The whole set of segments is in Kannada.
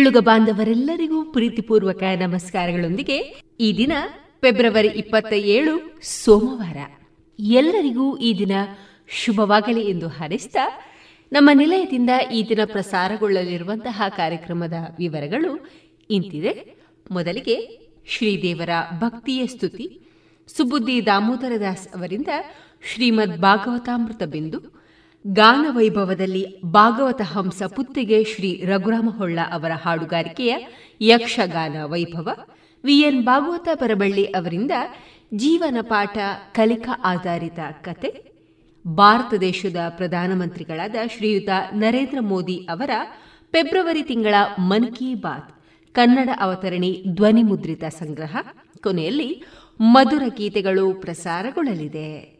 ಕೇಳುಗ ಬಾಂಧವರೆಲ್ಲರಿಗೂ ಪ್ರೀತಿಪೂರ್ವಕ ನಮಸ್ಕಾರಗಳೊಂದಿಗೆ ಈ ದಿನ ಫೆಬ್ರವರಿ ಇಪ್ಪತ್ತ ಏಳು, ಸೋಮವಾರ. ಎಲ್ಲರಿಗೂ ಈ ದಿನ ಶುಭವಾಗಲಿ ಎಂದು ಹಾರೈಸಿದ ನಮ್ಮ ನಿಲಯದಿಂದ ಈ ದಿನ ಪ್ರಸಾರಗೊಳ್ಳಲಿರುವಂತಹ ಕಾರ್ಯಕ್ರಮದ ವಿವರಗಳು ಇಂತಿದೆ. ಮೊದಲಿಗೆ ಶ್ರೀದೇವರ ಭಕ್ತಿಯ ಸ್ತುತಿ. ಸುಬುದ್ದಿ ದಾಮೋದರದಾಸ್ ಅವರಿಂದ ಶ್ರೀಮದ್ ಭಾಗವತಾಮೃತ ಬಿಂದು ಗಾನ ವೈಭವದಲ್ಲಿ ಭಾಗವತ ಹಂಸ ಪುತ್ತಿಗೆ ಶ್ರೀ ರಘುರಾಮ ಹೊಳ್ಳ ಅವರ ಹಾಡುಗಾರಿಕೆಯ ಯಕ್ಷಗಾನ ವೈಭವ. ವಿಎನ್ ಭಾಗವತ ಪರಬಳ್ಳಿ ಅವರಿಂದ ಜೀವನ ಪಾಠ, ಕಲಿಕಾ ಆಧಾರಿತ ಕತೆ. ಭಾರತ ದೇಶದ ಪ್ರಧಾನಮಂತ್ರಿಗಳಾದ ಶ್ರೀಯುತ ನರೇಂದ್ರ ಮೋದಿ ಅವರ ಫೆಬ್ರವರಿ ತಿಂಗಳ ಮನ್ ಕಿ ಬಾತ್, ಕನ್ನಡ ಅವತರಣಿ ಧ್ವನಿ ಮುದ್ರಿತ ಸಂಗ್ರಹ. ಕೊನೆಯಲ್ಲಿ ಮಧುರ ಗೀತೆಗಳು ಪ್ರಸಾರಗೊಳ್ಳಲಿದೆ.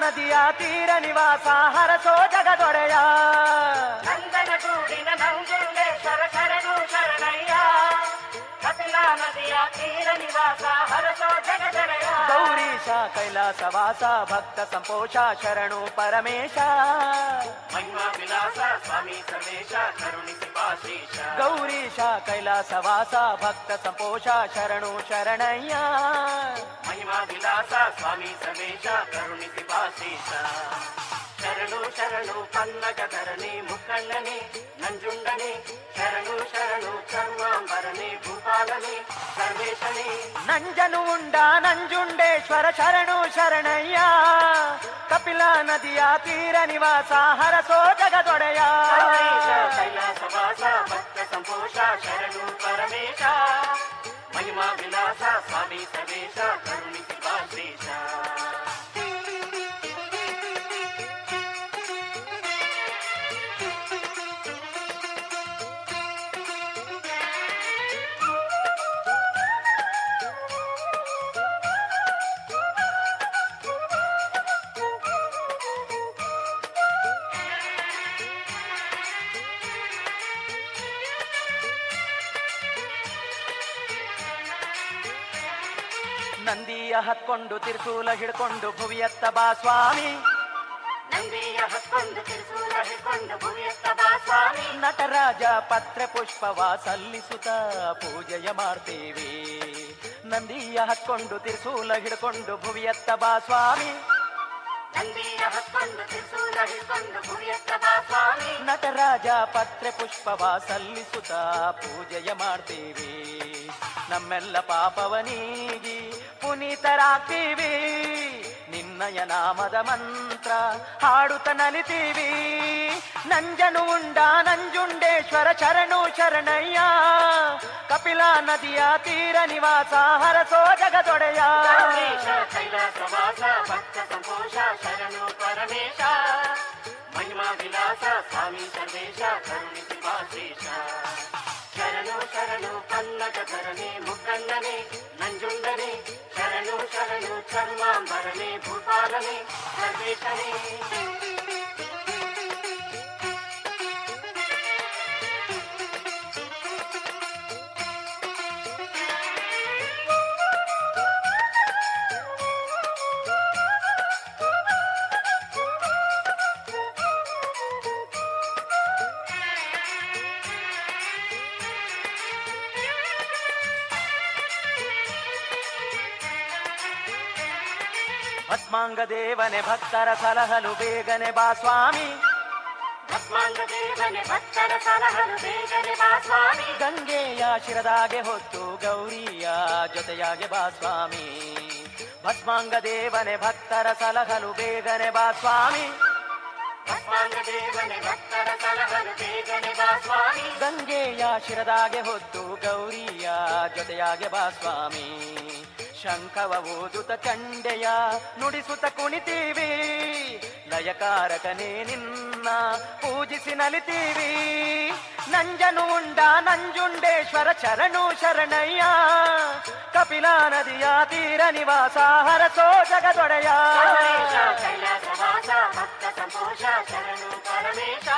ನದಿಯ ತೀರ ನಿವಾಸ ಹರಸೋ ಜಗದೊಡೆಯ. ಕೂಡಿನ ನಂಜುಂಡೇಶ್ವರ ಶರಣು ಶರಣಯ್ಯ. ಕಪಿಲಾ ನದಿಯ ತೀರ ನಿವಾಸ ಹರಸೋ ಜಗದೊಡೆಯ. ಗೌರೀಶ ಕೈಲಾಸ ವಾಸ ಭಕ್ತ ಸಂಪೋಷ ಶರಣು ಪರಮೇಶ. ಮಹಿಮಾ ವಿಲಾಸ ಸ್ವಾಮಿ ಸಮೇಶ ಕರುಣಿಸಿ ಪಾಶೀಶ ಗೌರೀಶ ಕೈಲಾಸ ವಾಸ ಭಕ್ತ ಸಂಪೋಷ ಶರಣು ಶರಣಯ್ಯ. ಮಹಿಮಾ ವಿಲಾಸ ಸ್ವಾಮಿ ಸರ್ವೇಶ ಕರುಣಿಸಿ ಪಾಶೀಶ ಶರಣು ಶರಣು ಪನ್ನಗಧರಣಿ ಮುಕ್ಕಣ್ಣನೆ ನಂಜುಂಡನೆ ಶರಣು ಶರಣು ಚರ್ಮಾಂಬರನೆ ಭೂಪಾಲನೆ ಸರ್ವೇಶನೆ ನಂಜನು ಉಂಡ ನಂಜುಂಡೇಶ್ವರ ಶರಣು ಶರಣಯ್ಯ ಕಪಿಲ ನದಿಯ ತೀರ ನಿವಾಸ ಹರಸೋ ಜಗದೊಡೆಯ ಕೈಲಾಸವಾಸ ಭಕ್ತ ಸಂಪೋಷ ಶರಣು ಪರಮೇಶ ಮಹಿಮಾ ವಿಲಾಸ ಸ್ವಾಮಿ ಸವೇಶ ಕರುಣಿಸಿ ವಾಸೇಶ ಹತ್ಕೊಂಡು ತಿರ್ಸೂಲ ಹಿಡ್ಕೊಂಡು ಭುವಿಯತ್ತ ಬಾ ಸ್ವಾಮಿ. ನಟರಾಜ ಪತ್ರ ಪುಷ್ಪವ ಸಲ್ಲಿಸುತ್ತ ಪೂಜೆಯ ಮಾಡ್ತೇವೆ ನಂದಿಯ ಹತ್ಕೊಂಡು ತಿರ್ಸೂಲ ಹಿಡ್ಕೊಂಡು ಭುವಿಯತ್ತ ಬಾ ಸ್ವಾಮಿ. ನಟರಾಜ ಪತ್ರೆ ಪುಷ್ಪವ ಸಲ್ಲಿಸುತ್ತ ಪೂಜೆಯ ಮಾಡ್ತೇವೆ ನಮ್ಮೆಲ್ಲ ಪಾಪವನೀಗಿ ಪುನೀತರಾಗ್ತೀವಿ ನಿನ್ನಯ ನಾಮದ ಮಂತ್ರ ಹಾಡುತ್ತ ನಲಿತೀವಿ ನಂಜನು ಉಂಡ ನಂಜುಂಡೇಶ್ವರ ಶರಣು ಶರಣಯ್ಯ ಕಪಿಲ ನದಿಯ ತೀರ ನಿವಾಸ ಹರಸೋ ಜಗದೊಡೆಯ ಕೈಲಾಸವಾಸ ಭಕ್ತ ಸಂತೋಷ ಶರಣು ಪರಮೇಶ ಮಹಿಮಾ ವಿಲಾಸ ಸ್ವಾಮಿ ಸರ್ವೇಶ ಕರುಣಿಸಿ ವಾಸೇಶ ಶರಣು ಶರಣು ಪಲ್ಲಕ ಧರಣೆ ಮುಕ್ಕಣ್ಣನೆ ನಂಜುಂಡನೆ ಶರಣು ಶರಣು ಚರ್ಮಾಂಬರನೆ ಭೂಪಾಲನೆ ಸರ್ವೇಶನೇ ಭಸ್ಮಾಂಗ ದೇವನೆ ಭಕ್ತರ ಸಲಹಲು ಬೇಗನೆ ಬಾ ಸ್ವಾಮಿ. ಗಂಗೆಯ ಶಿರದಾಗೆ ಹೊತ್ತು ಗೌರಿಯ ಜೊತೆಯಾಗೆ ಬಾ ಸ್ವಾಮಿ. ಭಸ್ಮಾಂಗ ದೇವನೆ ಭಕ್ತರ ಸಲಹಲು ಬೇಗನೆ ಬಾ ಸ್ವಾಮಿ. ಭಸ್ಮಾಂಗ ದೇವನೆ ಭಕ್ತರ ಸಲಹಲು ಬೇಗನೆ ಬಾ ಸ್ವಾಮಿ. ಗಂಗೆಯ ಶಿರದಾಗೆ ಹೊತ್ತು ಗೌರಿಯ ಜೊತೆಯಾಗೆ ಬಾ ಸ್ವಾಮಿ. ಶಂಖವ ಓದುತ್ತ ಚಂಡೆಯ ನುಡಿಸುತ್ತ ಕುಣಿತೀವಿ ಲಯಕಾರಕನೇ ನಿನ್ನ ಪೂಜಿಸಿ ನಲಿತೀವಿ ನಂಜನು ಉಂಡ ನಂಜುಂಡೇಶ್ವರ ಶರಣು ಶರಣಯ್ಯ ಕಪಿಲ ನದಿಯ ತೀರ ನಿವಾಸ ಹರಸೋ ಜಗದೊಡೆಯ ಕೈಲಾಸವಾಸ ಭಕ್ತ ಸಂತೋಷ ಶರಣು ಪರಮೇಶ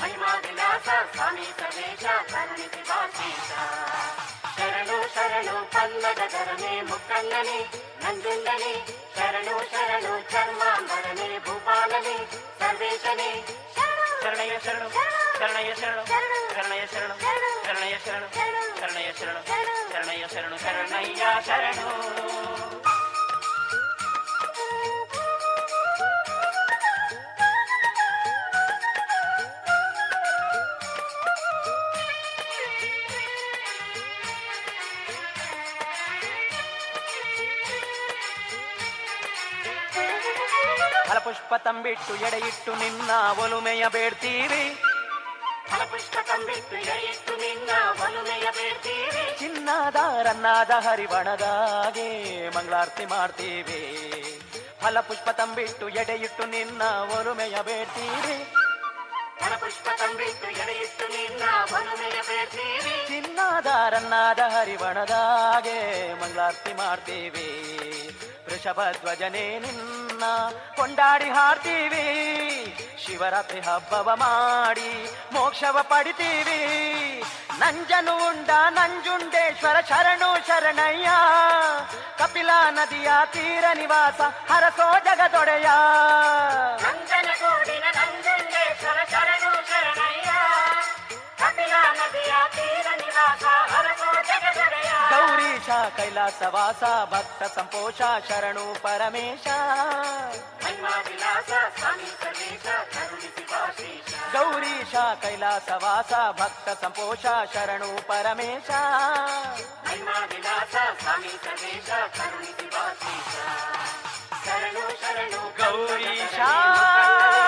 ಮಹಿಮಾ ವಿಲಾಸ ಸ್ವಾಮಿ ಸರ್ವೇಶ ಕರುಣಿಸಿ ವಾಸೀಶ ಶರಣು ಶರಣು ಪಲ್ಲದ ಧರಣೆ ಮುಕ್ಕಣ್ಣನೆ ನಂಜುಂಡನೆ ಶರಣು ಶರಣು ಚರ್ಮಾಂಬರನೆ ಭೂಪಾಲನೆ ಸರ್ವೇಶನೇ ಶರಣಯ್ಯ ಶರಣು ಶರಣಯ್ಯ ಶರಣು ಶರಣಯ್ಯ ಶರಣು ಶರಣಯ್ಯ ಶರಣು ಶರಣಯ್ಯ ಶರಣು ಫಲಪುಷ್ಪ ತಂಬಿಟ್ಟು ಎಡೆಯಿಟ್ಟು ನಿನ್ನ ಒಲುಮೆಯ ಬೇಡ್ತೀವಿ. ಫಲಪುಷ್ಪ ತಂಬಿಟ್ಟು ಎಡೆಯಿಟ್ಟು ನಿನ್ನ ಒಲುಮೆಯ ಬೇಡ್ತೀವಿ ಚಿನ್ನದ ರನ್ನಾದ ಹರಿವಣದಾಗೆ ಮಂಗಳಾರತಿ ಮಾಡ್ತೀವಿ. ಫಲಪುಷ್ಪ ತಂಬಿಟ್ಟು ಎಡೆಯಿಟ್ಟು ನಿನ್ನ ಒಲುಮೆಯ ಬೇಡ್ತೀವಿ. ಫಲಪುಷ್ಪ ತಂಬಿಟ್ಟು ನಿನ್ನ ಚಿನ್ನದ ರನ್ನಾದ ಹರಿವಣದಾಗೆ ಮಂಗಳಾರತಿ ಮಾಡ್ತೀವಿ. ವೃಷಭ ಧ್ವಜನೇ ನಿನ್ನ ಕೊಂಡಾಡಿ ಹಾಡ್ತೀವಿ ಶಿವರಾತ್ರಿ ಹಬ್ಬವ ಮಾಡಿ ಮೋಕ್ಷವ ಪಡಿತೀವಿ ನಂಜನು ಉಂಡ ನಂಜುಂಡೇಶ್ವರ ಶರಣು ಶರಣಯ್ಯ ಕಪಿಲ ನದಿಯ ತೀರ ನಿವಾಸ ಹರಸೋ ಜಗದೊಡೆಯ ನಂಜನಗೂಡಿನ ನಂಜುಂಡೇಶ್ವರ ಶರಣು ಶರಣಯ್ಯ ಕಪಿಲ ನದಿಯ ತೀರ ನಿವಾಸ ಹರಸೋ ಜಗದೊಡೆಯ ಗೌರೀಶ ಕೈಲಾಸ ವಾಸ ಭಕ್ತ ಸಂಪೋಷ ಶರಣು ಪರಮೇಶ ವಿಲಾಸ ಸ್ವಾಮಿ ಸರ್ವೇಶ ಕರುಣಿಸಿ ಗೌರೀಶ ಕೈಲಾಸ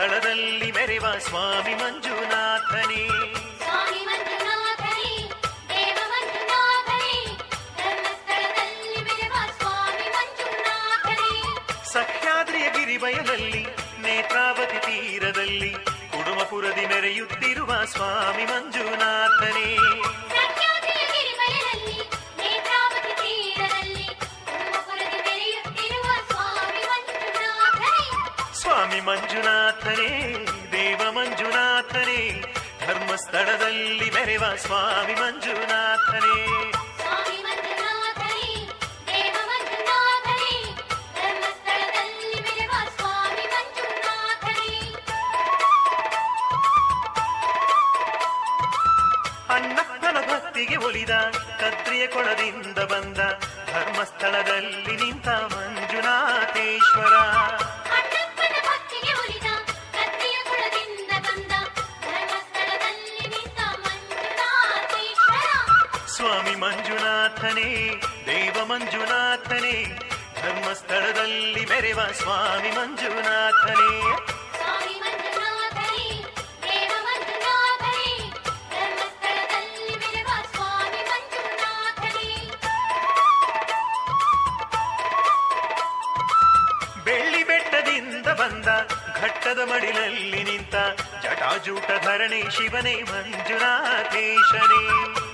ಧರ್ಮಸ್ಥಳದಲ್ಲಿ ಮೆರೆವ ಸ್ವಾಮಿ ಮಂಜುನಾಥನೇ. ಸ್ವಾಮಿ ಸಹ್ಯಾದ್ರಿಯ ಗಿರಿಬಯಲಲ್ಲಿ ನೇತ್ರಾವತಿ ತೀರದಲ್ಲಿ ಕುಡುಮಪುರದಿ ಮೆರೆಯುತ್ತಿರುವ ಸ್ವಾಮಿ ಮಂಜುನಾಥನೇ. ಮಂಜುನಾಥನೇ ದೇವ ಮಂಜುನಾಥನೇ ಧರ್ಮಸ್ಥಳದಲ್ಲಿ ಮೆರೆವ ಸ್ವಾಮಿ ಮಂಜುನಾಥನೇ. ಅಣ್ಣಪ್ಪನ ಭಕ್ತಿಗೆ ಒಲಿದ ಕದ್ರಿಯ ಕೊಳದಿಂದ ಬಂದ ಧರ್ಮಸ್ಥಳದಲ್ಲಿ ನಿಂತ ಮಂಜುನಾಥೇಶ್ವರ. ದೇವ ಮಂಜುನಾಥನೇ ಧರ್ಮಸ್ಥಳದಲ್ಲಿ ಮೆರೆವ ಸ್ವಾಮಿ ಮಂಜುನಾಥನೇ. ಬೆಳ್ಳಿ ಬೆಟ್ಟದಿಂದ ಬಂದ ಘಟ್ಟದ ಮಡಿಲಲ್ಲಿ ನಿಂತ ಜಟಾಜೂಟ ಧರಣಿ ಶಿವನೇ ಮಂಜುನಾಥೇಶನೇ.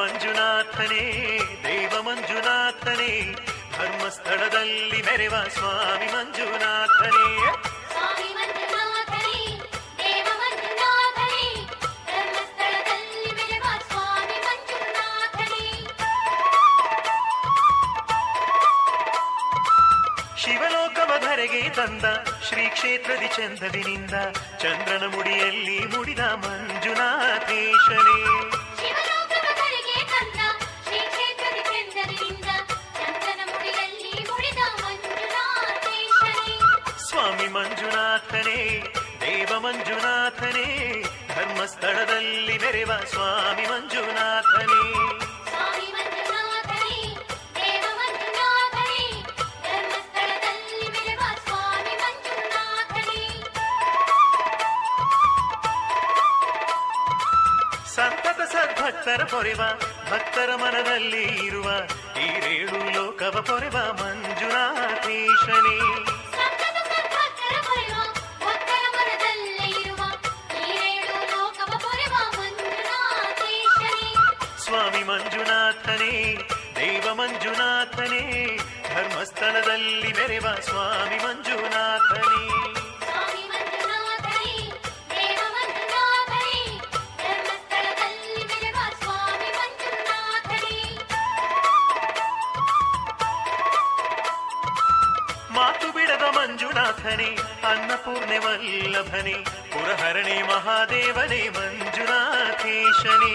ಮಂಜುನಾಥನೇ ದೇವ ಮಂಜುನಾಥನೇ ಧರ್ಮಸ್ಥಳದಲ್ಲಿ ಮೆರೆವ ಸ್ವಾಮಿ ಮಂಜುನಾಥನೇ. ಸ್ವಾಮಿ ಮಂಜುನಾಥನೇ ದೇವ ಮಂಜುನಾಥನೇ ಧರ್ಮಸ್ಥಳದಲ್ಲಿ ಬೆಳೆವ ಸ್ವಾಮಿ ಮಂಜುನಾಥನೇ. ಶಿವಲೋಕವ ಧರೆಗೆ ತಂದ ಶ್ರೀ ಕ್ಷೇತ್ರದಿ ಚಂದವಿನಿಂದ ಚಂದ್ರನ ಮುಡಿಯಲ್ಲಿ ಮುಡಿದ ಮಂಜುನಾಥೇಶನೇ. ಧರ್ಮಸ್ಥಳದಲ್ಲಿ ಮೆರೆವ ಸ್ವಾಮಿ ಮಂಜುನಾಥನೇ. ಸಂತತ ಸದ್ಭಕ್ತರ ಪೊರೆವ ಭಕ್ತರ ಮನದಲ್ಲಿ ಇರುವ ಈರೇಳು ಲೋಕವ ಪೊರೆವ ಮಂಜುನಾಥೇಶನೇ. ಮಂಜುನಾಥನೇ ದೈವ ಮಂಜುನಾಥನೇ ಧರ್ಮಸ್ಥಳದಲ್ಲಿ ಮೆರೆವ ಸ್ವಾಮಿ ಮಂಜುನಾಥನೇ. ಮಾತು ಮಂಜುನಾಥನೆ ಮಂಜುನಾಥನೇ ಅನ್ನಪೂರ್ಣೆ ವಲ್ಲಭನೇ ಪುರಹರಣೆ ಮಹಾದೇವನೇ ಮಂಜುನಾಥೇಶನೇ.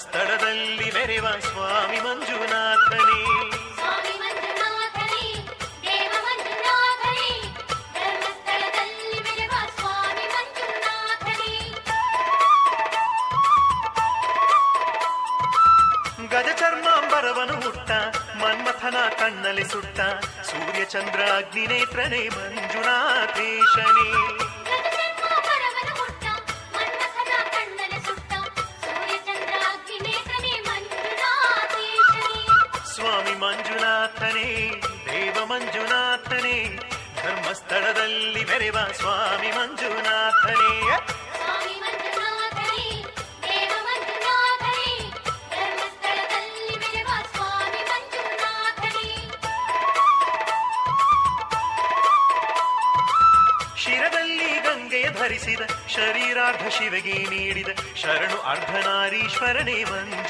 ಸ್ಥಳದಲ್ಲಿ ಮೆರೆವ ಸ್ವಾಮಿ ಮಂಜುನಾಥನಿ ಗಜ ಚರ್ಮಾಂಬರವನು ಹುಟ್ಟ ಮನ್ಮಥನ ಕಣ್ಣಲ್ಲಿ ಸುಟ್ಟ ಸೂರ್ಯಚಂದ್ರ ಅಗ್ನಿ ನೇತ್ರನೇ ಮಂಜುನಾಥೇಶನೇ ഭരണി വന്നു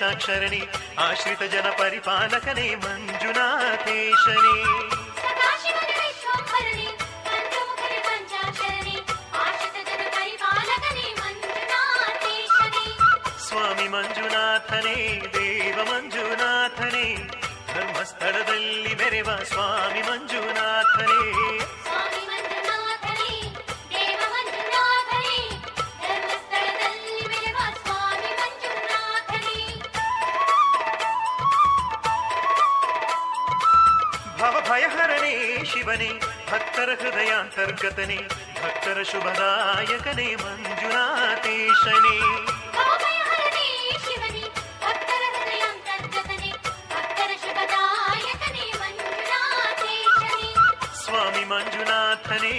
పంచాక్షరణి ఆశ్రిత జన పరిపాలకనే మంజునాథేశనే ಶಿವನೇ ಭಕ್ತರ ಹೃದಯಾಂತರ್ಗತನೇ ಭಕ್ತರ ಶುಭದಾಯಕನೇ ಮಂಜುನಾಥೇಶನೇ. ಸ್ವಾಮಿ ಮಂಜುನಾಥನೆ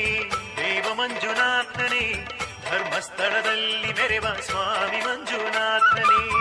ದೇವ ಮಂಜುನಾಥನೆ ಧರ್ಮಸ್ಥಳದಲ್ಲಿ ಮೆರೆವ ಸ್ವಾಮಿ ಮಂಜುನಾಥನೇ.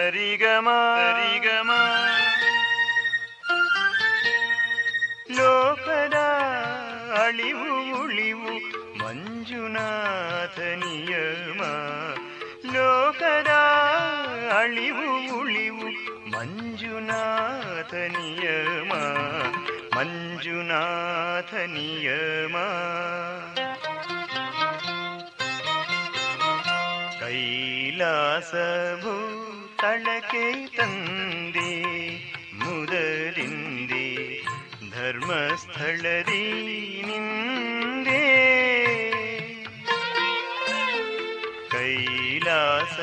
സരിഗമ ലോകര അളിവു ഒളിവു മഞ്ജുനാഥനിയമ. ലോകര അളിവു ഒളിവു മഞ്ജുനാഥനിയമ. മഞ്ജുനാഥനിയമ. कैलासभू ಮಂಜುನಾಥ ನಿಯಮ ಮಂಜುನಾಥ ನಿಯಮ ಕೈಲಾಸ ಭೂತಳಕ್ಕೆ ತಂದೆ ಮುದರಿಂದೆ ಧರ್ಮಸ್ಥಳದಿ ನಿಂದೆ ಕೈಲಾಸ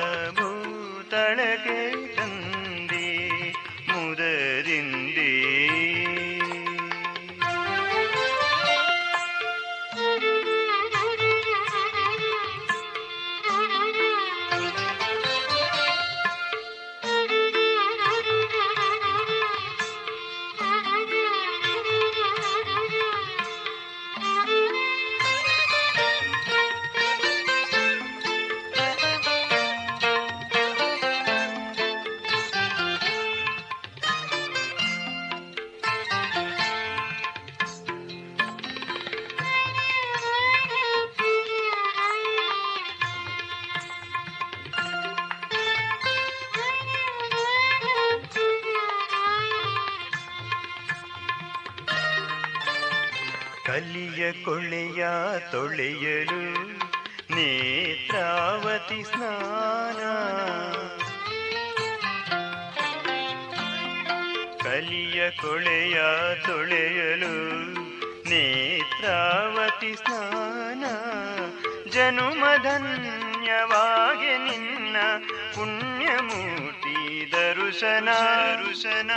ದರುಶನ ದರುಶನ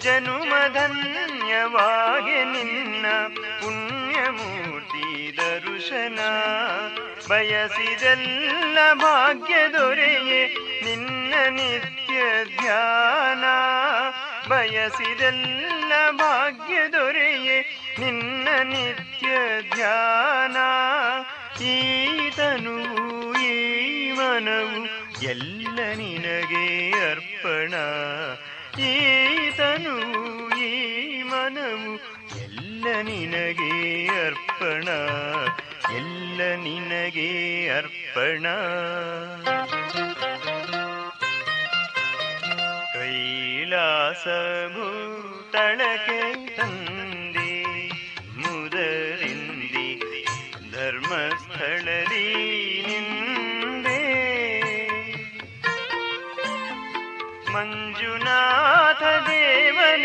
ಜನುಮಧನ್ಯವಾಗಿ ನಿನ್ನ ಪುಣ್ಯಮೂರ್ತಿ ದರುಶನ ಬಯಸಿದೆಲ್ಲ ಭಾಗ್ಯ ದೊರೆಯೇ ನಿನ್ನ ನಿತ್ಯ ಧ್ಯಾನ. ಬಯಸಿದೆಲ್ಲ ಭಾಗ್ಯ ದೊರೆಯೇ ನಿನ್ನ ನಿತ್ಯ ಧ್ಯಾನ. ಈತನು ಈ ಮನವು ಎಲ್ಲ ನಿನಗೆ ಅರ್ಪಣ. ಈತನು ಈ ಮನವು ಎಲ್ಲ ನಿನಗೆ ಅರ್ಪಣ. ಎಲ್ಲ ನಿನಗೆ ಅರ್ಪಣ. ಕೈಲಾಸ ಭೂತಳಕ್ಕೆ ತಂದೆ, ಮುದರಿಂದಿ ಧರ್ಮಸ್ಥಳದಿ अञ्जुनाथ देवन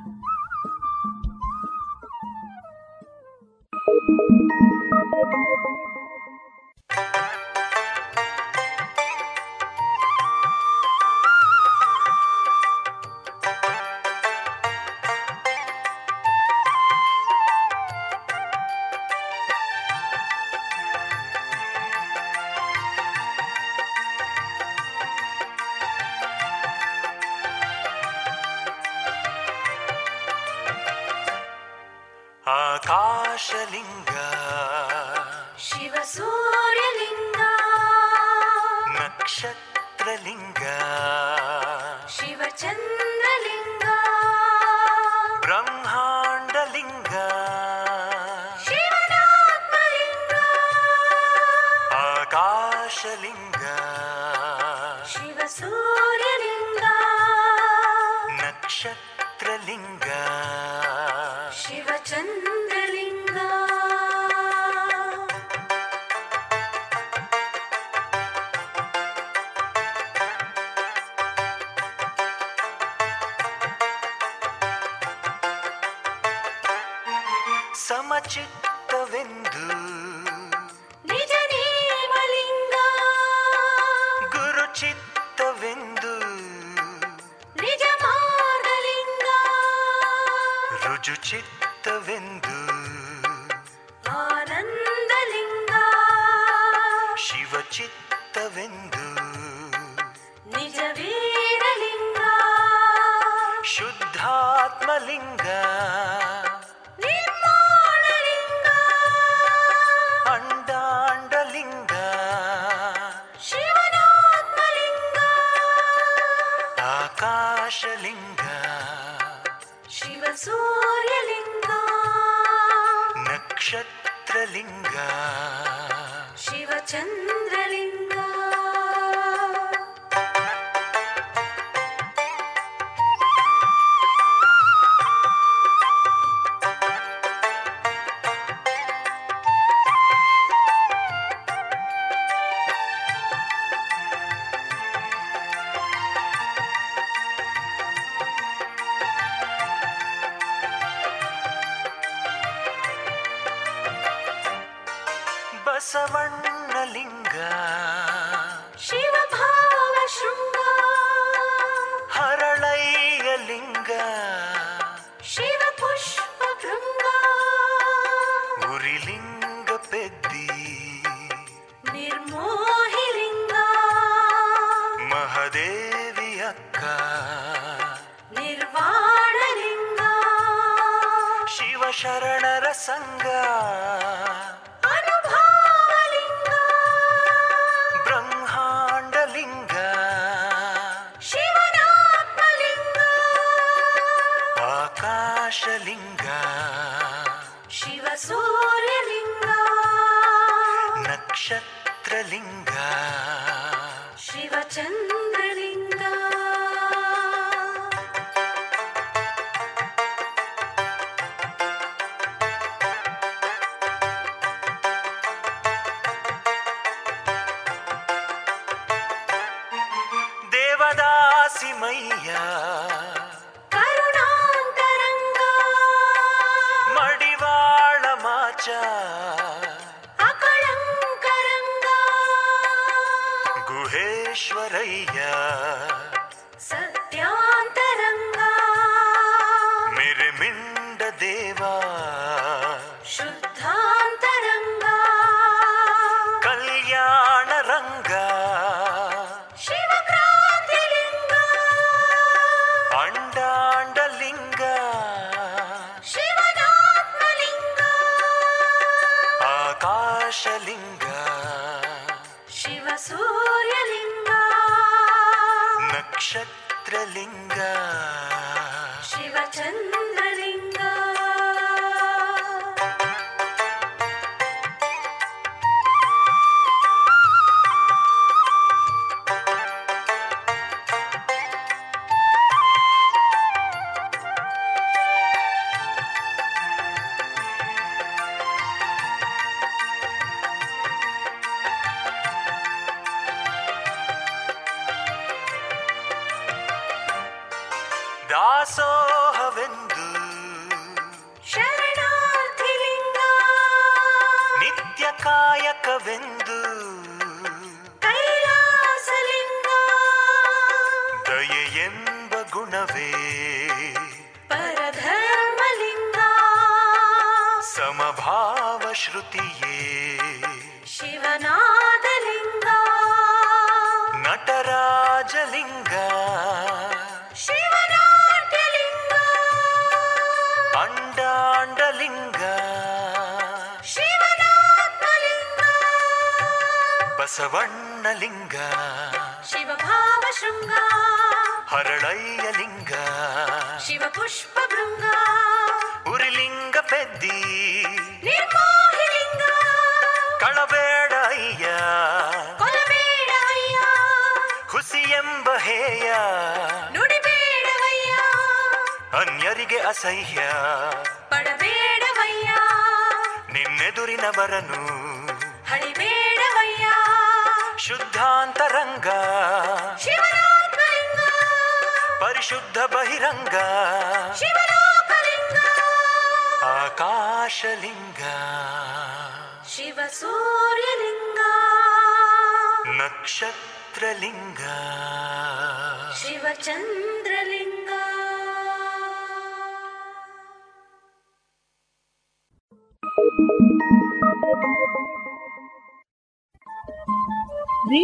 ಶಿವಶರಣರ ಸಂಘ.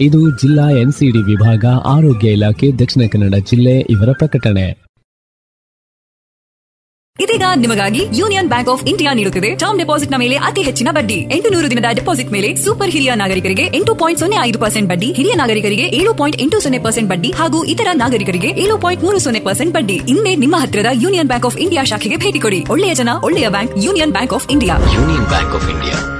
ಇದು ಜಿಲ್ಲಾ ಎನ್ಸಿಡಿ ವಿಭಾಗ ಆರೋಗ್ಯ ಇಲಾಖೆ ದಕ್ಷಿಣ ಕನ್ನಡ ಜಿಲ್ಲೆ ಇವರ ಪ್ರಕಟಣೆ. ಇದೀಗ ನಿಮಗಾಗಿ ಯೂನಿಯನ್ ಬ್ಯಾಂಕ್ ಆಫ್ ಇಂಡಿಯಾ ನೀಡುತ್ತಿದೆ. ಟರ್ಮ್ ಡೆಪಾಸಿಟ್ನ ಮೇಲೆ ಅತಿ ಹೆಚ್ಚಿನ ಬಡ್ಡಿ. ಎಂಟು ನೂರು ದಿನದ ಡೆಪಾಸಿಟ್ ಮೇಲೆ ಸೂಪರ್ ಹಿರಿಯ ನಾಗರಿಕರಿಗೆ ಎಂಟು ಪಾಯಿಂಟ್ ಸೊನ್ನೆ ಐದು ಪರ್ಸೆಂಟ್ ಬಡ್ಡಿ ಹಿರಿಯ ನಾಗರಿಕರಿಗೆ ಏಳು ಪಾಯಿಂಟ್ ಎಂಟು ಸೊನ್ನೆ ಪರ್ಸೆಂಟ್ ಬಡ್ಡಿ ಹಾಗೂ ಇತರ ನಾಗರಿಕರಿಗೆ ಏಳು ಪಾಯಿಂಟ್ ಮೂರು ಸೊನ್ನೆ ಪರ್ಸೆಂಟ್ ಬಡ್ಡಿ. ಇನ್ನೇ ನಿಮ್ಮ ಹತ್ತಿರದ ಯೂನಿಯನ್ ಬ್ಯಾಂಕ್ ಆಫ್ ಇಂಡಿಯಾ ಶಾಖೆಗೆ ಭೇಟಿ ಕೊಡಿ. ಒಳ್ಳೆಯ ಜನ ಒಳ್ಳೆಯ bank union bank of India. Union bank of India.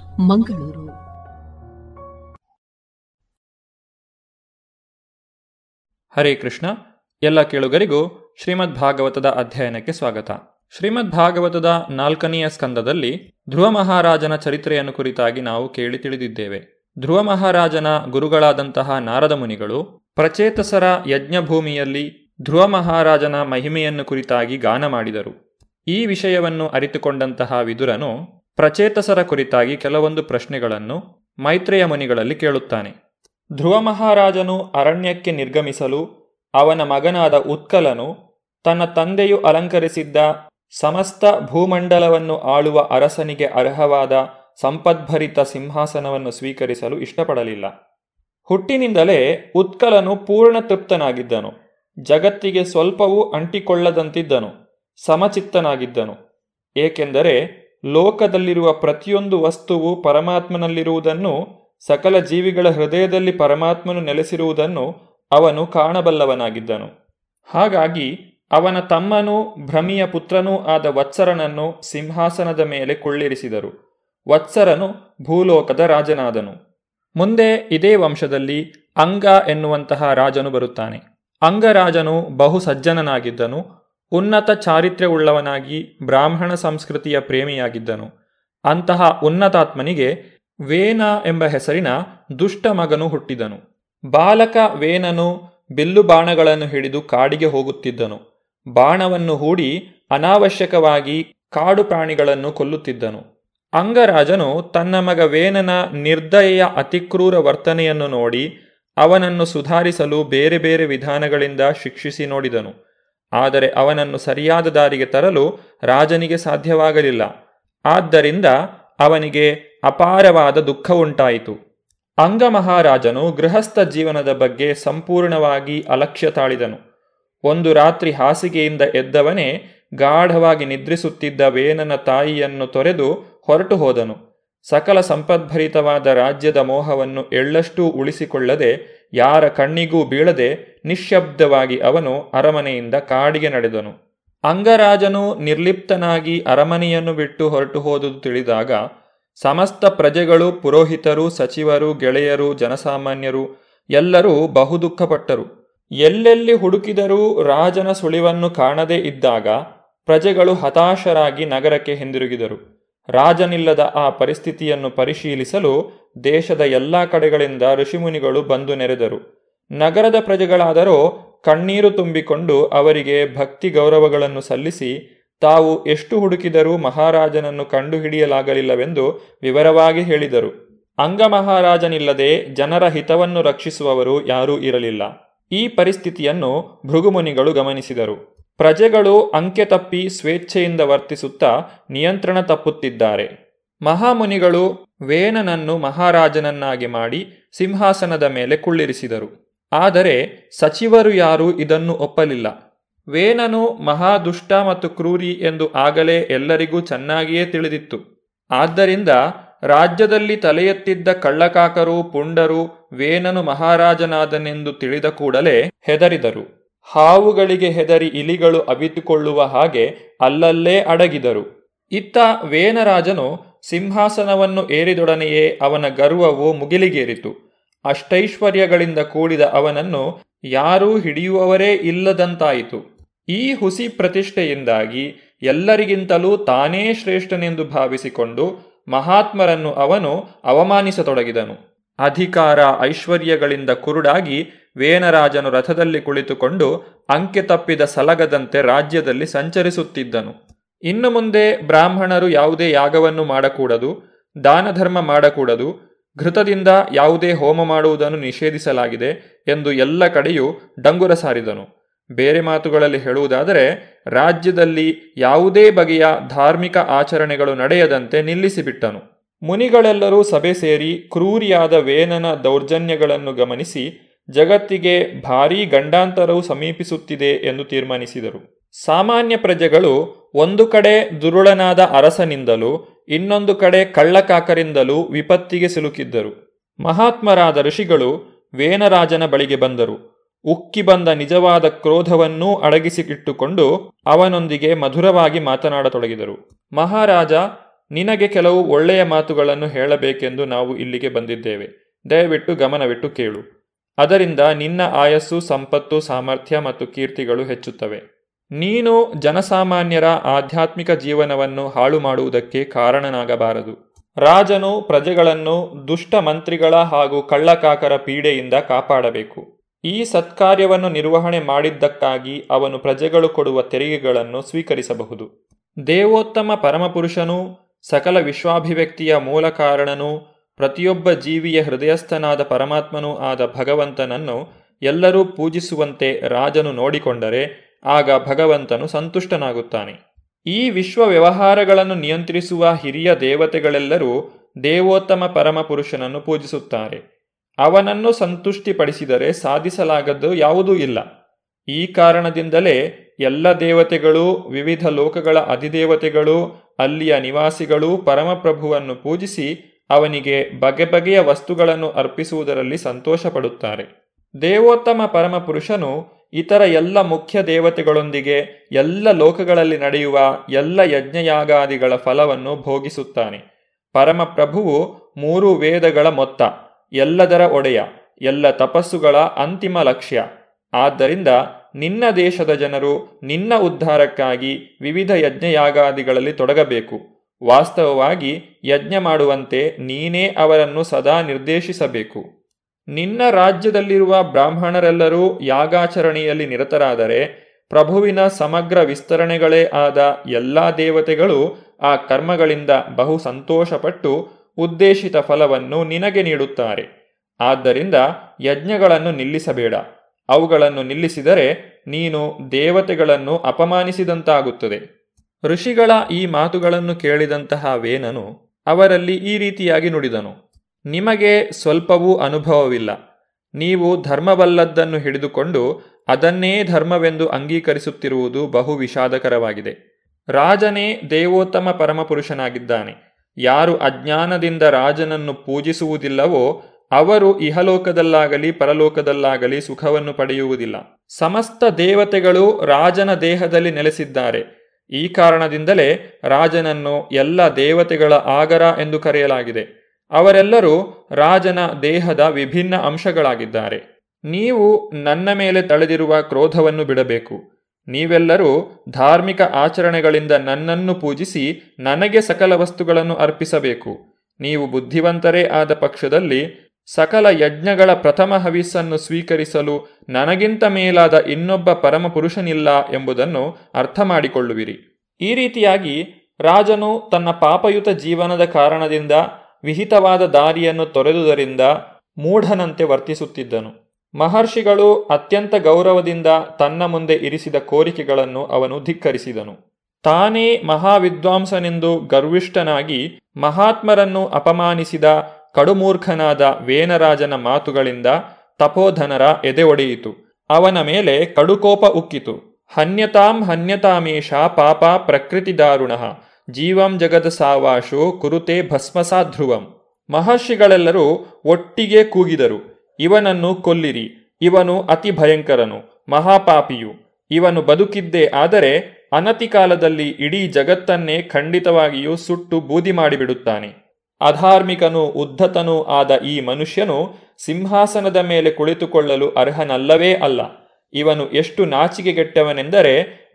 Mangaluru. Hare Krishna, ಎಲ್ಲ ಕೇಳುಗರಿಗೂ ಶ್ರೀಮದ್ ಭಾಗವತದ ಅಧ್ಯಯನಕ್ಕೆ ಸ್ವಾಗತ. ಶ್ರೀಮದ್ ಭಾಗವತದ ನಾಲ್ಕನೆಯ ಸ್ಕಂದದಲ್ಲಿ ಧ್ರುವ ಮಹಾರಾಜನ ಚರಿತ್ರೆಯನ್ನು ಕುರಿತಾಗಿ ನಾವು ಕೇಳಿ ತಿಳಿದಿದ್ದೇವೆ. ಧ್ರುವ ಮಹಾರಾಜನ ಗುರುಗಳಾದಂತಹ ನಾರದ ಮುನಿಗಳು ಪ್ರಚೇತಸರ ಯಜ್ಞಭೂಮಿಯಲ್ಲಿ ಧ್ರುವ ಮಹಾರಾಜನ ಮಹಿಮೆಯನ್ನು ಕುರಿತಾಗಿ ಗಾನ ಮಾಡಿದರು. ಈ ವಿಷಯವನ್ನು ಅರಿತುಕೊಂಡಂತಹ ವಿದುರನು ಪ್ರಚೇತಸರ ಕುರಿತಾಗಿ ಕೆಲವೊಂದು ಪ್ರಶ್ನೆಗಳನ್ನು ಮೈತ್ರೇಯ ಮುನಿಗಳಲ್ಲಿ ಕೇಳುತ್ತಾನೆ. ಧ್ರುವ ಮಹಾರಾಜನು ಅರಣ್ಯಕ್ಕೆ ನಿರ್ಗಮಿಸಲು ಅವನ ಮಗನಾದ ಉತ್ಕಲನು ತನ್ನ ತಂದೆಯು ಅಲಂಕರಿಸಿದ್ದ ಸಮಸ್ತ ಭೂಮಂಡಲವನ್ನು ಆಳುವ ಅರಸನಿಗೆ ಅರ್ಹವಾದ ಸಂಪದ್ಭರಿತ ಸಿಂಹಾಸನವನ್ನು ಸ್ವೀಕರಿಸಲು ಇಷ್ಟಪಡಲಿಲ್ಲ. ಹುಟ್ಟಿನಿಂದಲೇ ಉತ್ಕಲನು ಪೂರ್ಣ ತೃಪ್ತನಾಗಿದ್ದನು. ಜಗತ್ತಿಗೆ ಸ್ವಲ್ಪವೂ ಅಂಟಿಕೊಳ್ಳದಂತಿದ್ದನು. ಸಮಚಿತ್ತನಾಗಿದ್ದನು. ಏಕೆಂದರೆ ಲೋಕದಲ್ಲಿರುವ ಪ್ರತಿಯೊಂದು ವಸ್ತುವು ಪರಮಾತ್ಮನಲ್ಲಿರುವುದನ್ನು, ಸಕಲ ಜೀವಿಗಳ ಹೃದಯದಲ್ಲಿ ಪರಮಾತ್ಮನು ನೆಲೆಸಿರುವುದನ್ನು ಅವನು ಕಾಣಬಲ್ಲವನಾಗಿದ್ದನು. ಹಾಗಾಗಿ ಅವನ ತಮ್ಮನೂ ಭ್ರಮಿಯ ಪುತ್ರನೂ ಆದ ವತ್ಸರನನ್ನು ಸಿಂಹಾಸನದ ಮೇಲೆ ಕೊಳ್ಳಿರಿಸಿದರು. ವತ್ಸರನು ಭೂಲೋಕದ ರಾಜನಾದನು. ಮುಂದೆ ಇದೇ ವಂಶದಲ್ಲಿ ಅಂಗ ಎನ್ನುವಂತಹ ರಾಜನು ಬರುತ್ತಾನೆ. ಅಂಗರಾಜನು ಬಹು ಸಜ್ಜನನಾಗಿದ್ದನು ಉನ್ನತ ಚಾರಿತ್ರ್ಯವುಳ್ಳವನಾಗಿ ಬ್ರಾಹ್ಮಣ ಸಂಸ್ಕೃತಿಯ ಪ್ರೇಮಿಯಾಗಿದ್ದನು. ಅಂತಹ ಉನ್ನತಾತ್ಮನಿಗೆ ವೇನ ಎಂಬ ಹೆಸರಿನ ದುಷ್ಟ ಮಗನು ಹುಟ್ಟಿದನು. ಬಾಲಕ ವೇನನು ಬಿಲ್ಲು ಬಾಣಗಳನ್ನು ಹಿಡಿದು ಕಾಡಿಗೆ ಹೋಗುತ್ತಿದ್ದನು. ಬಾಣವನ್ನು ಹೂಡಿ ಅನಾವಶ್ಯಕವಾಗಿ ಕಾಡು ಪ್ರಾಣಿಗಳನ್ನು ಕೊಲ್ಲುತ್ತಿದ್ದನು. ಅಂಗರಾಜನು ತನ್ನ ಮಗ ವೇನನ ನಿರ್ದಯೆಯ ಅತಿಕ್ರೂರ ವರ್ತನೆಯನ್ನು ನೋಡಿ ಅವನನ್ನು ಸುಧಾರಿಸಲು ಬೇರೆ ಬೇರೆ ವಿಧಾನಗಳಿಂದ ಶಿಕ್ಷಿಸಿ ನೋಡಿದನು. ಆದರೆ ಅವನನ್ನು ಸರಿಯಾದ ದಾರಿಗೆ ತರಲು ರಾಜನಿಗೆ ಸಾಧ್ಯವಾಗಲಿಲ್ಲ. ಆದ್ದರಿಂದ ಅವನಿಗೆ ಅಪಾರವಾದ ದುಃಖ ಉಂಟಾಯಿತು ಅಂಗ ಮಹಾರಾಜನು ಗೃಹಸ್ಥ ಜೀವನದ ಬಗ್ಗೆ ಸಂಪೂರ್ಣವಾಗಿ ಅಲಕ್ಷ್ಯ ತಾಳಿದನು. ಒಂದು ರಾತ್ರಿ ಹಾಸಿಗೆಯಿಂದ ಎದ್ದವನೇ ಗಾಢವಾಗಿ ನಿದ್ರಿಸುತ್ತಿದ್ದ ವೇನನ ತಾಯಿಯನ್ನು ತೊರೆದು ಹೊರಟು ಹೋದನು. ಸಕಲ ಸಂಪದ್ಭರಿತವಾದ ರಾಜ್ಯದ ಮೋಹವನ್ನು ಎಳ್ಳಷ್ಟೂ ಉಳಿಸಿಕೊಳ್ಳದೆ, ಯಾರ ಕಣ್ಣಿಗೂ ಬೀಳದೆ ನಿಶ್ಶಬ್ದವಾಗಿ ಅವನು ಅರಮನೆಯಿಂದ ಕಾಡಿಗೆ ನಡೆದನು. ಅಂಗರಾಜನು ನಿರ್ಲಿಪ್ತನಾಗಿ ಅರಮನೆಯನ್ನು ಬಿಟ್ಟು ಹೊರಟು ಹೋದುದು ತಿಳಿದಾಗ, ಸಮಸ್ತ ಪ್ರಜೆಗಳು, ಪುರೋಹಿತರು, ಸಚಿವರು, ಗೆಳೆಯರು, ಜನಸಾಮಾನ್ಯರು ಎಲ್ಲರೂ ಬಹುದುಃಖಪಟ್ಟರು. ಎಲ್ಲೆಲ್ಲಿ ಹುಡುಕಿದರೂ ರಾಜನ ಸುಳಿವನ್ನು ಕಾಣದೇ ಇದ್ದಾಗ ಪ್ರಜೆಗಳು ಹತಾಶರಾಗಿ ನಗರಕ್ಕೆ ಹಿಂದಿರುಗಿದರು. ರಾಜನಿಲ್ಲದ ಆ ಪರಿಸ್ಥಿತಿಯನ್ನು ಪರಿಶೀಲಿಸಲು ದೇಶದ ಎಲ್ಲ ಕಡೆಗಳಿಂದ ಋಷಿಮುನಿಗಳು ಬಂದು ನೆರೆದರು. ನಗರದ ಪ್ರಜೆಗಳಾದರೋ ಕಣ್ಣೀರು ತುಂಬಿಕೊಂಡು ಅವರಿಗೆ ಭಕ್ತಿ ಗೌರವಗಳನ್ನು ಸಲ್ಲಿಸಿ ತಾವು ಎಷ್ಟು ಹುಡುಕಿದರೂ ಮಹಾರಾಜನನ್ನು ಕಂಡುಹಿಡಿಯಲಾಗಲಿಲ್ಲವೆಂದು ವಿವರವಾಗಿ ಹೇಳಿದರು. ಅಂಗಮಹಾರಾಜನಿಲ್ಲದೆ ಜನರ ಹಿತವನ್ನು ರಕ್ಷಿಸುವವರು ಯಾರೂ ಇರಲಿಲ್ಲ. ಈ ಪರಿಸ್ಥಿತಿಯನ್ನು ಭೃಗುಮುನಿಗಳು ಗಮನಿಸಿದರು. ಪ್ರಜೆಗಳು ಅಂಕೆ ತಪ್ಪಿ ಸ್ವೇಚ್ಛೆಯಿಂದ ವರ್ತಿಸುತ್ತಾ ನಿಯಂತ್ರಣ ತಪ್ಪುತ್ತಿದ್ದಾರೆ. ಮಹಾಮುನಿಗಳು ವೇನನನ್ನು ಮಹಾರಾಜನನ್ನಾಗಿ ಮಾಡಿ ಸಿಂಹಾಸನದ ಮೇಲೆ ಕುಳ್ಳಿರಿಸಿದರು. ಆದರೆ ಸಚಿವರು ಯಾರೂ ಇದನ್ನು ಒಪ್ಪಲಿಲ್ಲ. ವೇನನು ಮಹಾದುಷ್ಟ ಮತ್ತು ಕ್ರೂರಿ ಎಂದು ಆಗಲೇ ಎಲ್ಲರಿಗೂ ಚೆನ್ನಾಗಿಯೇ ತಿಳಿದಿತ್ತು. ಆದ್ದರಿಂದ ರಾಜ್ಯದಲ್ಲಿ ತಲೆ ಎತ್ತಿದ್ದ ಕಳ್ಳಕಾಕರು, ಪುಂಡರು ವೇನನು ಮಹಾರಾಜನಾದನೆಂದು ತಿಳಿದ ಕೂಡಲೇ ಹೆದರಿದರು. ಹಾವುಗಳಿಗೆ ಹೆದರಿ ಇಲಿಗಳು ಅವಿತುಕೊಳ್ಳುವ ಹಾಗೆ ಅಲ್ಲಲ್ಲೇ ಅಡಗಿದರು. ಇತ್ತ ವೇನರಾಜನು ಸಿಂಹಾಸನವನ್ನು ಏರಿದೊಡನೆಯೇ ಅವನ ಗರ್ವವು ಮುಗಿಲಿಗೇರಿತು. ಅಷ್ಟೈಶ್ವರ್ಯಗಳಿಂದ ಕೂಡಿದ ಅವನನ್ನು ಯಾರೂ ಹಿಡಿಯುವವರೇ ಇಲ್ಲದಂತಾಯಿತು. ಈ ಹುಸಿ ಪ್ರತಿಷ್ಠೆಯಿಂದಾಗಿ ಎಲ್ಲರಿಗಿಂತಲೂ ತಾನೇ ಶ್ರೇಷ್ಠನೆಂದು ಭಾವಿಸಿಕೊಂಡು ಮಹಾತ್ಮರನ್ನು ಅವನು ಅವಮಾನಿಸತೊಡಗಿದನು. ಅಧಿಕಾರ ಐಶ್ವರ್ಯಗಳಿಂದ ಕುರುಡಾಗಿ ವೇನರಾಜನು ರಥದಲ್ಲಿ ಕುಳಿತುಕೊಂಡು ಅಂಕೆ ತಪ್ಪಿದ ಸಲಗದಂತೆ ರಾಜ್ಯದಲ್ಲಿ ಸಂಚರಿಸುತ್ತಿದ್ದನು. ಇನ್ನು ಮುಂದೆ ಬ್ರಾಹ್ಮಣರು ಯಾವುದೇ ಯಾಗವನ್ನು ಮಾಡಕೂಡದು, ದಾನಧರ್ಮ ಮಾಡಕೂಡದು, ಘೃತದಿಂದ ಯಾವುದೇ ಹೋಮ ಮಾಡುವುದನ್ನು ನಿಷೇಧಿಸಲಾಗಿದೆ ಎಂದು ಎಲ್ಲ ಕಡೆಯೂ ಡಂಗುರ ಸಾರಿದನು. ಬೇರೆ ಮಾತುಗಳಲ್ಲಿ ಹೇಳುವುದಾದರೆ, ರಾಜ್ಯದಲ್ಲಿ ಯಾವುದೇ ಬಗೆಯ ಧಾರ್ಮಿಕ ಆಚರಣೆಗಳು ನಡೆಯದಂತೆ ನಿಲ್ಲಿಸಿಬಿಟ್ಟನು. ಮುನಿಗಳೆಲ್ಲರೂ ಸಭೆ ಸೇರಿ ಕ್ರೂರಿಯಾದ ವೇನನ ದೌರ್ಜನ್ಯಗಳನ್ನು ಗಮನಿಸಿ ಜಗತ್ತಿಗೆ ಭಾರೀ ಗಂಡಾಂತರವು ಸಮೀಪಿಸುತ್ತಿದೆ ಎಂದು ತೀರ್ಮಾನಿಸಿದರು. ಸಾಮಾನ್ಯ ಪ್ರಜೆಗಳು ಒಂದು ಕಡೆ ದುರುಳನಾದ ಅರಸನಿಂದಲೂ, ಇನ್ನೊಂದು ಕಡೆ ಕಳ್ಳಕಾಕರಿಂದಲೂ ವಿಪತ್ತಿಗೆ ಸಿಲುಕಿದ್ದರು. ಮಹಾತ್ಮರಾದ ಋಷಿಗಳು ವೇನರಾಜನ ಬಳಿಗೆ ಬಂದರು. ಉಕ್ಕಿ ಬಂದ ನಿಜವಾದ ಕ್ರೋಧವನ್ನೂ ಅಡಗಿಸಿಕಿಟ್ಟುಕೊಂಡು ಅವನೊಂದಿಗೆ ಮಧುರವಾಗಿ ಮಾತನಾಡತೊಡಗಿದರು. ಮಹಾರಾಜ, ನಿನಗೆ ಕೆಲವು ಒಳ್ಳೆಯ ಮಾತುಗಳನ್ನು ಹೇಳಬೇಕೆಂದು ನಾವು ಇಲ್ಲಿಗೆ ಬಂದಿದ್ದೇವೆ. ದಯವಿಟ್ಟು ಗಮನವಿಟ್ಟು ಕೇಳು. ಅದರಿಂದ ನಿನ್ನ ಆಯಸ್ಸು, ಸಂಪತ್ತು, ಸಾಮರ್ಥ್ಯ ಮತ್ತು ಕೀರ್ತಿಗಳು ಹೆಚ್ಚುತ್ತವೆ. ನೀನು ಜನಸಾಮಾನ್ಯರ ಆಧ್ಯಾತ್ಮಿಕ ಜೀವನವನ್ನು ಹಾಳು ಮಾಡುವುದಕ್ಕೆ ಕಾರಣನಾಗಬಾರದು. ರಾಜನು ಪ್ರಜೆಗಳನ್ನು ದುಷ್ಟ ಮಂತ್ರಿಗಳ ಹಾಗೂ ಕಳ್ಳಕಾಕರ ಪೀಡೆಯಿಂದ ಕಾಪಾಡಬೇಕು. ಈ ಸತ್ಕಾರ್ಯವನ್ನು ನಿರ್ವಹಣೆ ಮಾಡಿದ್ದಕ್ಕಾಗಿ ಅವನು ಪ್ರಜೆಗಳು ಕೊಡುವ ತೆರಿಗೆಗಳನ್ನು ಸ್ವೀಕರಿಸಬಹುದು. ದೇವೋತ್ತಮ ಪರಮಪುರುಷನು, ಸಕಲ ವಿಶ್ವಾಭಿವ್ಯಕ್ತಿಯ ಮೂಲ ಕಾರಣನೂ ಪ್ರತಿಯೊಬ್ಬ ಜೀವಿಯ ಹೃದಯಸ್ಥನಾದ ಪರಮಾತ್ಮನೂ ಆದ ಭಗವಂತನನ್ನು ಎಲ್ಲರೂ ಪೂಜಿಸುವಂತೆ ರಾಜನು ನೋಡಿಕೊಂಡರೆ ಆಗ ಭಗವಂತನು ಸಂತುಷ್ಟನಾಗುತ್ತಾನೆ. ಈ ವಿಶ್ವ ವ್ಯವಹಾರಗಳನ್ನು ನಿಯಂತ್ರಿಸುವ ಹಿರಿಯ ದೇವತೆಗಳೆಲ್ಲರೂ ದೇವೋತ್ತಮ ಪರಮಪುರುಷನನ್ನು ಪೂಜಿಸುತ್ತಾರೆ. ಅವನನ್ನು ಸಂತುಷ್ಟಿಪಡಿಸಿದರೆ ಸಾಧಿಸಲಾಗದ್ದು ಯಾವುದೂ ಇಲ್ಲ. ಈ ಕಾರಣದಿಂದಲೇ ಎಲ್ಲ ದೇವತೆಗಳು, ವಿವಿಧ ಲೋಕಗಳ ಅಧಿದೇವತೆಗಳು, ಅಲ್ಲಿಯ ನಿವಾಸಿಗಳು ಪರಮಪ್ರಭುವನ್ನು ಪೂಜಿಸಿ ಅವನಿಗೆ ಬಗೆ ಬಗೆಯ ವಸ್ತುಗಳನ್ನು ಅರ್ಪಿಸುವುದರಲ್ಲಿ ಸಂತೋಷ ಪಡುತ್ತಾರೆ ದೇವೋತ್ತಮ ಪರಮಪುರುಷನು ಇತರ ಎಲ್ಲ ಮುಖ್ಯ ದೇವತೆಗಳೊಂದಿಗೆ ಎಲ್ಲ ಲೋಕಗಳಲ್ಲಿ ನಡೆಯುವ ಎಲ್ಲ ಯಜ್ಞಯಾಗಾದಿಗಳ ಫಲವನ್ನು ಭೋಗಿಸುತ್ತಾನೆ. ಪರಮಪ್ರಭುವು ಮೂರು ವೇದಗಳ ಮೊತ್ತ, ಎಲ್ಲದರ ಒಡೆಯ, ಎಲ್ಲ ತಪಸ್ಸುಗಳ ಅಂತಿಮ ಲಕ್ಷ್ಯ. ಆದ್ದರಿಂದ ನಿನ್ನ ದೇಶದ ಜನರು ನಿನ್ನ ಉದ್ಧಾರಕ್ಕಾಗಿ ವಿವಿಧ ಯಜ್ಞಯಾಗಾದಿಗಳಲ್ಲಿ ತೊಡಗಬೇಕು. ವಾಸ್ತವವಾಗಿ ಯಜ್ಞ ಮಾಡುವಂತೆ ನೀನೇ ಅವರನ್ನು ಸದಾ ನಿರ್ದೇಶಿಸಬೇಕು. ನಿನ್ನ ರಾಜ್ಯದಲ್ಲಿರುವ ಬ್ರಾಹ್ಮಣರೆಲ್ಲರೂ ಯಾಗಾಚರಣೆಯಲ್ಲಿ ನಿರತರಾದರೆ ಪ್ರಭುವಿನ ಸಮಗ್ರ ವಿಸ್ತರಣೆಗಳೇ ಆದ ಎಲ್ಲಾ ದೇವತೆಗಳು ಆ ಕರ್ಮಗಳಿಂದ ಬಹು ಸಂತೋಷಪಟ್ಟು ಉದ್ದೇಶಿತ ಫಲವನ್ನು ನಿನಗೆ ನೀಡುತ್ತಾರೆ. ಆದ್ದರಿಂದ ಯಜ್ಞಗಳನ್ನು ನಿಲ್ಲಿಸಬೇಡ. ಅವುಗಳನ್ನು ನಿಲ್ಲಿಸಿದರೆ ನೀನು ದೇವತೆಗಳನ್ನು ಅಪಮಾನಿಸಿದಂತಾಗುತ್ತದೆ. ಋಷಿಗಳ ಈ ಮಾತುಗಳನ್ನು ಕೇಳಿದಂತಹ ವೇನನು ಅವರಲ್ಲಿ ಈ ರೀತಿಯಾಗಿ ನುಡಿದನು. ನಿಮಗೆ ಸ್ವಲ್ಪವೂ ಅನುಭವವಿಲ್ಲ. ನೀವು ಧರ್ಮವಲ್ಲದ್ದನ್ನು ಹಿಡಿದುಕೊಂಡು ಅದನ್ನೇ ಧರ್ಮವೆಂದು ಅಂಗೀಕರಿಸುತ್ತಿರುವುದು ಬಹು ವಿಷಾದಕರವಾಗಿದೆ. ರಾಜನೇ ದೇವೋತ್ತಮ ಪರಮಪುರುಷನಾಗಿದ್ದಾನೆ. ಯಾರು ಅಜ್ಞಾನದಿಂದ ರಾಜನನ್ನು ಪೂಜಿಸುವುದಿಲ್ಲವೋ ಅವರು ಇಹಲೋಕದಲ್ಲಾಗಲಿ ಪರಲೋಕದಲ್ಲಾಗಲಿ ಸುಖವನ್ನು ಪಡೆಯುವುದಿಲ್ಲ. ಸಮಸ್ತ ದೇವತೆಗಳು ರಾಜನ ದೇಹದಲ್ಲಿ ನೆಲೆಸಿದ್ದಾರೆ. ಈ ಕಾರಣದಿಂದಲೇ ರಾಜನನ್ನು ಎಲ್ಲ ದೇವತೆಗಳ ಆಗರ ಎಂದು ಕರೆಯಲಾಗಿದೆ. ಅವರೆಲ್ಲರೂ ರಾಜನ ದೇಹದ ವಿಭಿನ್ನ ಅಂಶಗಳಾಗಿದ್ದಾರೆ. ನೀವು ನನ್ನ ಮೇಲೆ ತಳೆದಿರುವ ಕ್ರೋಧವನ್ನು ಬಿಡಬೇಕು. ನೀವೆಲ್ಲರೂ ಧಾರ್ಮಿಕ ಆಚರಣೆಗಳಿಂದ ನನ್ನನ್ನು ಪೂಜಿಸಿ ನನಗೆ ಸಕಲ ವಸ್ತುಗಳನ್ನು ಅರ್ಪಿಸಬೇಕು. ನೀವು ಬುದ್ಧಿವಂತರೇ ಆದ ಪಕ್ಷದಲ್ಲಿ ಸಕಲ ಯಜ್ಞಗಳ ಪ್ರಥಮ ಹವಿಸ್ಸನ್ನು ಸ್ವೀಕರಿಸಲು ನನಗಿಂತ ಮೇಲಾದ ಇನ್ನೊಬ್ಬ ಪರಮಪುರುಷನಿಲ್ಲ ಎಂಬುದನ್ನು ಅರ್ಥ ಮಾಡಿಕೊಳ್ಳುವಿರಿ ಈ ರೀತಿಯಾಗಿ ರಾಜನು ತನ್ನ ಪಾಪಯುತ ಜೀವನದ ಕಾರಣದಿಂದ ವಿಹಿತವಾದ ದಾರಿಯನ್ನು ತೊರೆದುದರಿಂದ ಮೂಢನಂತೆ ವರ್ತಿಸುತ್ತಿದ್ದನು. ಮಹರ್ಷಿಗಳು ಅತ್ಯಂತ ಗೌರವದಿಂದ ತನ್ನ ಮುಂದೆ ಇರಿಸಿದ ಕೋರಿಕೆಗಳನ್ನು ಅವನು ಧಿಕ್ಕರಿಸಿದನು. ತಾನೇ ಮಹಾವಿದ್ವಾಂಸನೆಂದು ಗರ್ವಿಷ್ಠನಾಗಿ ಮಹಾತ್ಮರನ್ನು ಅಪಮಾನಿಸಿದ ಕಡುಮೂರ್ಖನಾದ ವೇನರಾಜನ ಮಾತುಗಳಿಂದ ತಪೋಧನರ ಎದೆ ಒಡೆಯಿತು. ಅವನ ಮೇಲೆ ಕಡುಕೋಪ ಉಕ್ಕಿತು. ಹನ್ಯತಾಂ ಹನ್ಯತಾಮೇಶ ಪಾಪ ಪ್ರಕೃತಿ ದಾರುಣ ಜೀವಂ ಜಗದ ಸಾವಾಶು ಕುರುತೆ ಭಸ್ಮಸಾ ಧ್ರುವಂ. ಮಹರ್ಷಿಗಳೆಲ್ಲರೂ ಒಟ್ಟಿಗೆ ಕೂಗಿದರು. ಇವನನ್ನು ಕೊಲ್ಲಿರಿ. ಇವನು ಅತಿ ಭಯಂಕರನು, ಮಹಾಪಾಪಿಯು. ಇವನು ಬದುಕಿದ್ದೇ ಆದರೆ ಅನತಿ ಕಾಲದಲ್ಲಿ ಇಡೀ ಜಗತ್ತನ್ನೇ ಖಂಡಿತವಾಗಿಯೂ ಸುಟ್ಟು ಬೂದಿ ಮಾಡಿಬಿಡುತ್ತಾನೆ. ಅಧಾರ್ಮಿಕನೂ ಉದ್ಧತನೂ ಆದ ಈ ಮನುಷ್ಯನು ಸಿಂಹಾಸನದ ಮೇಲೆ ಕುಳಿತುಕೊಳ್ಳಲು ಅರ್ಹನಲ್ಲವೇ ಅಲ್ಲ. ಇವನು ಎಷ್ಟು ನಾಚಿಕೆಗೆಟ್ಟವನೆಂದರೆ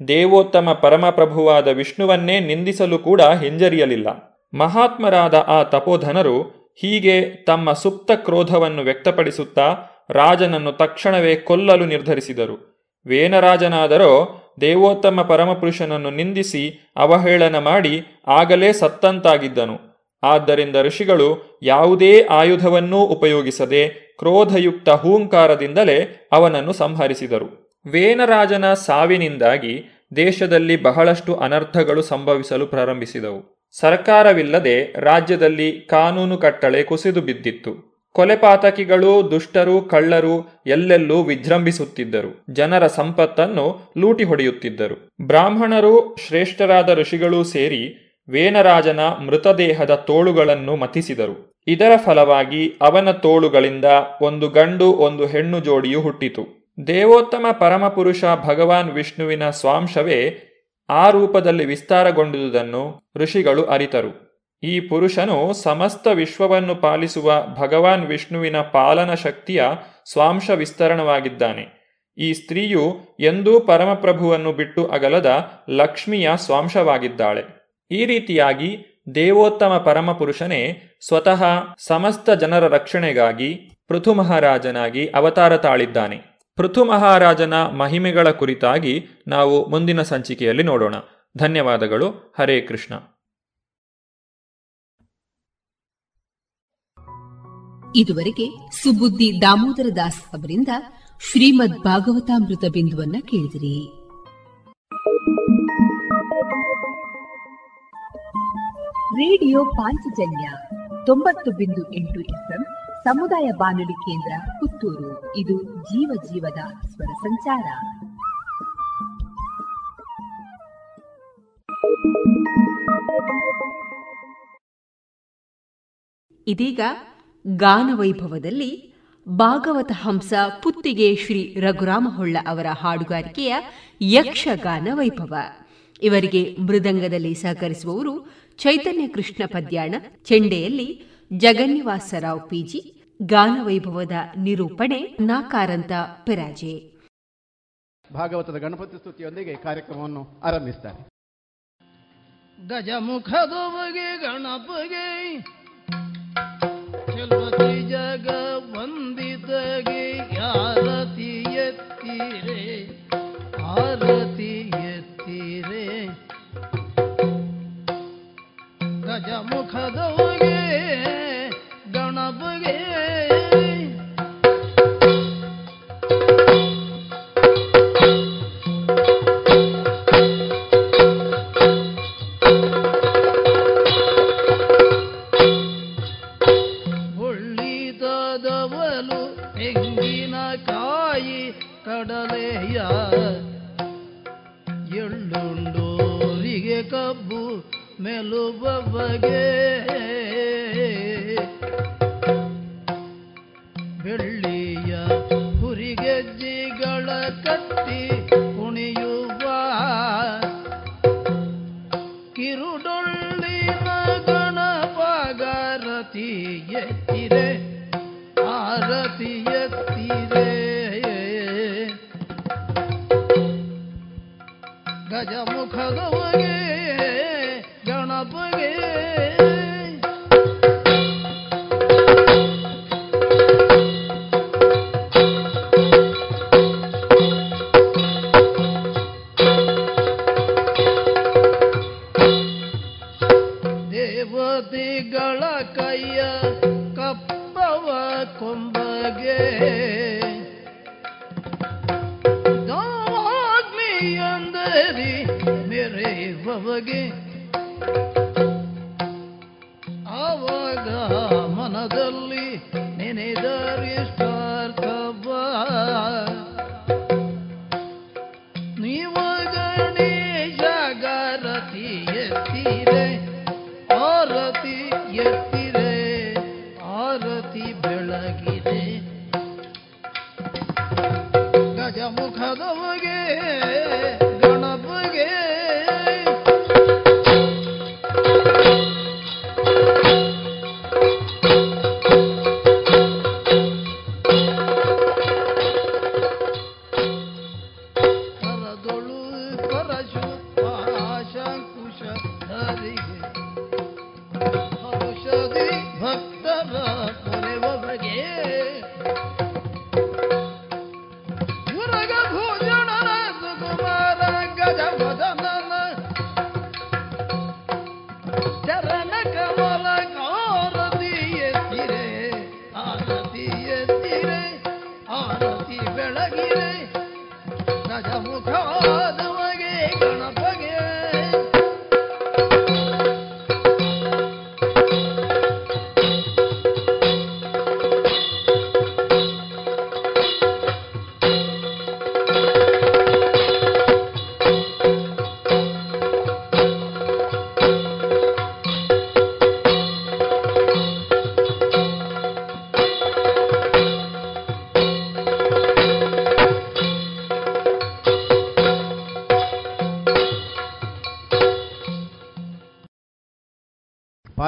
ದೇವೋತ್ತಮ ಪರಮಪ್ರಭುವಾದ ವಿಷ್ಣುವನ್ನೇ ನಿಂದಿಸಲು ಕೂಡ ಹಿಂಜರಿಯಲಿಲ್ಲ. ಮಹಾತ್ಮರಾದ ಆ ತಪೋಧನರು ಹೀಗೆ ತಮ್ಮ ಸುಪ್ತ ಕ್ರೋಧವನ್ನು ವ್ಯಕ್ತಪಡಿಸುತ್ತಾ ರಾಜನನ್ನು ತಕ್ಷಣವೇ ಕೊಲ್ಲಲು ನಿರ್ಧರಿಸಿದರು. ವೇನರಾಜನಾದರೋ ದೇವೋತ್ತಮ ಪರಮಪುರುಷನನ್ನು ನಿಂದಿಸಿ ಅವಹೇಳನ ಮಾಡಿ ಆಗಲೇ ಸತ್ತಂತಾಗಿದ್ದನು. ಆದ್ದರಿಂದ ಋಷಿಗಳು ಯಾವುದೇ ಆಯುಧವನ್ನೂ ಉಪಯೋಗಿಸದೆ ಕ್ರೋಧಯುಕ್ತ ಹೂಂಕಾರದಿಂದಲೇ ಅವನನ್ನು ಸಂಹರಿಸಿದರು. ವೇನರಾಜನ ಸಾವಿನಿಂದಾಗಿ ದೇಶದಲ್ಲಿ ಬಹಳಷ್ಟು ಅನರ್ಥಗಳು ಸಂಭವಿಸಲು ಪ್ರಾರಂಭಿಸಿದವು. ಸರ್ಕಾರವಿಲ್ಲದೆ ರಾಜ್ಯದಲ್ಲಿ ಕಾನೂನು ಕಟ್ಟಳೆ ಕುಸಿದು ಬಿದ್ದಿತ್ತು. ಕೊಲೆಪಾತಕಿಗಳು, ದುಷ್ಟರು, ಕಳ್ಳರು ಎಲ್ಲೆಲ್ಲೂ ವಿಜೃಂಭಿಸುತ್ತಿದ್ದರು. ಜನರ ಸಂಪತ್ತನ್ನು ಲೂಟಿ ಹೊಡೆಯುತ್ತಿದ್ದರು. ಬ್ರಾಹ್ಮಣರು ಶ್ರೇಷ್ಠರಾದ ಋಷಿಗಳೂ ಸೇರಿ ವೇನರಾಜನ ಮೃತದೇಹದ ತೋಳುಗಳನ್ನು ಮತಿಸಿದರು. ಇದರ ಫಲವಾಗಿ ಅವನ ತೋಳುಗಳಿಂದ ಒಂದು ಗಂಡು ಒಂದು ಹೆಣ್ಣು ಜೋಡಿಯು ಹುಟ್ಟಿತು. ದೇವೋತ್ತಮ ಪರಮಪುರುಷ ಭಗವಾನ್ ವಿಷ್ಣುವಿನ ಸ್ವಾಂಶವೇ ಆ ರೂಪದಲ್ಲಿ ವಿಸ್ತಾರಗೊಂಡುದನ್ನು ಋಷಿಗಳು ಅರಿತರು. ಈ ಪುರುಷನು ಸಮಸ್ತ ವಿಶ್ವವನ್ನು ಪಾಲಿಸುವ ಭಗವಾನ್ ವಿಷ್ಣುವಿನ ಪಾಲನ ಶಕ್ತಿಯ ಸ್ವಾಂಶ ವಿಸ್ತರಣವಾಗಿದ್ದಾನೆ. ಈ ಸ್ತ್ರೀಯು ಎಂದೂ ಪರಮಪ್ರಭುವನ್ನು ಬಿಟ್ಟು ಅಗಲದ ಲಕ್ಷ್ಮಿಯ ಸ್ವಾಂಶವಾಗಿದ್ದಾಳೆ. ಈ ರೀತಿಯಾಗಿ ದೇವೋತ್ತಮ ಪರಮಪುರುಷನೇ ಸ್ವತಃ ಸಮಸ್ತ ಜನರ ರಕ್ಷಣೆಗಾಗಿ ಪೃಥು ಮಹಾರಾಜನಾಗಿ ಅವತಾರ ತಾಳಿದ್ದಾನೆ. ಪೃಥು ಮಹಾರಾಜನ ಮಹಿಮೆಗಳ ಕುರಿತಾಗಿ ನಾವು ಮುಂದಿನ ಸಂಚಿಕೆಯಲ್ಲಿ ನೋಡೋಣ. ಧನ್ಯವಾದಗಳು. ಹರೇ ಕೃಷ್ಣ. ಇದುವರೆಗೆ ಸುಬುದ್ದಿ ದಾಮೋದರ ದಾಸ್ ಅವರಿಂದ ಶ್ರೀಮದ್ ಭಾಗವತಾಮೃತ ಬಿಂದುವನ್ನ ಕೇಳಿದಿರಿ. ರೇಡಿಯೋ ಪಾಂಚಜನ್ಯ ತೊಂಬತ್ತು ಬಿಂದು ಎಂಟು ಸಮುದಾಯ ಬಾನುಲಿ ಕೇಂದ್ರ ಪುತ್ತೂರು. ಇದು ಜೀವ ಜೀವದ ಸ್ವರ ಸಂಚಾರ. ಇದೀಗ ಗಾನವೈಭವದಲ್ಲಿ ಭಾಗವತ ಹಂಸ ಪುತ್ತಿಗೆ ಶ್ರೀ ರಘುರಾಮಹೊಳ್ಳ ಅವರ ಹಾಡುಗಾರಿಕೆಯ ಯಕ್ಷಗಾನ ವೈಭವ. ಇವರಿಗೆ ಮೃದಂಗದಲ್ಲಿ ಸಹಕರಿಸುವವರು ಚೈತನ್ಯ ಕೃಷ್ಣ ಪದ್ಯಾಣ ಚೆಂಡೆಯಲ್ಲಿ ಜಗನ್ನಿವಾಸರಾವ್ ಪಿಜಿ ಗಾನವೈಭವದ ನಿರೂಪಣೆ ನಾಕಾರಂತ ಪೆರಾಜೆ. ಭಾಗವತದ ಗಣಪತಿ ಸ್ತುತಿಯೊಂದಿಗೆ ಕಾರ್ಯಕ್ರಮವನ್ನು ಆರಂಭಿಸ್ತಾರೆ ಗಜಮುಖದೊವಗೆ ಗಣಪಗೆ ಚಲತಿ ಜಗ ವಂದಿತಗೆ ಆರತಿ ಎತ್ತಿರೆ ಆರತಿ ಎತ್ತಿರೆ. ಗಜಮುಖದೊವಗೆ ಗಣಪಗೆ. ಒಳ್ಳಿದವಲು ತೆಂಗಿನಕಾಯಿ ಕಡಲೆಯ ಎಳ್ಳುಂಡೋರಿಗೆ ಕಬ್ಬು ಮೆಲುಬಗೆ ಬೆಳ್ಳಿಯ ಹುರಿಗೆಜ್ಜಿಗಳ ಕಟ್ಟಿ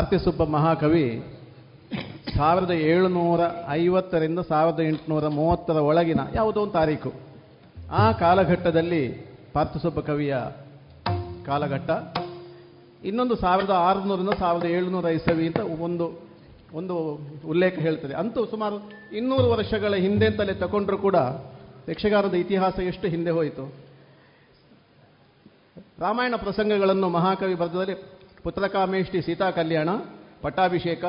ಪಾರ್ಥಿಸುಬ್ಬ ಮಹಾಕವಿ ಸಾವಿರದ ಏಳುನೂರ ಐವತ್ತರಿಂದ ಸಾವಿರದ ಎಂಟುನೂರ ಮೂವತ್ತರ ಒಳಗಿನ ಯಾವುದೋ ಒಂದು ತಾರೀಕು. ಆ ಕಾಲಘಟ್ಟದಲ್ಲಿ ಪಾರ್ಥಸುಬ್ಬ ಕವಿಯ ಕಾಲಘಟ್ಟ. ಇನ್ನೊಂದು ಸಾವಿರದ ಆರುನೂರಿಂದ ಸಾವಿರದ ಏಳುನೂರ ಇಸವಿ ಅಂತ ಒಂದು ಒಂದು ಉಲ್ಲೇಖ ಹೇಳ್ತದೆ. ಅಂತೂ ಸುಮಾರು ಇನ್ನೂರು ವರ್ಷಗಳ ಹಿಂದೆ ಅಂತಲೇ ತಗೊಂಡ್ರೂ ಕೂಡ ಯಕ್ಷಗಾನದ ಇತಿಹಾಸ ಎಷ್ಟು ಹಿಂದೆ ಹೋಯಿತು. ರಾಮಾಯಣ ಪ್ರಸಂಗಗಳನ್ನು ಮಹಾಕವಿ ಬರೆದಲ್ಲಿ ಪುತ್ರಕಾಮೇಷ್ಟಿ ಸೀತಾ ಕಲ್ಯಾಣ, ಪಟ್ಟಾಭಿಷೇಕ,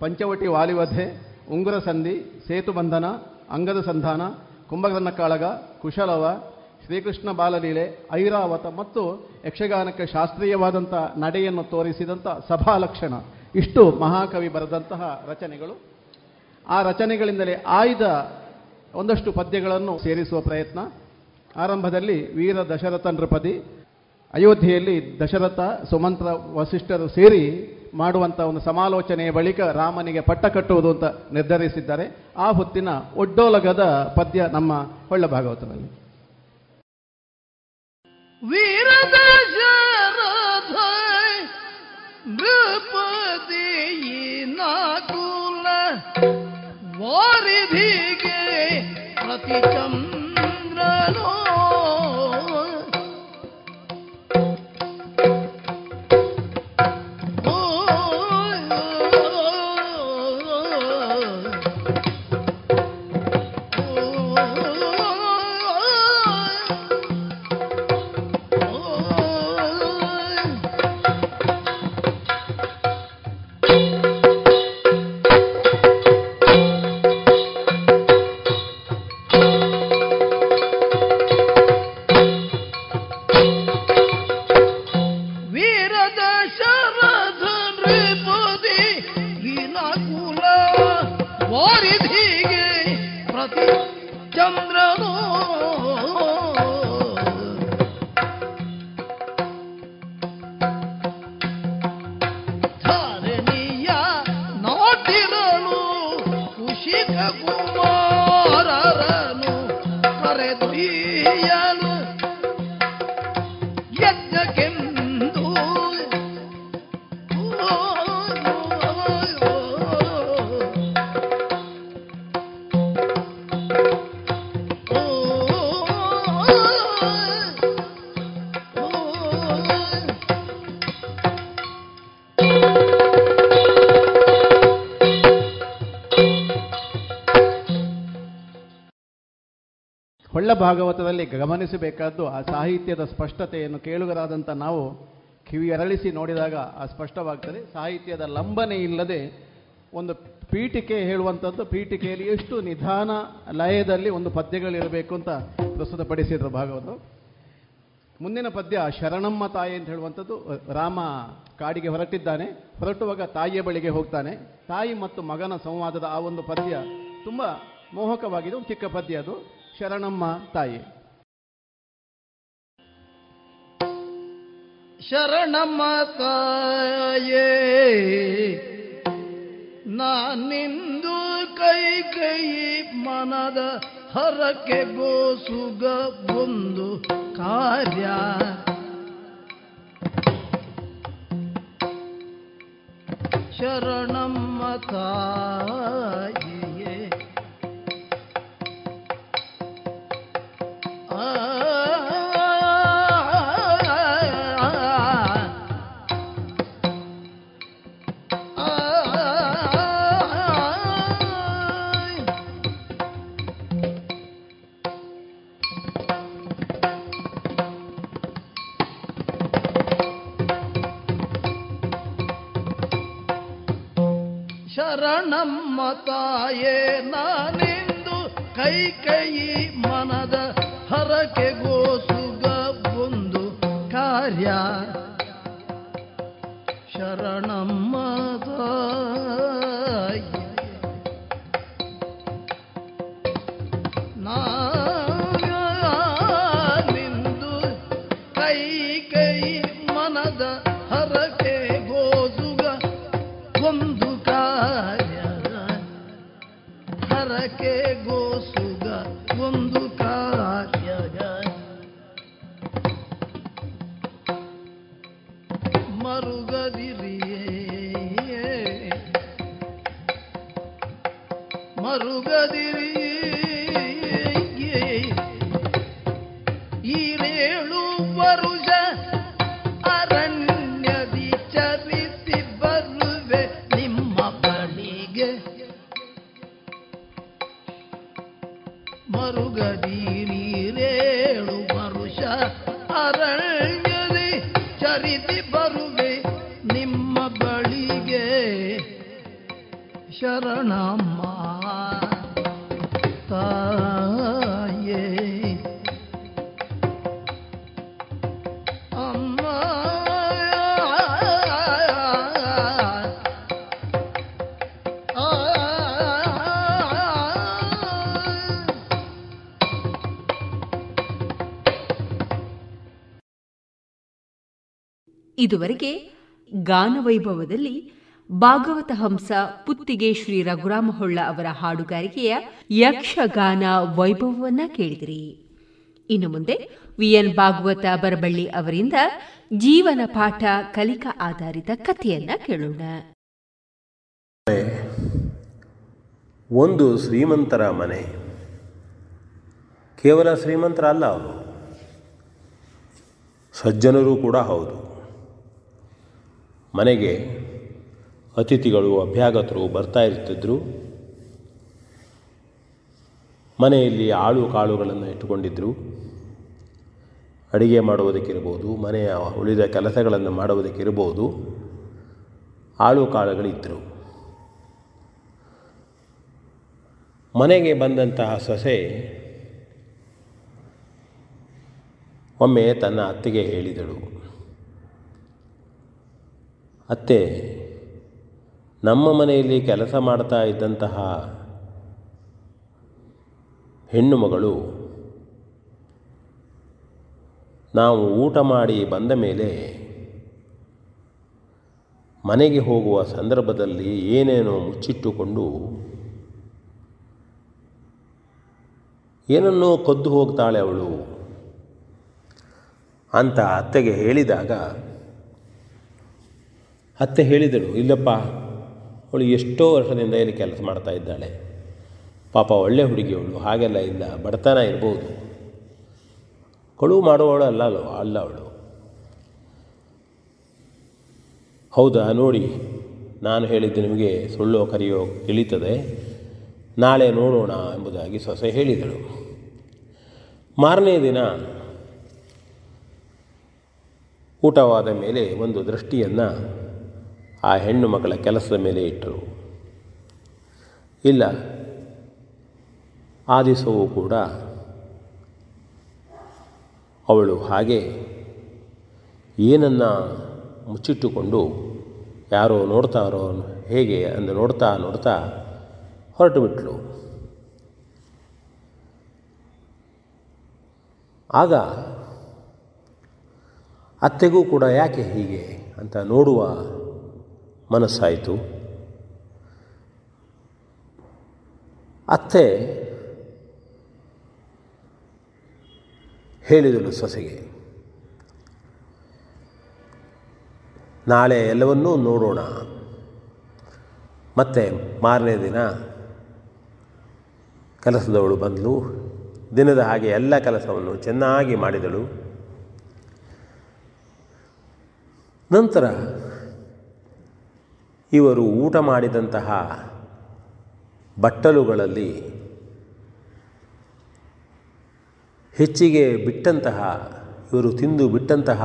ಪಂಚವಟಿ ವಾಲಿವಧೆ, ಉಂಗುರ ಸಂಧಿ, ಸೇತು ಬಂಧನ, ಅಂಗದ ಸಂಧಾನ, ಕುಂಭಕರ್ಣ ಕಾಳಗ, ಕುಶಲವ, ಶ್ರೀಕೃಷ್ಣ ಬಾಲಲೀಲೆ, ಐರಾವತ ಮತ್ತು ಯಕ್ಷಗಾನಕ್ಕೆ ಶಾಸ್ತ್ರೀಯವಾದಂಥ ನಡೆಯನ್ನು ತೋರಿಸಿದಂಥ ಸಭಾಲಕ್ಷಣ ಇಷ್ಟು ಮಹಾಕವಿ ಬರೆದಂತಹ ರಚನೆಗಳು. ಆ ರಚನೆಗಳಿಂದಲೇ ಆಯ್ದ ಒಂದಷ್ಟು ಪದ್ಯಗಳನ್ನು ಸೇರಿಸುವ ಪ್ರಯತ್ನ. ಆರಂಭದಲ್ಲಿ ವೀರ ದಶರಥ ನೃಪದಿ ಅಯೋಧ್ಯೆಯಲ್ಲಿ ದಶರಥ, ಸುಮಂತ್ರ, ವಸಿಷ್ಠರು ಸೇರಿ ಮಾಡುವಂಥ ಒಂದು ಸಮಾಲೋಚನೆಯ ಬಳಿಕ ರಾಮನಿಗೆ ಪಟ್ಟ ಕಟ್ಟುವುದು ಅಂತ ನಿರ್ಧರಿಸಿದ್ದಾರೆ. ಆ ಹೊತ್ತಿನ ಒಡ್ಡೋಲಗದ ಪದ್ಯ ನಮ್ಮ ಹೊಳ್ಳ ಭಾಗವತನಲ್ಲಿ ಪ್ರತಿ ನೃಪತಿ ಭಾಗವತದಲ್ಲಿ ಗಮನಿಸಬೇಕಾದ್ದು ಆ ಸಾಹಿತ್ಯದ ಸ್ಪಷ್ಟತೆಯನ್ನು ಕೇಳುಗರಾದಂಥ ನಾವು ಕಿವಿಯರಳಿಸಿ ನೋಡಿದಾಗ ಆ ಸ್ಪಷ್ಟವಾಗ್ತದೆ. ಸಾಹಿತ್ಯದ ಲಂಬನೆ ಇಲ್ಲದೆ ಒಂದು ಪೀಠಿಕೆ ಹೇಳುವಂಥದ್ದು ಪೀಠಿಕೆಯಲ್ಲಿ ಎಷ್ಟು ನಿಧಾನ ಲಯದಲ್ಲಿ ಒಂದು ಪದ್ಯಗಳಿರಬೇಕು ಅಂತ ಪ್ರಸ್ತುತಪಡಿಸಿದ್ರು ಭಾಗವತ ಮುಂದಿನ ಪದ್ಯ ಶರಣಮ್ಮ ತಾಯಿ ಅಂತ ಹೇಳುವಂಥದ್ದು ರಾಮ ಕಾಡಿಗೆ ಹೊರಟಿದ್ದಾನೆ. ಹೊರಟುವಾಗ ತಾಯಿಯ ಬಳಿಗೆ ಹೋಗ್ತಾನೆ. ತಾಯಿ ಮತ್ತು ಮಗನ ಸಂವಾದದ ಆ ಒಂದು ಪದ್ಯ ತುಂಬ ಮೋಹಕವಾಗಿದೆ. ಒಂದು ಚಿಕ್ಕ ಪದ್ಯ ಅದು. ಶರಣಮ್ಮ ತಾಯಿ. ಶರಣಮ್ಮ ತಾಯೇ ನಾನಿಂದು ಕೈ ಕೈ ಮನದ ಹರಕೆ ಗೋಸುಗ ಒಂದು ಕಾರ್ಯ. ಶರಣಮ್ಮ ತಾಯಿಯೇ ಶರಣಮ್ಮ ತಾಯೇ ನಾನೆಂದು ಕೈ ಕೈ ಮನದ ಹರಕೆ ಗೋಸುಗ ಒಂದು ಕಾರ್ಯ. ಶರಣಮ್ಮ ಇದುವರೆಗೆ ಗಾನವೈಭವದಲ್ಲಿ ಭಾಗವತ ಹಂಸ ಪುತ್ತಿಗೆ ಶ್ರೀ ರಘುರಾಮ ಹೊಳ್ಳ ಅವರ ಹಾಡುಗಾರಿಕೆಯ ಯಕ್ಷಗಾನ ವೈಭವವನ್ನ ಕೇಳಿದಿರಿ. ಇನ್ನು ಮುಂದೆ ವಿಎನ್ ಭಾಗವತ ಬರಬಳ್ಳಿ ಅವರಿಂದ ಜೀವನ ಪಾಠ ಕಲಿಕಾ ಆಧಾರಿತ ಕಥೆಯನ್ನ ಕೇಳೋಣ. ಒಂದು ಶ್ರೀಮಂತರ ಮನೆ. ಕೇವಲ ಶ್ರೀಮಂತರ ಅಲ್ಲ ಅವರು ಸಜ್ಜನರು ಕೂಡ ಹೌದು. ಮನೆಗೆ ಅತಿಥಿಗಳು, ಅಭ್ಯಾಗತರು ಬರ್ತಾ ಇರ್ತಿದ್ರು. ಮನೆಯಲ್ಲಿ ಆಳು ಕಾಳುಗಳನ್ನು ಇಟ್ಟುಕೊಂಡಿದ್ದರು ಅಡಿಗೆ ಮಾಡುವುದಕ್ಕಿರ್ಬೋದು, ಮನೆಯ ಉಳಿದ ಕೆಲಸಗಳನ್ನು ಮಾಡುವುದಕ್ಕಿರ್ಬೋದು ಆಳು ಕಾಳುಗಳಿದ್ದರು ಮನೆಗೆ ಬಂದಂತಹ ಸೊಸೆ ಒಮ್ಮೆ ತನ್ನ ಅತ್ತೆಗೆ ಹೇಳಿದಳು ಅತ್ತೆ, ನಮ್ಮ ಮನೆಯಲ್ಲಿ ಕೆಲಸ ಮಾಡ್ತಾ ಇದ್ದಂತಹ ಹೆಣ್ಣು ಮಗಳು ನಾವು ಊಟ ಮಾಡಿ ಬಂದ ಮೇಲೆ ಮನೆಗೆ ಹೋಗುವ ಸಂದರ್ಭದಲ್ಲಿ ಏನೇನೋ ಮುಚ್ಚಿಟ್ಟುಕೊಂಡು ಏನನ್ನೋ ಕದ್ದು ಹೋಗ್ತಾಳೆ ಅವಳು ಅಂತ ಅತ್ತೆಗೆ ಹೇಳಿದಾಗ ಅತ್ತೆ ಹೇಳಿದಳು, ಇಲ್ಲಪ್ಪ, ಅವಳು ಎಷ್ಟೋ ವರ್ಷದಿಂದ ಇಲ್ಲಿ ಕೆಲಸ ಮಾಡ್ತಾ ಇದ್ದಾಳೆ. ಪಾಪ ಒಳ್ಳೆ ಹುಡುಗಿಯವಳು, ಹಾಗೆಲ್ಲ ಇಲ್ಲ, ಬಡತನ ಇರ್ಬೋದು. ಕಳುವು ಮಾಡುವವಳು ಅಲ್ಲ ಅಲ್ಲ ಅವಳು. ಹೌದಾ, ನೋಡಿ, ನಾನು ಹೇಳಿದ್ದು ನಿಮಗೆ ಸುಳ್ಳು ಕರೆಯೋ ತಿಳಿತದೆ. ನಾಳೆ ನೋಡೋಣ ಎಂಬುದಾಗಿ ಸೊಸೆ ಹೇಳಿದಳು. ಮಾರನೇ ದಿನ ಊಟವಾದ ಮೇಲೆ ಒಂದು ದೃಷ್ಟಿಯನ್ನು ಆ ಹೆಣ್ಣು ಮಗಳ ಕೆಲಸದ ಮೇಲೆ ಇಟ್ಟರು. ಇಲ್ಲ, ಆ ದಿವಸವೂ ಕೂಡ ಅವಳು ಹಾಗೆ ಏನನ್ನು ಮುಚ್ಚಿಟ್ಟುಕೊಂಡು ಯಾರೋ ನೋಡ್ತಾರೋ ಹೇಗೆ ಅಂದು ನೋಡ್ತಾ ನೋಡ್ತಾ ಹೊರಟು ಬಿಟ್ಲು. ಆಗ ಅತ್ತೆಗೂ ಕೂಡ ಯಾಕೆ ಹೀಗೆ ಅಂತ ನೋಡುವ ಮನಸ್ಸಾಯಿತು. ಅತ್ತೆ ಹೇಳಿದಳು ಸೊಸೆಗೆ, ನಾಳೆ ಎಲ್ಲವನ್ನೂ ನೋಡೋಣ. ಮತ್ತೆ ಮಾರನೇ ದಿನ ಕೆಲಸದವಳು ಬಂದಳು ದಿನದ ಹಾಗೆ ಎಲ್ಲ ಕೆಲಸವನ್ನು ಚೆನ್ನಾಗಿ ಮಾಡಿದಳು. ನಂತರ ಇವರು ಊಟ ಮಾಡಿದಂತಹ ಬಟ್ಟಲುಗಳಲ್ಲಿ ಹೆಚ್ಚಿಗೆ ಬಿಟ್ಟಂತಹ, ಇವರು ತಿಂದು ಬಿಟ್ಟಂತಹ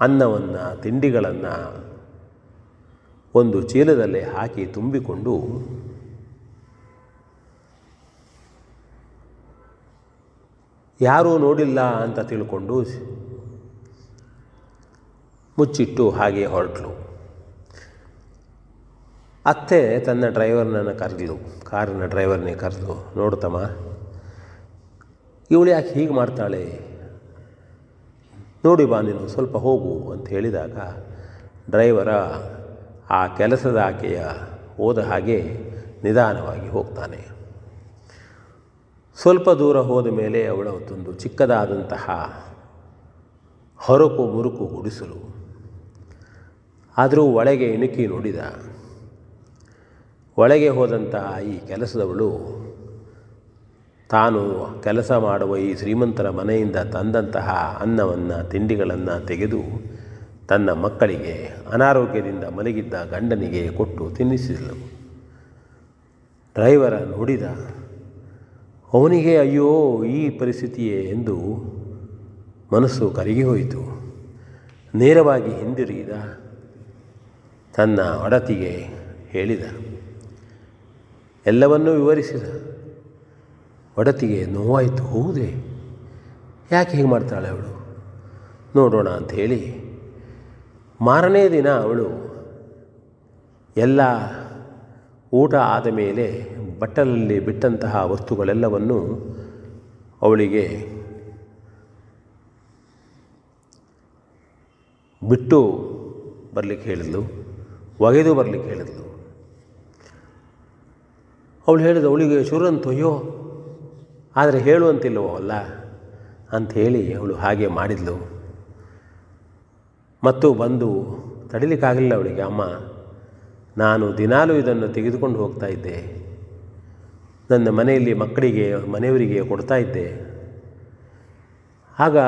ಅನ್ನವನ್ನು, ತಿಂಡಿಗಳನ್ನು ಒಂದು ಚೀಲದಲ್ಲಿ ಹಾಕಿ ತುಂಬಿಕೊಂಡು ಯಾರೂ ನೋಡಿಲ್ಲ ಅಂತ ತಿಳ್ಕೊಂಡು ಮುಚ್ಚಿಟ್ಟು ಹಾಗೆ ಹೊರಟಳು ಅತ್ತೆ ತನ್ನ ಡ್ರೈವರ್ನನ್ನು ಕರೆದ್ಲು, ಕಾರಿನ ಡ್ರೈವರ್ನೇ ಕರೆದು ನೋಡ್ತಮ್ಮ ಇವಳು ಯಾಕೆ ಹೀಗೆ ಮಾಡ್ತಾಳೆ? ನೋಡಿ ಬಾ ನೀನು, ಸ್ವಲ್ಪ ಹೋಗು ಅಂತ ಹೇಳಿದಾಗ ಡ್ರೈವರ ಆ ಕೆಲಸದ ಆಕೆಯ ಹೋದ ಹಾಗೆ ನಿಧಾನವಾಗಿ ಹೋಗ್ತಾನೆ. ಸ್ವಲ್ಪ ದೂರ ಹೋದ ಮೇಲೆ ಅವಳ ಒಂದು ಚಿಕ್ಕದಾದಂತಹ ಹೊರಕು ಮುರುಕು ಗುಡಿಸಲು ಆದರೂ ಒಳಗೆ ಇಣುಕಿ ನೋಡಿದ ಒಳಗೆ ಹೋದಂತಹ ಈ ಕೆಲಸದವಳು ತಾನು ಕೆಲಸ ಮಾಡುವ ಈ ಶ್ರೀಮಂತರ ಮನೆಯಿಂದ ತಂದಂತಹ ಅನ್ನವನ್ನು, ತಿಂಡಿಗಳನ್ನು ತೆಗೆದು ತನ್ನ ಮಕ್ಕಳಿಗೆ ಅನಾರೋಗ್ಯದಿಂದ ಮಲಗಿದ್ದ ಗಂಡನಿಗೆ ಕೊಟ್ಟು ತಿನ್ನಿಸಿದಳು. ಡ್ರೈವರ ನೋಡಿದ, ಅವನಿಗೆ ಅಯ್ಯೋ ಈ ಪರಿಸ್ಥಿತಿಯೇ ಎಂದು ಮನಸ್ಸು ಕರಗಿ ಹೋಯಿತು. ನೇರವಾಗಿ ಹಿಂದಿರುಗಿದ ತನ್ನ ಒಡತಿಗೆ ಹೇಳಿದ ಎಲ್ಲವನ್ನೂ ವಿವರಿಸಿದ. ಒಡತಿಗೆ ನೋವಾಯಿತು, ಹೌದೇ? ಯಾಕೆ ಹೀಗೆ ಮಾಡ್ತಾಳೆ ಅವಳು? ನೋಡೋಣ ಅಂತ ಹೇಳಿ. ಮಾರನೇ ದಿನ ಅವಳು ಎಲ್ಲ ಊಟ ಆದ ಮೇಲೆ ಬಟ್ಟಲಲ್ಲಿ ಬಿಟ್ಟಂತಹ ವಸ್ತುಗಳೆಲ್ಲವನ್ನು ಅವಳಿಗೆ ಬಿಟ್ಟು ಬರಲಿಕ್ಕೆ ಹೇಳಿದ್ಲು, ಒಗೆದು ಬರಲಿಕ್ಕೆ ಹೇಳಿದ್ಲು. ಅವಳು ಹೇಳಿದ ಅವಳಿಗೆ ಶುರಂತು, ಅಯ್ಯೋ, ಆದರೆ ಹೇಳುವಂತಿಲ್ಲವೋ ಅಲ್ಲ? ಅಂಥೇಳಿ ಅವಳು ಹಾಗೆ ಮಾಡಿದ್ಲು. ಮತ್ತು ಬಂದು ತಡಿಲಿಕ್ಕಾಗಲಿಲ್ಲ ಅವಳಿಗೆ, ಅಮ್ಮ, ನಾನು ದಿನಾಲೂ ಇದನ್ನು ತೆಗೆದುಕೊಂಡು ಹೋಗ್ತಾ ಇದ್ದೆ. ನನ್ನ ಮನೆಯಲ್ಲಿ ಮಕ್ಕಳಿಗೆ, ಮನೆಯವರಿಗೆ ಕೊಡ್ತಾ ಇದ್ದೆ. ಆಗ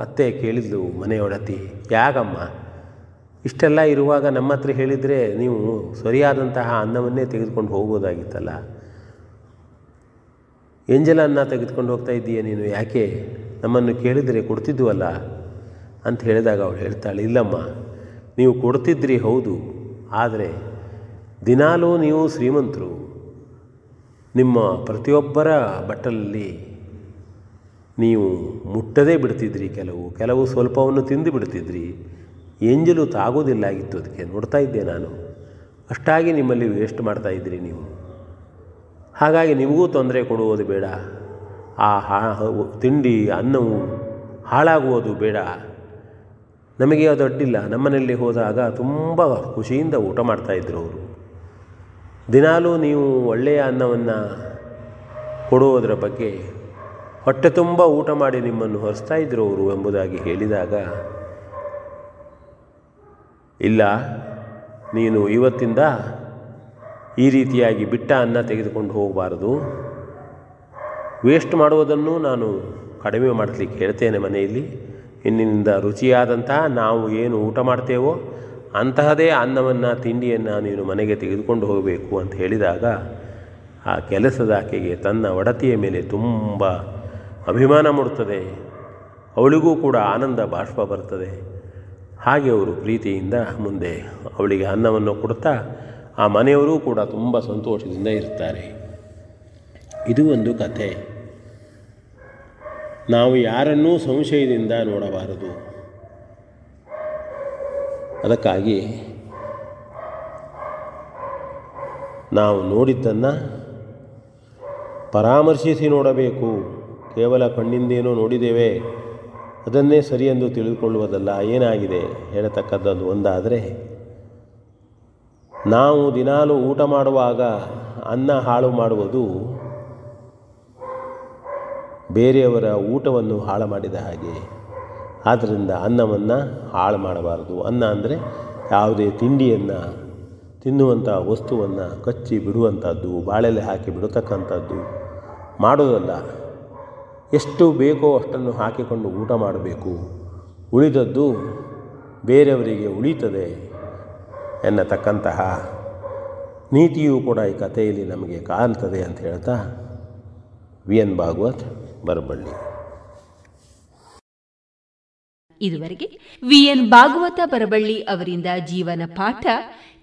ಅತ್ತೆ ಕೇಳಿದ್ಲು ಮನೆಯೊಡತಿ ಯಾಕಮ್ಮ, ಇಷ್ಟೆಲ್ಲ ಇರುವಾಗ ನಮ್ಮ ಹತ್ರ ಹೇಳಿದರೆ ನೀವು ಸರಿಯಾದಂತಹ ಅನ್ನವನ್ನೇ ತೆಗೆದುಕೊಂಡು ಹೋಗ್ಬೋದಾಗಿತ್ತಲ್ಲ ಎಂಜಲ ಅನ್ನ ತೆಗೆದುಕೊಂಡು ಹೋಗ್ತಾ ಇದ್ದೀಯ ನೀನು? ಯಾಕೆ? ನಮ್ಮನ್ನು ಕೇಳಿದರೆ ಕೊಡ್ತಿದ್ವಲ್ಲ ಅಂತ ಹೇಳಿದಾಗ ಅವಳು ಹೇಳ್ತಾಳೆ, ಇಲ್ಲಮ್ಮ, ನೀವು ಕೊಡ್ತಿದ್ರಿ ಹೌದು, ಆದರೆ ದಿನಾಲೂ ನೀವು ಶ್ರೀಮಂತರು. ನಿಮ್ಮ ಪ್ರತಿಯೊಬ್ಬರ ಬಟ್ಟಲಲ್ಲಿ ನೀವು ಮುಟ್ಟದೇ ಬಿಡ್ತಿದ್ರಿ ಕೆಲವು ಕೆಲವು ಸ್ವಲ್ಪವನ್ನು ತಿಂದು ಬಿಡ್ತಿದ್ರಿ. ಏಂಜಲು ತಾಗೋದಿಲ್ಲ ಆಗಿತ್ತು, ಅದಕ್ಕೆ ನೋಡ್ತಾ ಇದ್ದೆ ನಾನು. ಅಷ್ಟಾಗಿ ನಿಮ್ಮಲ್ಲಿ ವೇಸ್ಟ್ ಮಾಡ್ತಾ ಇದ್ರಿ ನೀವು. ಹಾಗಾಗಿ ನಿಮಗೂ ತೊಂದರೆ ಕೊಡುವುದು ಬೇಡ. ಆ ಹಾ, ತಿಂಡಿ, ಅನ್ನವು ಹಾಳಾಗುವುದು ಬೇಡ. ನಮಗೆ ಅದು ಅಡ್ಡಿಲ್ಲ. ನಮ್ಮನೆಯಲ್ಲಿ ಹೋದಾಗ ತುಂಬ ಖುಷಿಯಿಂದ ಊಟ ಮಾಡ್ತಾಯಿದ್ರು ಅವರು. ದಿನಾಲೂ ನೀವು ಒಳ್ಳೆಯ ಅನ್ನವನ್ನು ಕೊಡುವುದರ ಬಗ್ಗೆ ಹೊಟ್ಟೆ ತುಂಬ ಊಟ ಮಾಡಿ ನಿಮ್ಮನ್ನು ಹೊರಿಸ್ತಾ ಇದ್ರು ಅವರು ಎಂಬುದಾಗಿ ಹೇಳಿದಾಗ, ಇಲ್ಲ, ನೀನು ಇವತ್ತಿಂದ ಈ ರೀತಿಯಾಗಿ ಬಿಟ್ಟ ಅನ್ನ ತೆಗೆದುಕೊಂಡು ಹೋಗಬಾರದು. ವೇಸ್ಟ್ ಮಾಡುವುದನ್ನು ನಾನು ಕಡಿಮೆ ಮಾಡಲಿಕ್ಕೆ ಹೇಳ್ತೇನೆ ಮನೆಯಲ್ಲಿ. ಇನ್ನಿಂದ ರುಚಿಯಾದಂತಹ ನಾವು ಏನು ಊಟ ಮಾಡ್ತೇವೋ ಅಂತಹದೇ ಅನ್ನವನ್ನು, ತಿಂಡಿಯನ್ನು ನೀನು ಮನೆಗೆ ತೆಗೆದುಕೊಂಡು ಹೋಗಬೇಕು ಅಂತ ಹೇಳಿದಾಗ ಆ ಕೆಲಸದ ಆಕೆಗೆ ತನ್ನ ಒಡತಿಯ ಮೇಲೆ ತುಂಬ ಅಭಿಮಾನ ಮೂಡುತ್ತದೆ. ಅವಳಿಗೂ ಕೂಡ ಆನಂದ ಬಾಷ್ಪ ಬರ್ತದೆ ಹಾಗೆ ಅವರು ಪ್ರೀತಿಯಿಂದ ಮುಂದೆ ಅವಳಿಗೆ ಅನ್ನವನ್ನು ಕೊಡ್ತಾ ಆ ಮನೆಯವರೂ ಕೂಡ ತುಂಬ ಸಂತೋಷದಿಂದ ಇರ್ತಾರೆ. ಇದು ಒಂದು ಕಥೆ. ನಾವು ಯಾರನ್ನೂ ಸಂಶಯದಿಂದ ನೋಡಬಾರದು. ಅದಕ್ಕಾಗಿ ನಾವು ನೋಡಿದ್ದನ್ನು ಪರಾಮರ್ಶಿಸಿ ನೋಡಬೇಕು. ಕೇವಲ ಕಣ್ಣಿಂದೇನೋ ನೋಡಿದ್ದೇವೆ. ಅದನ್ನೇ ಸರಿ ಎಂದು ತಿಳಿದುಕೊಳ್ಳುವುದಲ್ಲ. ಏನಾಗಿದೆ? ಹೇಳತಕ್ಕಂಥದ್ದು ಒಂದಾದರೆ ನಾವು ದಿನಾಲು ಊಟ ಮಾಡುವಾಗ ಅನ್ನ ಹಾಳು ಮಾಡುವುದು ಬೇರೆಯವರ ಊಟವನ್ನು ಹಾಳು ಮಾಡಿದ ಹಾಗೆ. ಆದ್ದರಿಂದ ಅನ್ನವನ್ನು ಹಾಳು ಮಾಡಬಾರದು. ಅನ್ನ ಅಂದರೆ ಯಾವುದೇ ತಿಂಡಿಯನ್ನು ತಿನ್ನುವಂಥ ವಸ್ತುವನ್ನು ಕಚ್ಚಿ ಬಿಡುವಂಥದ್ದು ಬಾಳೆಲೆ ಹಾಕಿ ಬಿಡತಕ್ಕಂಥದ್ದು ಮಾಡೋದಲ್ಲ ಎಷ್ಟು ಬೇಕೋ ಅಷ್ಟನ್ನು ಹಾಕಿಕೊಂಡು ಊಟ ಮಾಡಬೇಕು. ಉಳಿದದ್ದು ಬೇರೆಯವರಿಗೆ ಉಳಿತದೆ ಎನ್ನತಕ್ಕಂತಹ ನೀತಿಯೂ ಕೂಡ ಈ ಕಥೆಯಲ್ಲಿ ನಮಗೆ ಕಾಣ್ತದೆ ಅಂತ ಹೇಳ್ತಾ ವಿ ಎನ್ ಭಾಗವತ್ ಬರಬಳ್ಳಿ. ಇದುವರೆಗೆ ವಿ ಎನ್ ಭಾಗವತ ಬರಬಳ್ಳಿ ಅವರಿಂದ ಜೀವನ ಪಾಠ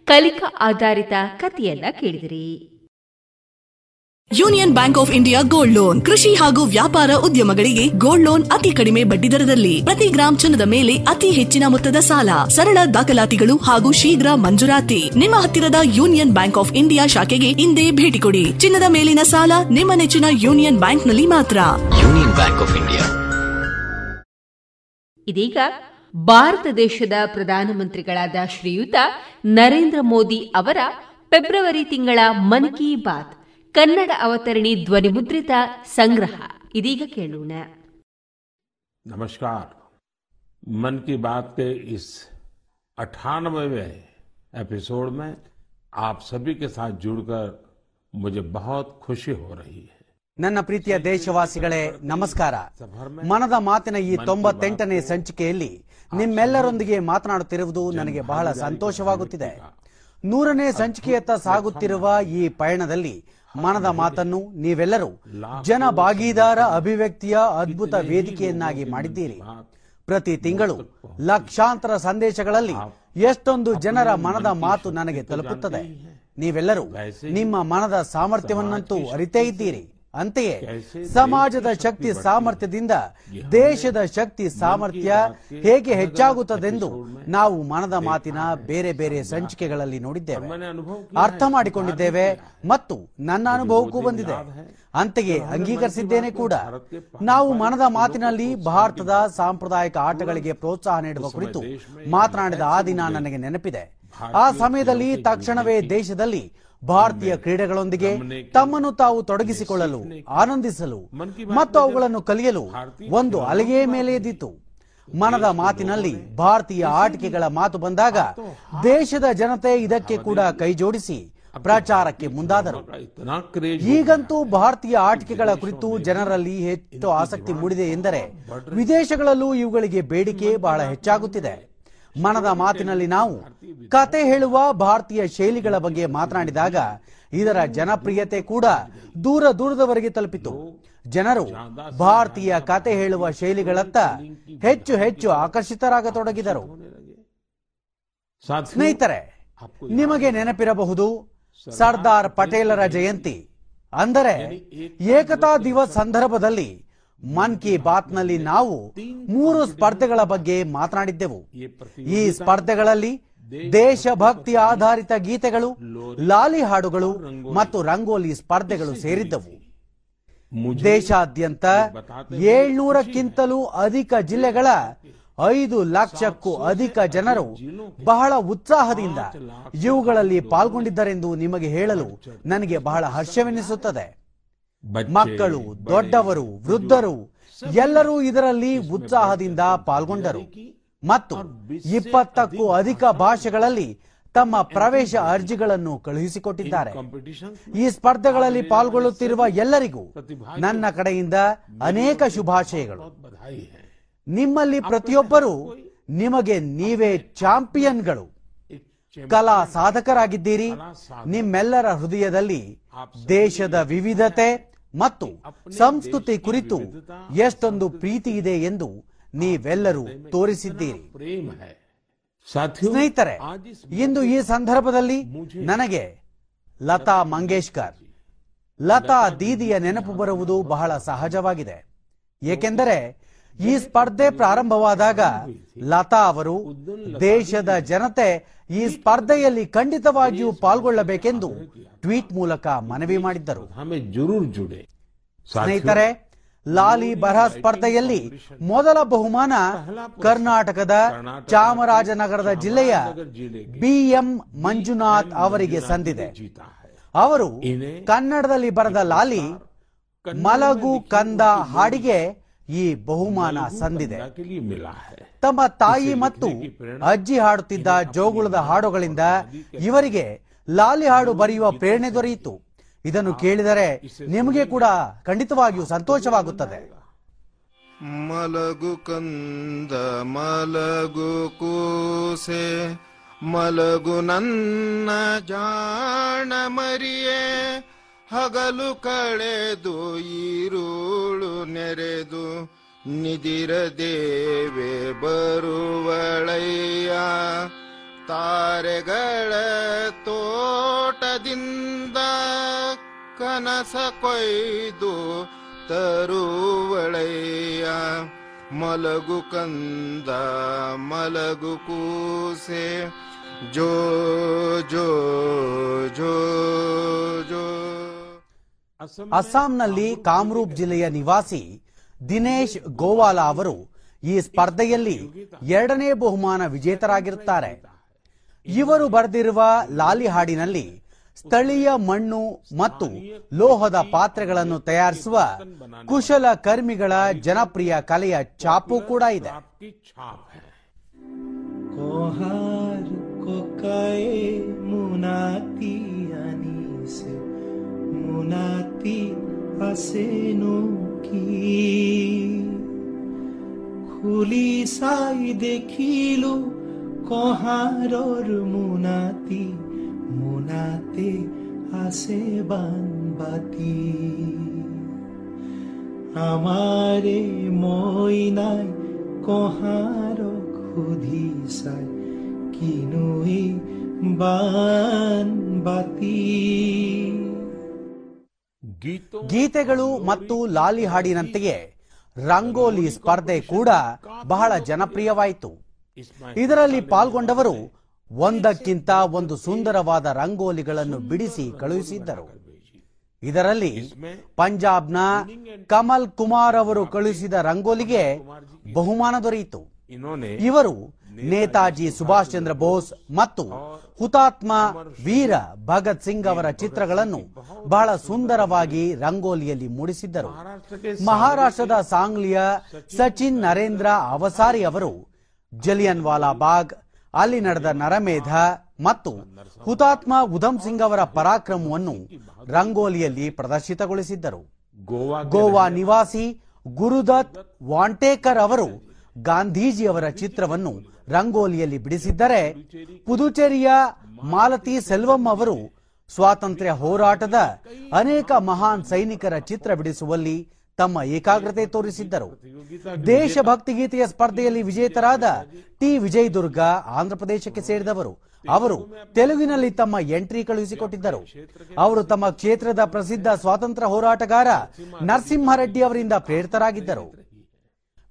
ಕಲಿಕಾ ಆಧಾರಿತ ಕಥೆಯನ್ನ ಕೇಳಿದಿರಿ. Union bank of India gold loan. ಕೃಷಿ ಹಾಗೂ ವ್ಯಾಪಾರ ಉದ್ಯಮಗಳಿಗೆ ಗೋಲ್ಡ್ ಲೋನ್ ಅತಿ ಕಡಿಮೆ ಬಡ್ಡಿ ದರದಲ್ಲಿ. ಪ್ರತಿ ಗ್ರಾಂ ಚಿನ್ನದ ಮೇಲೆ ಅತಿ ಹೆಚ್ಚಿನ ಮೊತ್ತದ ಸಾಲ. ಸರಳ ದಾಖಲಾತಿಗಳು ಹಾಗೂ ಶೀಘ್ರ ಮಂಜೂರಾತಿ. ನಿಮ್ಮ ಹತ್ತಿರದ ಯೂನಿಯನ್ ಬ್ಯಾಂಕ್ ಆಫ್ ಇಂಡಿಯಾ ಶಾಖೆಗೆ ಇಂದೇ ಭೇಟಿ ಕೊಡಿ. ಚಿನ್ನದ ಮೇಲಿನ ಸಾಲ ನಿಮ್ಮ ನೆಚ್ಚಿನ ಯೂನಿಯನ್ ಬ್ಯಾಂಕ್ನಲ್ಲಿ ಮಾತ್ರ. Union bank of India. ಇದೀಗ ಭಾರತ ದೇಶದ ಪ್ರಧಾನಮಂತ್ರಿಗಳಾದ ಶ್ರೀಯುತ ನರೇಂದ್ರ ಮೋದಿ ಅವರ ಫೆಬ್ರವರಿ ತಿಂಗಳ ಮನ್ ಕಿ ಬಾತ್. ಕನ್ನಡ ಅವತರಣಿ ಧ್ವನಿಮುದ್ರಿತ ಸಂಗ್ರಹ ಇದೀಗ ಕೇಳೋಣ नमस्कार मन की बात के इस अठानवें एपिसोड में आप सभी के साथ जुड़कर मुझे बहुत खुशी हो रही है ನನ್ನ ಪ್ರೀತಿಯ ದೇಶವಾಸಿಗಳೇ ನಮಸ್ಕಾರ ಮನದ ಮಾತಿನ ಈ ತೊಂಬತ್ತೆಂಟನೇ ಸಂಚಿಕೆಯಲ್ಲಿ ನಿಮ್ಮೆಲ್ಲರೊಂದಿಗೆ ಮಾತನಾಡುತ್ತಿರುವುದು ನನಗೆ ಬಹಳ ಸಂತೋಷವಾಗುತ್ತಿದೆ ನೂರನೇ ಸಂಚಿಕೆಯತ್ತ ಸಾಗುತ್ತಿರುವ ಈ ಪಯಣದಲ್ಲಿ ಮನದ ಮಾತನ್ನು ನೀವೆಲ್ಲರೂ ಜನ ಭಾಗಿದಾರ ಅಭಿವ್ಯಕ್ತಿಯ ಅದ್ಭುತ ವೇದಿಕೆಯನ್ನಾಗಿ ಮಾಡಿದ್ದೀರಿ. ಪ್ರತಿ ತಿಂಗಳು ಲಕ್ಷಾಂತರ ಸಂದೇಶಗಳಲ್ಲಿ ಎಷ್ಟೊಂದು ಜನರ ಮನದ ಮಾತು ನನಗೆ ತಲುಪುತ್ತದೆ. ನೀವೆಲ್ಲರೂ ನಿಮ್ಮ ಮನದ ಸಾಮರ್ಥ್ಯವನ್ನಂತೂ ಅರಿತೇ ಇದ್ದೀರಿ. ಅಂತೆಯೇ ಸಮಾಜದ ಶಕ್ತಿ ಸಾಮರ್ಥ್ಯದಿಂದ ದೇಶದ ಶಕ್ತಿ ಸಾಮರ್ಥ್ಯ ಹೇಗೆ ಹೆಚ್ಚಾಗುತ್ತದೆಂದು ನಾವು ಮನದ ಮಾತಿನ ಬೇರೆ ಬೇರೆ ಸಂಚಿಕೆಗಳಲ್ಲಿ ನೋಡಿದ್ದೇವೆ. ಅರ್ಥ ಮಾಡಿಕೊಂಡಿದ್ದೇವೆ ಮತ್ತು ನನ್ನ ಅನುಭವಕ್ಕೂ ಬಂದಿದೆ. ಅಂತೆಯೇ ಅಂಗೀಕರಿಸಿದ್ದೇನೆ ಕೂಡ. ನಾವು ಮನದ ಮಾತಿನಲ್ಲಿ ಭಾರತದ ಸಾಂಪ್ರದಾಯಿಕ ಆಟಗಳಿಗೆ ಪ್ರೋತ್ಸಾಹ ನೀಡುವ ಕುರಿತು ಮಾತನಾಡಿದ ಆ ದಿನ ನನಗೆ ನೆನಪಿದೆ. ಆ ಸಮಯದಲ್ಲಿ ತಕ್ಷಣವೇ ದೇಶದಲ್ಲಿ ಭಾರತೀಯ ಕ್ರೀಡೆಗಳೊಂದಿಗೆ ತಮ್ಮನ್ನು ತಾವು ತೊಡಗಿಸಿಕೊಳ್ಳಲು ಆನಂದಿಸಲು ಮತ್ತು ಅವುಗಳನ್ನು ಕಲಿಯಲು ಒಂದು ಅಲೆಯೇ ಮೇಲೆ ಎದ್ದಿತ್ತು ಮನದ ಮಾತಿನಲ್ಲಿ ಭಾರತೀಯ ಆಟಿಕೆಗಳ ಮಾತು ಬಂದಾಗ ದೇಶದ ಜನತೆ ಇದಕ್ಕೆ ಕೂಡ ಕೈಜೋಡಿಸಿ ಪ್ರಚಾರಕ್ಕೆ ಮುಂದಾದರು. ಈಗಂತೂ ಭಾರತೀಯ ಆಟಿಕೆಗಳ ಕುರಿತು ಜನರಲ್ಲಿ ಹೆಚ್ಚು ಆಸಕ್ತಿ ಮೂಡಿದೆ ಎಂದರೆ ವಿದೇಶಗಳಲ್ಲೂ ಇವುಗಳಿಗೆ ಬೇಡಿಕೆ ಬಹಳ ಹೆಚ್ಚಾಗುತ್ತಿದೆ. ಮನದ ಮಾತಿನಲ್ಲಿ ನಾವು ಕತೆ ಹೇಳುವ ಭಾರತೀಯ ಶೈಲಿಗಳ ಬಗ್ಗೆ ಮಾತನಾಡಿದಾಗ ಇದರ ಜನಪ್ರಿಯತೆ ಕೂಡ ದೂರ ದೂರದವರೆಗೆ ತಲುಪಿತು. ಜನರು ಭಾರತೀಯ ಕತೆ ಹೇಳುವ ಶೈಲಿಗಳತ್ತ ಹೆಚ್ಚು ಹೆಚ್ಚು ಆಕರ್ಷಿತರಾಗತೊಡಗಿದರು. ಸ್ನೇಹಿತರೆ ನಿಮಗೆ ನೆನಪಿರಬಹುದು ಸರ್ದಾರ್ ಪಟೇಲರ ಜಯಂತಿ. ಅಂದರೆ ಏಕತಾ ದಿವಸ್ ಸಂದರ್ಭದಲ್ಲಿ ಮನ್ ಕಿ ಬಾತ್ನಲ್ಲಿ ನಾವು ಮೂರು ಸ್ಪರ್ಧೆಗಳ ಬಗ್ಗೆ ಮಾತನಾಡಿದ್ದೆವು. ಈ ಸ್ಪರ್ಧೆಗಳಲ್ಲಿ ದೇಶಭಕ್ತಿ ಆಧಾರಿತ ಗೀತೆಗಳು, ಲಾಲಿ ಹಾಡುಗಳು ಮತ್ತು ರಂಗೋಲಿ ಸ್ಪರ್ಧೆಗಳು ಸೇರಿದ್ದವು. ದೇಶಾದ್ಯಂತ ಏಳ್ನೂರಕ್ಕಿಂತಲೂ ಅಧಿಕ ಜಿಲ್ಲೆಗಳ ಐದು ಲಕ್ಷಕ್ಕೂ ಅಧಿಕ ಜನರು ಬಹಳ ಉತ್ಸಾಹದಿಂದ ಇವುಗಳಲ್ಲಿ ಪಾಲ್ಗೊಂಡಿದ್ದರೆಂದು ನಿಮಗೆ ಹೇಳಲು ನನಗೆ ಬಹಳ ಹರ್ಷವೆನಿಸುತ್ತದೆ. ಮಕ್ಕಳು ದೊಡ್ಡವರು ವೃದ್ಧರು ಎಲ್ಲರೂ ಇದರಲ್ಲಿ ಉತ್ಸಾಹದಿಂದ ಪಾಲ್ಗೊಂಡರು. ಮತ್ತು ಇಪ್ಪತ್ತಕ್ಕೂ ಅಧಿಕ ಭಾಷೆಗಳಲ್ಲಿ ತಮ್ಮ ಪ್ರವೇಶ ಅರ್ಜಿಗಳನ್ನು ಕಳುಹಿಸಿಕೊಟ್ಟಿದ್ದಾರೆ. ಈ ಸ್ಪರ್ಧೆಗಳಲ್ಲಿ ಪಾಲ್ಗೊಳ್ಳುತ್ತಿರುವ ಎಲ್ಲರಿಗೂ ನನ್ನ ಕಡೆಯಿಂದ ಅನೇಕ ಶುಭಾಶಯಗಳು. ನಿಮ್ಮಲ್ಲಿ ಪ್ರತಿಯೊಬ್ಬರು ನಿಮಗೆ ನೀವೇ ಚಾಂಪಿಯನ್ಗಳು. ಕಲಾ ಸಾಧಕರಾಗಿದ್ದೀರಿ. ನಿಮ್ಮೆಲ್ಲರ ಹೃದಯದಲ್ಲಿ ದೇಶದ ವಿವಿಧತೆ ಮತ್ತು ಸಂಸ್ಕೃತಿ ಕುರಿತು ಎಷ್ಟೊಂದು ಪ್ರೀತಿ ಇದೆ ಎಂದು ನೀವೆಲ್ಲರೂ ತೋರಿಸಿದ್ದೀರಿ. ಸ್ನೇಹಿತರೆ ಇಂದು ಈ ಸಂದರ್ಭದಲ್ಲಿ ನನಗೆ ಲತಾ ಮಂಗೇಶ್ಕರ್ ಲತಾ ದೀದಿಯ ನೆನಪು ಬರುವುದು ಬಹಳ ಸಹಜವಾಗಿದೆ. ಏಕೆಂದರೆ ಈ ಸ್ಪರ್ಧೆ ಪ್ರಾರಂಭವಾದಾಗ ಲತಾ ಅವರು ದೇಶದ ಜನತೆ ಈ ಸ್ಪರ್ಧೆಯಲ್ಲಿ ಖಂಡಿತವಾಗಿಯೂ ಪಾಲ್ಗೊಳ್ಳಬೇಕೆಂದು ಟ್ವೀಟ್ ಮೂಲಕ ಮನವಿ ಮಾಡಿದ್ದರು. ಸ್ನೇಹಿತರೆ ಲಾಲಿ ಬರಹ ಸ್ಪರ್ಧೆಯಲ್ಲಿ ಮೊದಲ ಬಹುಮಾನ ಕರ್ನಾಟಕದ ಚಾಮರಾಜನಗರದ ಜಿಲ್ಲೆಯ ಬಿಎಂ ಮಂಜುನಾಥ್ ಅವರಿಗೆ ಸಂದಿದೆ. ಅವರು ಕನ್ನಡದಲ್ಲಿ ಬರೆದ ಲಾಲಿ ಮಲಗು ಕಂದ ಹಾಡಿಗೆ ಈ ಬಹುಮಾನ ಸಂದಿದೆ. ತಮ್ಮ ತಾಯಿ ಮತ್ತು ಅಜ್ಜಿ ಹಾಡುತ್ತಿದ್ದ ಜೋಗುಳದ ಹಾಡುಗಳಿಂದ ಇವರಿಗೆ ಲಾಲಿ ಹಾಡು ಬರೆಯುವ ಪ್ರೇರಣೆ ದೊರೆಯಿತು. ಇದನ್ನು ಕೇಳಿದರೆ ನಿಮಗೆ ಕೂಡ ಖಂಡಿತವಾಗಿಯೂ ಸಂತೋಷವಾಗುತ್ತದೆ. ಮಲಗು ಕಂದ ಮಲಗು ಕೂಸೆ ಮಲಗು ನನ್ನ ಜಾಣ ಮರಿಯೇ ಹಗಲು ಕಳೆದು ಈರುಳು ನೆರೆದು ನಿದಿರ ದೇವೆ ಬರುವಳಯ್ಯ. ತಾರೆಗಳ ತೋಟದಿಂದ ಕನಸ ಕೊಯ್ದು ತರುವಳಯ್ಯ. ಮಲಗು ಕಂದ, ಮಲಗು ಕೂಸೆ, ಜೋ ಜೋ ಜೋ ಜೋ. ಅಸ್ಸಾಂನಲ್ಲಿ ಕಾಮರೂಪ್ ಜಿಲ್ಲೆಯ ನಿವಾಸಿ ದಿನೇಶ್ ಗೋವಾಲ ಅವರು ಈ ಸ್ಪರ್ಧೆಯಲ್ಲಿ ಎರಡನೇ ಬಹುಮಾನ ವಿಜೇತರಾಗಿರುತ್ತಾರೆ. ಇವರು ಬರೆದಿರುವ ಲಾಲಿ ಹಾಡಿನಲ್ಲಿ ಸ್ಥಳೀಯ ಮಣ್ಣು ಮತ್ತು ಲೋಹದ ಪಾತ್ರೆಗಳನ್ನು ತಯಾರಿಸುವ ಕುಶಲ ಕರ್ಮಿಗಳ ಜನಪ್ರಿಯ ಕಲೆಯ ಛಾಪು ಕೂಡ ಇದೆ. ಮುನಾತಿ নাতি আসেন কি খুলি চাই দেখিলো কহাৰৰ মোনাতি, মোনাতে আছে বানবাতি। আমাৰে মই নাই কহাৰক সুধি চাই কিনো এই বানবাতি। ಗೀತೆಗಳು ಮತ್ತು ಲಾಲಿ ಹಾಡಿನಂತೆಯೇ ರಂಗೋಲಿ ಸ್ಪರ್ಧೆ ಕೂಡ ಬಹಳ ಜನಪ್ರಿಯವಾಯಿತು. ಇದರಲ್ಲಿ ಪಾಲ್ಗೊಂಡವರು ಒಂದಕ್ಕಿಂತ ಒಂದು ಸುಂದರವಾದ ರಂಗೋಲಿಗಳನ್ನು ಬಿಡಿಸಿ ಕಳುಹಿಸಿದ್ದರು. ಇದರಲ್ಲಿ ಪಂಜಾಬ್ನ ಕಮಲ್ ಕುಮಾರ್ ಅವರು ಕಳುಹಿಸಿದ ರಂಗೋಲಿಗೆ ಬಹುಮಾನ ದೊರೆಯಿತು. ಇವರು ನೇತಾಜಿ ಸುಭಾಷ್ ಚಂದ್ರ ಬೋಸ್ ಮತ್ತು ಹುತಾತ್ಮ ವೀರ ಭಗತ್ ಸಿಂಗ್ ಅವರ ಚಿತ್ರಗಳನ್ನು ಬಹಳ ಸುಂದರವಾಗಿ ರಂಗೋಲಿಯಲ್ಲಿ ಮೂಡಿಸಿದ್ದರು. ಮಹಾರಾಷ್ಟ್ರದ ಸಾಂಗ್ಲಿಯ ಸಚಿನ್ ನರೇಂದ್ರ ಅವಸಾರಿ ಅವರು, ಜಲಿಯನ್ ವಾಲಾ ಬಾಗ್, ಅಲ್ಲಿ ನಡೆದ ನರಮೇಧ ಮತ್ತು ಹುತಾತ್ಮ ಉಧಮ್ ಸಿಂಗ್ ಅವರ ಪರಾಕ್ರಮವನ್ನು ರಂಗೋಲಿಯಲ್ಲಿ ಪ್ರದರ್ಶಿತಗೊಳಿಸಿದ್ದರು. ಗೋವಾ ಗೋವಾ ನಿವಾಸಿ ಗುರುದತ್ ವಾಂಟೇಕರ್ ಅವರು ಗಾಂಧೀಜಿಯವರ ಚಿತ್ರವನ್ನು ರಂಗೋಲಿಯಲ್ಲಿ ಬಿಡಿಸಿದ್ದರೆ ಪುದುಚೇರಿಯ ಮಾಲತಿ ಸೆಲ್ವಂ ಅವರು ಸ್ವಾತಂತ್ರ್ಯ ಹೋರಾಟದ ಅನೇಕ ಮಹಾನ್ ಸೈನಿಕರ ಚಿತ್ರ ಬಿಡಿಸುವಲ್ಲಿ ತಮ್ಮ ಏಕಾಗ್ರತೆ ತೋರಿಸಿದ್ದರು. ದೇಶಭಕ್ತಿ ಗೀತೆಯ ಸ್ಪರ್ಧೆಯಲ್ಲಿ ವಿಜೇತರಾದ ಟಿ. ವಿಜಯ್ ದುರ್ಗ ಆಂಧ್ರಪ್ರದೇಶಕ್ಕೆ ಸೇರಿದವರು. ಅವರು ತೆಲುಗಿನಲ್ಲಿ ತಮ್ಮ ಎಂಟ್ರಿ ಕಳುಹಿಸಿಕೊಟ್ಟಿದ್ದರು. ಅವರು ತಮ್ಮ ಕ್ಷೇತ್ರದ ಪ್ರಸಿದ್ಧ ಸ್ವಾತಂತ್ರ್ಯ ಹೋರಾಟಗಾರ ನರಸಿಂಹರೆಡ್ಡಿ ಅವರಿಂದ ಪ್ರೇರಿತರಾಗಿದ್ದರು.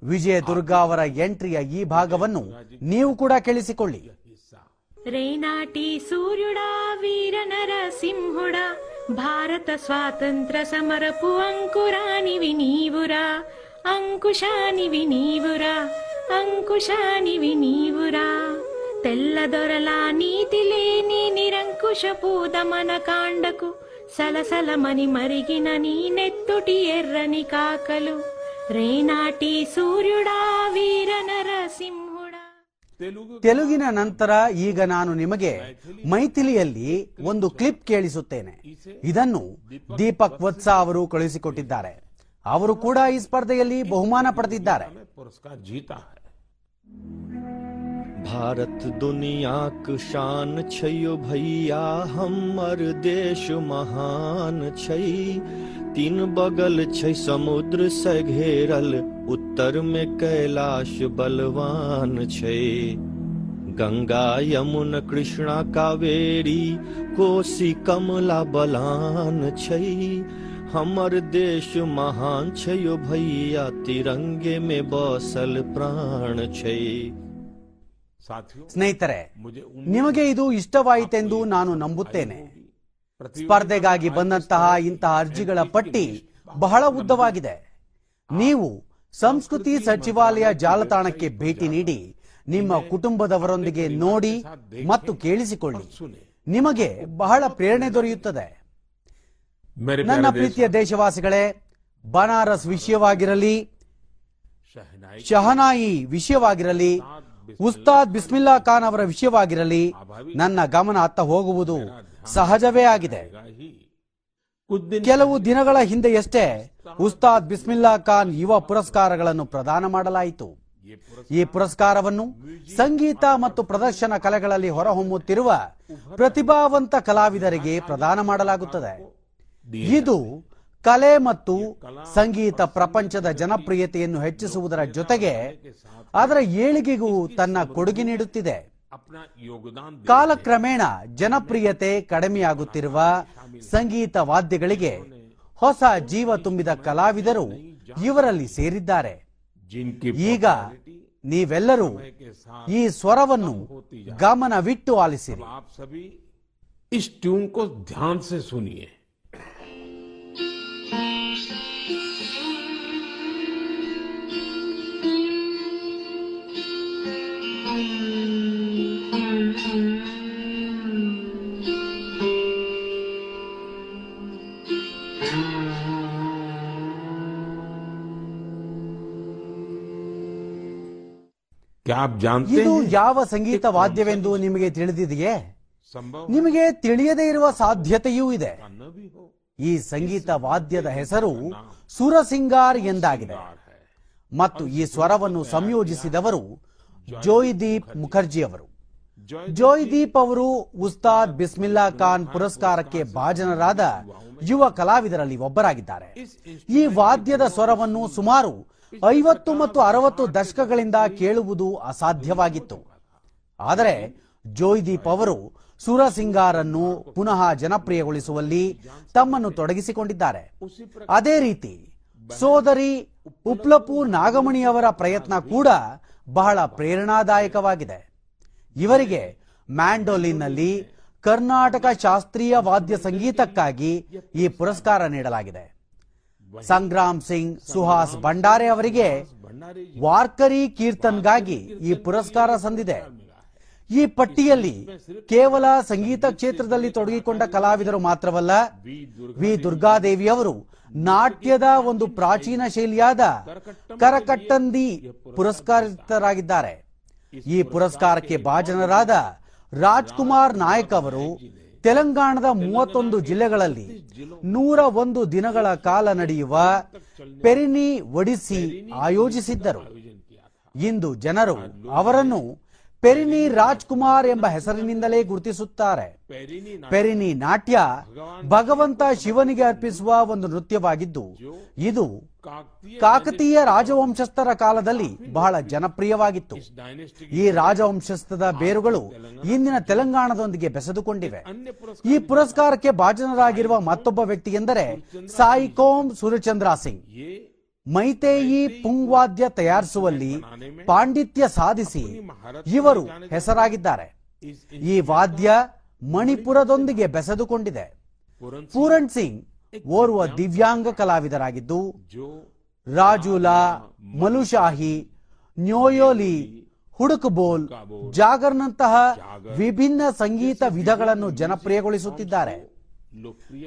ವಿಜಯ ದುರ್ಗಾ ಅವರ ಎಂಟ್ರಿಯ ಈ ಭಾಗವನ್ನು ನೀವು ಕೂಡ ಕೇಳಿಸಿಕೊಳ್ಳಿ రేనాటి సూర్యుడా వీర నరసింహుడా భారత స్వాతంత్ర సమరపు అంకురానివి నీవురా అంకుశానివి నీవురా అంకుశానివి నీవురా తెల్లదొరల నీతి లేని నిరంకుశపు దమన కాండకు సలసలమని మరిగిన నీ నెత్తుటి ఎర్రని కాకలు ರೇನಾಟಿ ಸೂರ್ಯುಡಾ ವೀರ ತೆಲುಗಿನ ನಂತರ ಈಗ ನಾನು ನಿಮಗೆ ಮೈಥಿಲಿಯಲ್ಲಿ ಒಂದು ಕ್ಲಿಪ್ ಕೇಳಿಸುತ್ತೇನೆ. ಇದನ್ನು ದೀಪಕ್ ವತ್ಸ ಅವರು ಕಳುಹಿಸಿಕೊಟ್ಟಿದ್ದಾರೆ. ಅವರು ಕೂಡ ಈ ಸ್ಪರ್ಧೆಯಲ್ಲಿ ಬಹುಮಾನ ಪಡೆದಿದ್ದಾರೆ. भारत दुनिया ಶಾನ್ ಛಯ್ಯು भैया हमर देश महान ಛೈ तीन बगल छै समुद्र से घेरल उत्तर में कैलाश बलवान छै गंगा यमुन कृष्णा कावेरी कोसी कमला बलान छै हमर देश महान छै यौ भैया तिरंगे में बसल प्राण छै ಸ್ನೇಹಿತರೆ ನಿಮಗೆ ಇದು ಇಷ್ಟವಾಯಿತೆಂದು ನಾನು ನಂಬುತ್ತೇನೆ ಸ್ಪರ್ಧೆಗಾಗಿ ಬಂದಂತಹ ಇಂತಹ ಅರ್ಜಿಗಳ ಪಟ್ಟಿ ಬಹಳ ಉದ್ದವಾಗಿದೆ. ನೀವು ಸಂಸ್ಕೃತಿ ಸಚಿವಾಲಯ ಜಾಲತಾಣಕ್ಕೆ ಭೇಟಿ ನೀಡಿ ನಿಮ್ಮ ಕುಟುಂಬದವರೊಂದಿಗೆ ನೋಡಿ ಮತ್ತು ಕೇಳಿಸಿಕೊಳ್ಳಿ. ನಿಮಗೆ ಬಹಳ ಪ್ರೇರಣೆ ದೊರೆಯುತ್ತದೆ. ನನ್ನ ಪ್ರೀತಿಯ ದೇಶವಾಸಿಗಳೇ ಬನಾರಸ್ ವಿಷಯವಾಗಿರಲಿ ಶಹನಾಯಿ ವಿಷಯವಾಗಿರಲಿ ಉಸ್ತಾದ್ ಬಿಸ್ಮಿಲ್ಲಾ ಖಾನ್ ಅವರ ವಿಷಯವಾಗಿರಲಿ ನನ್ನ ಗಮನ ಅತ್ತ ಹೋಗುವುದು ಸಹಜವೇ ಆಗಿದೆ. ಕೆಲವು ದಿನಗಳ ಹಿಂದೆಯಷ್ಟೇ ಉಸ್ತಾದ್ ಬಿಸ್ಮಿಲ್ಲಾ ಖಾನ್ ಯುವ ಪುರಸ್ಕಾರಗಳನ್ನು ಪ್ರದಾನ ಮಾಡಲಾಯಿತು. ಈ ಪುರಸ್ಕಾರವನ್ನು ಸಂಗೀತ ಮತ್ತು ಪ್ರದರ್ಶನ ಕಲೆಗಳಲ್ಲಿ ಹೊರಹೊಮ್ಮುತ್ತಿರುವ ಪ್ರತಿಭಾವಂತ ಕಲಾವಿದರಿಗೆ ಪ್ರದಾನ ಮಾಡಲಾಗುತ್ತದೆ. ಇದು ಕಲೆ ಮತ್ತು ಸಂಗೀತ ಪ್ರಪಂಚದ ಜನಪ್ರಿಯತೆಯನ್ನು ಹೆಚ್ಚಿಸುವುದರ ಜೊತೆಗೆ ಅದರ ಏಳಿಗೆಗೂ ತನ್ನ ಕೊಡುಗೆ ನೀಡುತ್ತಿದೆ. ಕಾಲಕ್ರಮೇಣ ಜನಪ್ರಿಯತೆ ಕಡಿಮೆಯಾಗುತ್ತಿರುವ ಸಂಗೀತ ವಾದ್ಯಗಳಿಗೆ ಹೊಸ ಜೀವ ತುಂಬಿದ ಕಲಾವಿದರು ಇವರಲ್ಲಿ ಸೇರಿದ್ದಾರೆ. ಈಗ ನೀವೆಲ್ಲರೂ ಈ ಸ್ವರವನ್ನು ಗಮನವಿಟ್ಟು ಆಲಿಸಿರಿ. ಇಸ್ ಟ್ಯೂನ್ ಕೋ ಧ್ಯಾನ್ क्या आप जानते ಇದು हैं ಯಾವ ಸಂಗೀತ ವಾದ್ಯವೆಂದು ನಿಮಗೆ ತಿಳಿದಿದೆಯೇ संभव ನಿಮಗೆ ತಿಳಿಯದೇ ಇರುವ ಸಾಧ್ಯತೆಯೂ ಇದೆ न भी हो ಈ ಸಂಗೀತ ವಾದ್ಯದ ಹೆಸರು ಸುರಸಿಂಗಾರ್ ಎಂದಾಗಿದೆ ಮತ್ತು ಈ ಸ್ವರವನ್ನು ಸಂಯೋಜಿಸಿದವರು ಜೋಯ್ದೀಪ್ ಮುಖರ್ಜಿ ಅವರು ಜೋಯ್ದೀಪ್ ಅವರು ಉಸ್ತಾದ್ ಬಿಸ್ಮಿಲ್ಲಾ ಖಾನ್ ಪುರಸ್ಕಾರಕ್ಕೆ ಭಾಜನರಾದ ಯುವ ಕಲಾವಿದರಲ್ಲಿ ಒಬ್ಬರಾಗಿದ್ದಾರೆ ಈ ವಾದ್ಯದ ಸ್ವರವನ್ನು ಸುಮಾರು ಐವತ್ತು ಮತ್ತು ಅರವತ್ತು ದಶಕಗಳಿಂದ ಕೇಳುವುದು ಅಸಾಧ್ಯವಾಗಿತ್ತು. ಆದರೆ ಜೋಯ್ದೀಪ್ ಅವರು ಸುರಸಿಂಗಾರನ್ನು ಪುನಃ ಜನಪ್ರಿಯಗೊಳಿಸುವಲ್ಲಿ ತಮ್ಮನ್ನು ತೊಡಗಿಸಿಕೊಂಡಿದ್ದಾರೆ. ಅದೇ ರೀತಿ ಸೋದರಿ ಉಪ್ಲಪು ನಾಗಮಣಿಯವರ ಪ್ರಯತ್ನ ಕೂಡ ಬಹಳ ಪ್ರೇರಣಾದಾಯಕವಾಗಿದೆ. ಇವರಿಗೆ ಮ್ಯಾಂಡೋಲಿನ್ನಲ್ಲಿ ಕರ್ನಾಟಕ ಶಾಸ್ತ್ರೀಯ ವಾದ್ಯ ಸಂಗೀತಕ್ಕಾಗಿ ಈ ಪುರಸ್ಕಾರ ನೀಡಲಾಗಿದೆ. ಸಂಗ್ರಾಮ್ ಸಿಂಗ್ ಸುಹಾಸ್ ಭಂಡಾರೆ ಅವರಿಗೆ ವಾರ್ಕರಿ ಕೀರ್ತನ್ಗಾಗಿ ಈ ಪುರಸ್ಕಾರ ಸಂದಿದೆ. ಈ ಪಟ್ಟಿಯಲ್ಲಿ ಕೇವಲ ಸಂಗೀತ ಕ್ಷೇತ್ರದಲ್ಲಿ ತೊಡಗಿಕೊಂಡ ಕಲಾವಿದರು ಮಾತ್ರವಲ್ಲ ವಿ ದುರ್ಗಾದೇವಿ ಅವರು ನಾಟ್ಯದ ಒಂದು ಪ್ರಾಚೀನ ಶೈಲಿಯಾದ ಕರಕಟ್ಟಂದಿ ಪುರಸ್ಕಾರಿತರಾಗಿದ್ದಾರೆ. ಈ ಪುರಸ್ಕಾರಕ್ಕೆ ಭಾಜನರಾದ ರಾಜ್ಕುಮಾರ್ ನಾಯಕ್ ಅವರು ತೆಲಂಗಾಣದ ಮೂವತ್ತೊಂದು ಜಿಲ್ಲೆಗಳಲ್ಲಿ ನೂರ ಒಂದು ದಿನಗಳ ಕಾಲ ನಡೆಯುವ ಪೆರಿನಿ ಒಡಿಸಿ ಆಯೋಜಿಸಿದ್ದರು. ಇಂದು ಜನರು ಅವರನ್ನು ಪೆರಿನಿ ರಾಜ್ಕುಮಾರ್ ಎಂಬ ಹೆಸರಿನಿಂದಲೇ ಗುರುತಿಸುತ್ತಾರೆ. ಪೆರಿನಿ ನಾಟ್ಯ. ಭಗವಂತ ಶಿವನಿಗೆ ಅರ್ಪಿಸುವ ಒಂದು ನೃತ್ಯವಾಗಿದ್ದು ಇದು ಕಾಕತೀಯ ರಾಜವಂಶಸ್ಥರ ಕಾಲದಲ್ಲಿ ಬಹಳ ಜನಪ್ರಿಯವಾಗಿತ್ತು. ಈ ರಾಜವಂಶಸ್ಥದ ಬೇರುಗಳು ಇಂದಿನ ತೆಲಂಗಾಣದೊಂದಿಗೆ ಬೆಸೆದುಕೊಂಡಿವೆ. ಈ ಪುರಸ್ಕಾರಕ್ಕೆ ಭಾಜನರಾಗಿರುವ ಮತ್ತೊಬ್ಬ ವ್ಯಕ್ತಿ ಎಂದರೆ ಸಾಯಿಕೋಮ್ ಸೂರ್ಯಚಂದ್ರ ಸಿಂಗ್. ಮೈತೇಯಿ ಪುಂಗ್ವಾದ್ಯ ತಯಾರಿಸುವಲ್ಲಿ ಪಾಂಡಿತ್ಯ ಸಾಧಿಸಿ ಇವರು ಹೆಸರಾಗಿದ್ದಾರೆ. ಈ ವಾದ್ಯ ಮಣಿಪುರದೊಂದಿಗೆ ಬೆಸೆದುಕೊಂಡಿದೆ. ಪೂರಣ್ ಸಿಂಗ್ ಓರ್ವ ದಿವ್ಯಾಂಗ ಕಲಾವಿದರಾಗಿದ್ದು, ರಾಜುಲಾ, ಮಲುಶಾಹಿ, ನ್ಯೋಯೋಲಿ ಹುಡುಕಬೋಲ್ ಜಾಗರ್ನಂತಹ ವಿಭಿನ್ನ ಸಂಗೀತ ವಿಧಗಳನ್ನು ಜನಪ್ರಿಯಗೊಳಿಸುತ್ತಿದ್ದಾರೆ.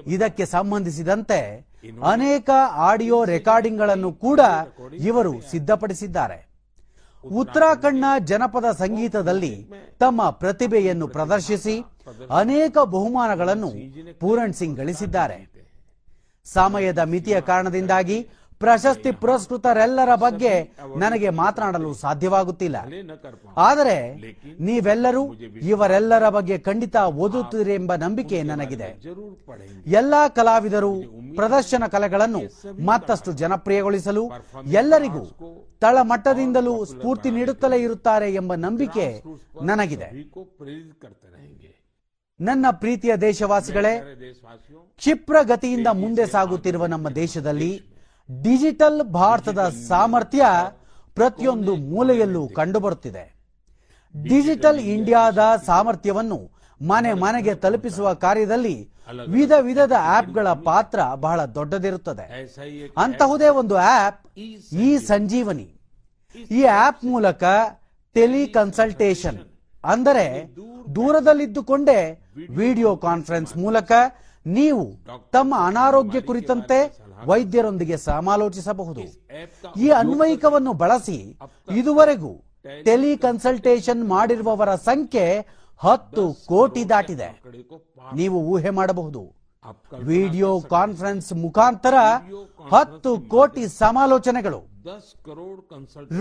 ಇದಕ್ಕೆ ಸಂಬಂಧಿಸಿದಂತೆ ಅನೇಕ ಆಡಿಯೋ ರೆಕಾರ್ಡಿಂಗ್ಗಳನ್ನು ಕೂಡ ಇವರು ಸಿದ್ಧಪಡಿಸಿದ್ದಾರೆ. ಉತ್ತರಾಖಂಡ್ನ ಜನಪದ ಸಂಗೀತದಲ್ಲಿ ತಮ್ಮ ಪ್ರತಿಭೆಯನ್ನು ಪ್ರದರ್ಶಿಸಿ ಅನೇಕ ಬಹುಮಾನಗಳನ್ನು ಪೂರಣ್ ಸಿಂಗ್ ಗಳಿಸಿದ್ದಾರೆ. ಸಮಯದ ಮಿತಿಯ ಕಾರಣದಿಂದಾಗಿ ಪ್ರಶಸ್ತಿ ಪುರಸ್ಕೃತರೆಲ್ಲರ ಬಗ್ಗೆ ನನಗೆ ಮಾತನಾಡಲು ಸಾಧ್ಯವಾಗುತ್ತಿಲ್ಲ. ಆದರೆ ನೀವೆಲ್ಲರೂ ಇವರೆಲ್ಲರ ಬಗ್ಗೆ ಖಂಡಿತ ಓದುತ್ತೀರಿ ಎಂಬ ನಂಬಿಕೆ ನನಗಿದೆ. ಎಲ್ಲಾ ಕಲಾವಿದರು, ಪ್ರದರ್ಶನ ಕಲೆಗಳನ್ನು ಮತ್ತಷ್ಟು ಜನಪ್ರಿಯಗೊಳಿಸಲು ಎಲ್ಲರಿಗೂ ತಳಮಟ್ಟದಿಂದಲೂ ಸ್ಫೂರ್ತಿ ನೀಡುತ್ತಲೇ ಇರುತ್ತಾರೆ ಎಂಬ ನಂಬಿಕೆ ನನಗಿದೆ. ನನ್ನ ಪ್ರೀತಿಯ ದೇಶವಾಸಿಗಳೇ ಕ್ಷಿಪ್ರಗತಿಯಿಂದ ಮುಂದೆ ಸಾಗುತ್ತಿರುವ ನಮ್ಮ ದೇಶದಲ್ಲಿ ಡಿಜಿಟಲ್ ಭಾರತದ ಸಾಮರ್ಥ್ಯ ಪ್ರತಿಯೊಂದು ಮೂಲೆಯಲ್ಲೂ ಕಂಡುಬರುತ್ತಿದೆ. ಡಿಜಿಟಲ್ ಇಂಡಿಯಾದ ಸಾಮರ್ಥ್ಯವನ್ನು ಮನೆ ಮನೆಗೆ ತಲುಪಿಸುವ ಕಾರ್ಯದಲ್ಲಿ ವಿಧ ವಿಧದ ಆಪ್ಗಳ ಪಾತ್ರ ಬಹಳ ದೊಡ್ಡದಿರುತ್ತದೆ. ಅಂತಹುದೇ ಒಂದು ಆಪ್ ಈ ಸಂಜೀವನಿ ಈ ಆಪ್ ಮೂಲಕ ಟೆಲಿ ಕನ್ಸಲ್ಟೇಷನ್ ಅಂದರೆ ದೂರದಲ್ಲಿದ್ದುಕೊಂಡೇ ವಿಡಿಯೋ ಕಾನ್ಫರೆನ್ಸ್ ಮೂಲಕ ನೀವು ತಮ್ಮ ಅನಾರೋಗ್ಯ ಕುರಿತಂತೆ ವೈದ್ಯರೊಂದಿಗೆ ಸಮಾಲೋಚಿಸಬಹುದು. ಈ ಅನ್ವಯಿಕವನ್ನು ಬಳಸಿ ಇದುವರೆಗೂ ಟೆಲಿ ಕನ್ಸಲ್ಟೇಷನ್ ಮಾಡಿರುವವರ ಸಂಖ್ಯೆ ಹತ್ತು ಕೋಟಿ ದಾಟಿದೆ. ನೀವು ಊಹೆ ಮಾಡಬಹುದು. ವಿಡಿಯೋ ಕಾನ್ಫರೆನ್ಸ್ ಮುಖಾಂತರ ಹತ್ತು ಕೋಟಿ ಸಮಾಲೋಚನೆಗಳು.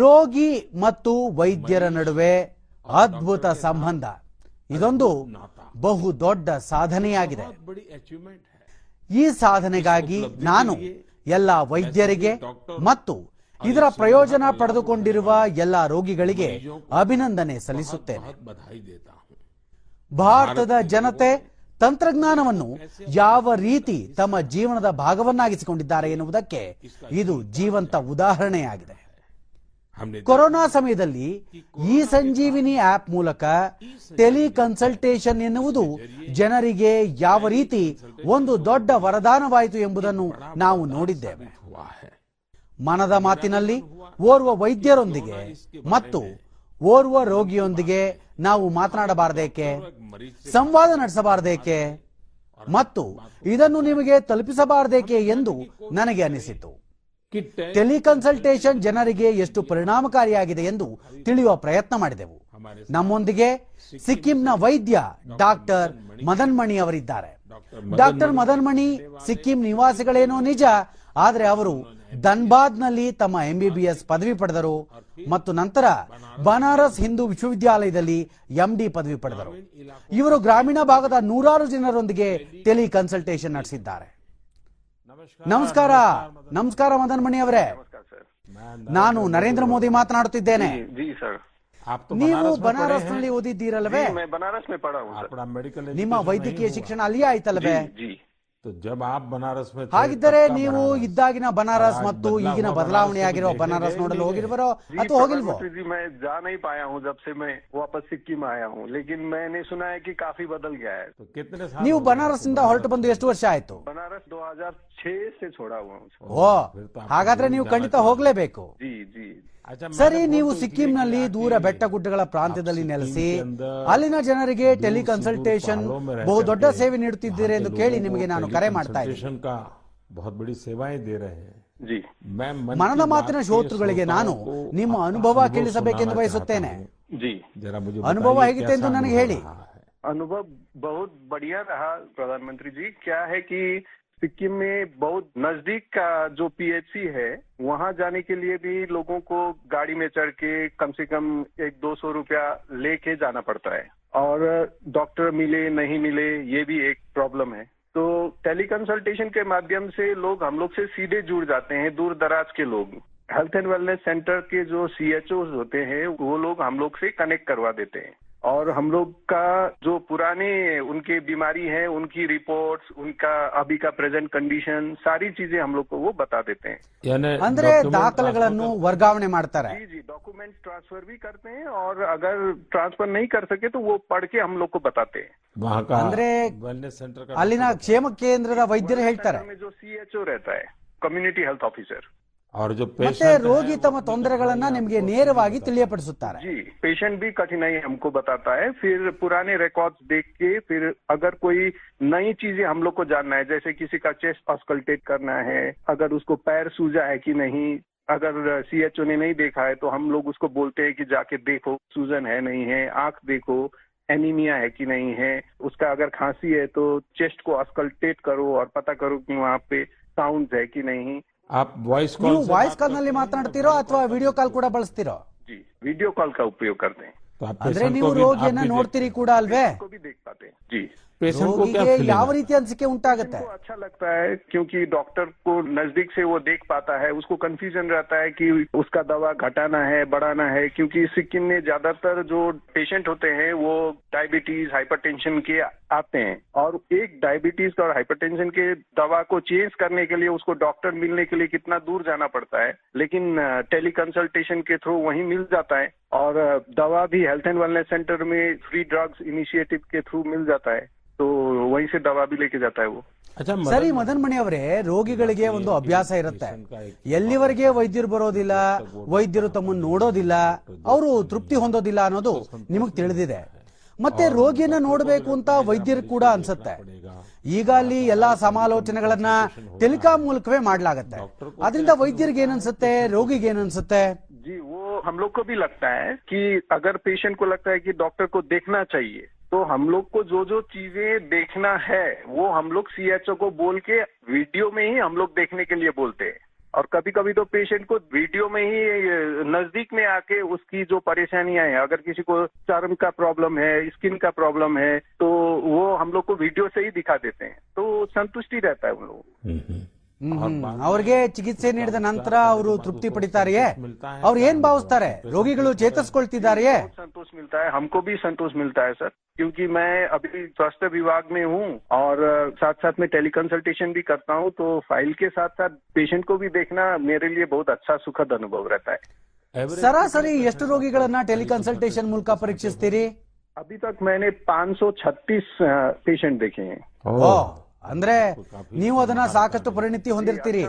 ರೋಗಿ ಮತ್ತು ವೈದ್ಯರ ನಡುವೆ ಅದ್ಭುತ ಸಂಬಂಧ. ಇದೊಂದು ಬಹು ದೊಡ್ಡ ಸಾಧನೆಯಾಗಿದೆ. ಈ ಸಾಧನೆಗಾಗಿ ನಾನು ಎಲ್ಲ ವೈದ್ಯರಿಗೆ ಮತ್ತು ಇದರ ಪ್ರಯೋಜನ ಪಡೆದುಕೊಂಡಿರುವ ಎಲ್ಲ ರೋಗಿಗಳಿಗೆ ಅಭಿನಂದನೆ ಸಲ್ಲಿಸುತ್ತೇನೆ. ಭಾರತದ ಜನತೆ ತಂತ್ರಜ್ಞಾನವನ್ನು ಯಾವ ರೀತಿ ತಮ್ಮ ಜೀವನದ ಭಾಗವನ್ನಾಗಿಸಿಕೊಂಡಿದ್ದಾರೆ ಎನ್ನುವುದಕ್ಕೆ ಇದು ಜೀವಂತ ಉದಾಹರಣೆಯಾಗಿದೆ. ಕೊರೋನಾ ಸಮಯದಲ್ಲಿ ಈ ಸಂಜೀವಿನಿ ಆಪ್ ಮೂಲಕ ಟೆಲಿ ಕನ್ಸಲ್ಟೇಷನ್ ಎನ್ನುವುದು ಜನರಿಗೆ ಯಾವ ರೀತಿ ಒಂದು ದೊಡ್ಡ ವರದಾನವಾಯಿತು ಎಂಬುದನ್ನು ನಾವು ನೋಡಿದ್ದೇವೆ. ಮನದ ಮಾತಿನಲ್ಲಿ ಓರ್ವ ವೈದ್ಯರೊಂದಿಗೆ ಮತ್ತು ಓರ್ವ ರೋಗಿಯೊಂದಿಗೆ ನಾವು ಮಾತನಾಡಬಾರದೇಕೆ, ಸಂವಾದ ನಡೆಸಬಾರದೇಕೆ ಮತ್ತು ಇದನ್ನು ನಿಮಗೆ ತಲುಪಿಸಬಾರದೇಕೆ ಎಂದು ನನಗೆ ಅನಿಸಿತು. ಟೆಲಿಕನ್ಸಲ್ಟೇಷನ್ ಜನರಿಗೆ ಎಷ್ಟು ಪರಿಣಾಮಕಾರಿಯಾಗಿದೆ ಎಂದು ತಿಳಿಯುವ ಪ್ರಯತ್ನ ಮಾಡಿದೆವು. ನಮ್ಮೊಂದಿಗೆ ಸಿಕ್ಕಿಂನ ವೈದ್ಯ ಡಾಕ್ಟರ್ ಮದನ್ ಮಣಿ ಅವರಿದ್ದಾರೆ. ಡಾಕ್ಟರ್ ಮದನ್ ಮಣಿ ಸಿಕ್ಕಿಂ ನಿವಾಸಿಗಳೇನೋ ನಿಜ ಆದರೆ ಅವರು ಧನ್ಬಾದ್ನಲ್ಲಿ ತಮ್ಮ ಎಂಬಿಬಿಎಸ್ ಪದವಿ ಪಡೆದರು ಮತ್ತು ನಂತರ ಬನಾರಸ್. ಹಿಂದೂ ವಿಶ್ವವಿದ್ಯಾಲಯದಲ್ಲಿ ಎಂಡಿ ಪದವಿ ಪಡೆದರು. ಇವರು ಗ್ರಾಮೀಣ ಭಾಗದ ನೂರಾರು ಜನರೊಂದಿಗೆ ಟೆಲಿ ಕನ್ಸಲ್ಟೇಷನ್ ನಡೆಸಿದ್ದಾರೆ. ನಮಸ್ಕಾರ ನಮಸ್ಕಾರ. ಮದನ್. ಮಣಿ ಅವರೇ. ನಾನು ನರೇಂದ್ರ ಮೋದಿ. ಮಾತನಾಡುತ್ತಿದ್ದೇನೆ. ನೀವು ಬನಾರಸ್ನಲ್ಲಿ ಓದಿದ್ದೀರಲ್ವೇ? ನಿಮ್ಮ ವೈದ್ಯಕೀಯ ಶಿಕ್ಷಣ ಅಲ್ಲಿಯೇ ಆಯ್ತಲ್ವೇ? जी तो जब आप बनारस में थे, ಹಾಗಿದ್ದರೆ तब का ನೀವು बनारस? ಇದ್ದಾಗಿನ ಬನಾರಸ್ आज ಮತ್ತು बदला ಈಗಿನ हुआ ಬದಲಾವಣೆಯಾಗಿರೋ बनारस को ಬನಾರಸ್ देखे ನೋಡಲು गए ಹೋಗಿರುವರೋ जी, ಅಥವಾ ಹೋಗಿಲ್ವೋ प्रधानमंत्री जी मैं जा नहीं पाया हूँ जब से मैं वापस सिक्किम आया हूँ लेकिन मैंने सुना है कि काफी बदल गया है तो कितने साल ನೀವು हो गए ಬನಾರಸ್ ನಿಂದ ಹೊರಟು ಬಂದು ಎಷ್ಟು ವರ್ಷ ಆಯ್ತು बनारस 2006 से छोड़ा हुआ हूँ सर। ಓ ಹಾಗಾದ್ರೆ ನೀವು ಖಂಡಿತ ಹೋಗ್ಲೇಬೇಕು जी जी अच्छा ಸರಿ मैंने ನೀವು फोटो ಸಿಕ್ಕಿಂನಲ್ಲಿ इसलिए ದೂರ किया कि ಬೆಟ್ಟ ಗುಡ್ಡಗಳ ಪ್ರಾಂತ್ಯದಲ್ಲಿ आप ನೆಲೆಸಿ सिक्किम के अंदर ಅಲ್ಲಿನ ಜನರಿಗೆ दूर ಟೆಲಿ से दूर ಕನ್ಸಲ್ಟೇಷನ್ पहाड़ों में रह ಬಹು ದೊಡ್ಡ करके ಸೇವೆ ನೀಡುತ್ತಿದ್ದೀರಿ वहाँ ಎಂದು के ಕೇಳಿ लोगों ನಿಮಗೆ को ನಾನು tele ಕರೆ ಮಾಡ್ತಾ ಇದ್ದೀನಿ consultation का बहुत बड़ी सेवाएं दे रहे हैं जी मैं मन ಮನದ की ಮಾತಿನ बात के ಶ್ರೋತೃಗಳಿಗೆ ನಾನು श्रोताओं को ನಿಮ್ಮ आपका ಅನುಭವ अनुभव ಕೇಳಿಸಬೇಕೆಂದು सुनाना ಬಯಸುತ್ತೇನೆ चाहता हूँ। जी जरा मुझे ಅನುಭವ बताइए ಹೇಗಿತ್ತು ಎಂದು कैसा ನನಗೆ अनुभव ಹೇಳಿ रहा है? अनुभव बहुत बढ़िया रहा प्रधानमंत्री जी क्या है कि सिक्किम में बहुत नज़दीक का जो पीएचसी है, वहाँ जाने के लिए भी लोगों को गाड़ी में चढ़ के कम से कम एक दो सौ रुपया लेके जाना पड़ता है। और डॉक्टर मिले, नहीं मिले, ये भी एक प्रॉब्लम है। तो टेली कंसल्टेशन के माध्यम से लोग, हम लोग से सीधे जुड़ जाते हैं, दूर दराज के लोग। हेल्थ एंड वेलनेस सेंटर के जो सीएचओ होते हैं, वो लोग हम लोग से कनेक्ट करवा देते हैं। और हम लोग का जो पुराने उनके बीमारी है उनकी रिपोर्ट्स उनका अभी का प्रेजेंट कंडीशन सारी चीजें हम लोग को वो बता देते हैं यानी ಅಂದ್ರೆ document ದಾಖಲೆಗಳನ್ನು ವರ್ಗಾವಣೆ ಮಾಡ್ತಾರೆ जी जी डॉक्यूमेंट ट्रांसफर भी करते हैं और अगर ट्रांसफर नहीं कर सके तो वो पढ़ के हम लोग को बताते हैं वहाँ का ಅಂದ್ರೆ वेलनेस सेंटर का ಅಲ್ಲಿನ ಕ್ಷೇಮ ಕೇಂದ್ರದ ವೈದ್ಯರು ಹೇಳ್ತಾರೆ में जो सीएचओ रहता है कम्युनिटी हेल्थ ऑफिसर और जो ಮತ್ತೆ पेशेंट ರೋಗಿ ತಮ್ಮ ತೊಂದರೆಗಳನ್ನ ನಿಮಗೆ ನೇರವಾಗಿ ತಿಳಿಯಪಡಿಸುತ್ತಾರೆ जी पेशेंट भी कठिनाई हमको बताता है फिर पुराने रिकॉर्ड्स देख के फिर अगर कोई नई चीजें हम लोग को जानना है जैसे किसी का चेस्ट ऑस्कल्टेट करना है अगर उसको पैर सूजा है कि नहीं अगर सीएचओ ने नहीं देखा है तो हम लोग उसको बोलते हैं कि जाके देखो सूजन है नहीं है आंख देखो एनीमिया है कि नहीं है उसका अगर खांसी है तो चेस्ट को ऑस्कल्टेट करो और पता करो कि वहाँ पे साउंड है कि नहीं आप वॉइस ನೀವು ವಾಯ್ಸ್ ಕಾಲ್ ನಲ್ಲಿ ಮಾತನಾಡ್ತಿರೋ ಅಥವಾ ವಿಡಿಯೋ ಕಾಲ್ ಕೂಡ ಬಳಸ್ತಿರೋ जी वीडियो कॉल का उपयोग करते हैं तो आपके ಅಂದ್ರೆ ನೀವು ರೋಗಿಯನ್ನ ನೋಡ್ತೀರಿ ಕೂಡ ಅಲ್ವೇ इसको भी देख पाते हैं जी पेशेंट को क्या ರೋಗಿಗೆ फीलिंग ಯಾವ है? ರೀತಿ ಅನಿಸಿಕೆ ಉಂಟಾಗುತ್ತೆ अच्छा लगता है क्योंकि डॉक्टर को नजदीक से वो देख पाता है उसको कंफ्यूजन रहता है कि उसका दवा घटाना है बढ़ाना है क्योंकि सिक्किम में ज्यादातर जो पेशेंट होते हैं वो डायबिटीज हाइपरटेंशन के आते हैं और एक डायबिटीज और हाइपरटेंशन के दवा को चेंज करने के लिए उसको डॉक्टर मिलने के लिए कितना दूर जाना पड़ता है लेकिन टेली कंसल्टेशन के थ्रू वहीं मिल जाता है और अ, दवा भी हेल्थ एंड वेलनेस सेंटर में फ्री ड्रग्स इनिशिएटिव के थ्रू मिल जाता है तो वहीं से दवा भी लेके जाता है वो अच्छा ಸರಿ ಮದನ್ ಮಣಿ ಅವರೇ ರೋಗಿಗಳಿಗೆ ಒಂದು ಅಭ್ಯಾಸ ಇರುತ್ತೆ ಎಲ್ಲಿವರೆಗೆ ವೈದ್ಯರು ಬರೋದಿಲ್ಲ ವೈದ್ಯರು ತಮ್ಮನ್ನು ನೋಡೋದಿಲ್ಲ ಅವರು ತೃಪ್ತಿ ಹೊಂದೋದಿಲ್ಲ ಅನ್ನೋದು ನಿಮಗ್ ತಿಳಿದಿದೆ ಮತ್ತೆ ರೋಗಿಯನ್ನ ನೋಡಬೇಕು ಅಂತ ವೈದ್ಯರು ಕೂಡ ಅನ್ಸುತ್ತೆ ಈಗ ಅಲ್ಲಿ ಎಲ್ಲಾ ಸಮಾಲೋಚನೆಗಳನ್ನ ಟೆಲಿಕಾಂ ಮೂಲಕವೇ ಮಾಡ್ಲಾಗತ್ತೆ ಅದರಿಂದ ವೈದ್ಯರಿಗೆ ಏನನ್ಸುತ್ತೆ ರೋಗಿಗೆ ಏನನ್ಸುತ್ತೆ जी वो हम लोग को भी लगता है कि अगर पेशेंट को लगता है कि डॉक्टर को देखना चाहिए तो हम लोग को जो जो चीज़ें देखना है, वो हम लोग सीएचओ को बोल के वीडियो में ही हम लोग देखने के लिए बोलते हैं। और कभी कभी तो पेशेंट को वीडियो में ही, नज़दीक में आके उसकी जो परेशानियाँ हैं, अगर किसी को चर्म का प्रॉब्लम है स्किन का प्रॉब्लम है तो वो हम लोग को वीडियो से ही दिखा देते हैं। तो संतुष्टि रहता है उन लोगों को। ಹ್ಮ್. ಅವ್ರಿಗೆ ಚಿಕಿತ್ಸೆ ನೀಡಿದ ನಂತರ ಅವರು ತೃಪ್ತಿ ಪಡಿತಾರೆಯೇ ಅವ್ರು ಏನ್ ಭಾವಿಸ್ತಾರೆ ರೋಗಿಗಳು ಚೇತರಿಸ್ಕೊಳ್ತಿದಾರೆಯೇ संतोष मिलता है हमको भी संतोष मिलता है सर क्योंकि मैं अभी स्वास्थ्य विभाग में हूँ और साथ साथ में टेली कंसल्टेशन भी करता हूँ तो फाइल के साथ साथ पेशेंट को भी देखना मेरे लिए बहुत अच्छा सुखद अनुभव रहता है ಸರಾಸರಿ ಎಷ್ಟು ರೋಗಿಗಳನ್ನ ಟೆಲಿಕನ್ಸಲ್ಟೇಷನ್ ಮೂಲಕ ಪರೀಕ್ಷಿಸ್ತೀರಿ अभी तक मैंने 536 पेशेंट देखे हैं ಓ ಅಂದ್ರೆ ನೀವು ಅದನ್ನ ಸಾಕಷ್ಟು ಪರಿಣಿತಿ ಹೊಂದಿರ್ತೀರಿ.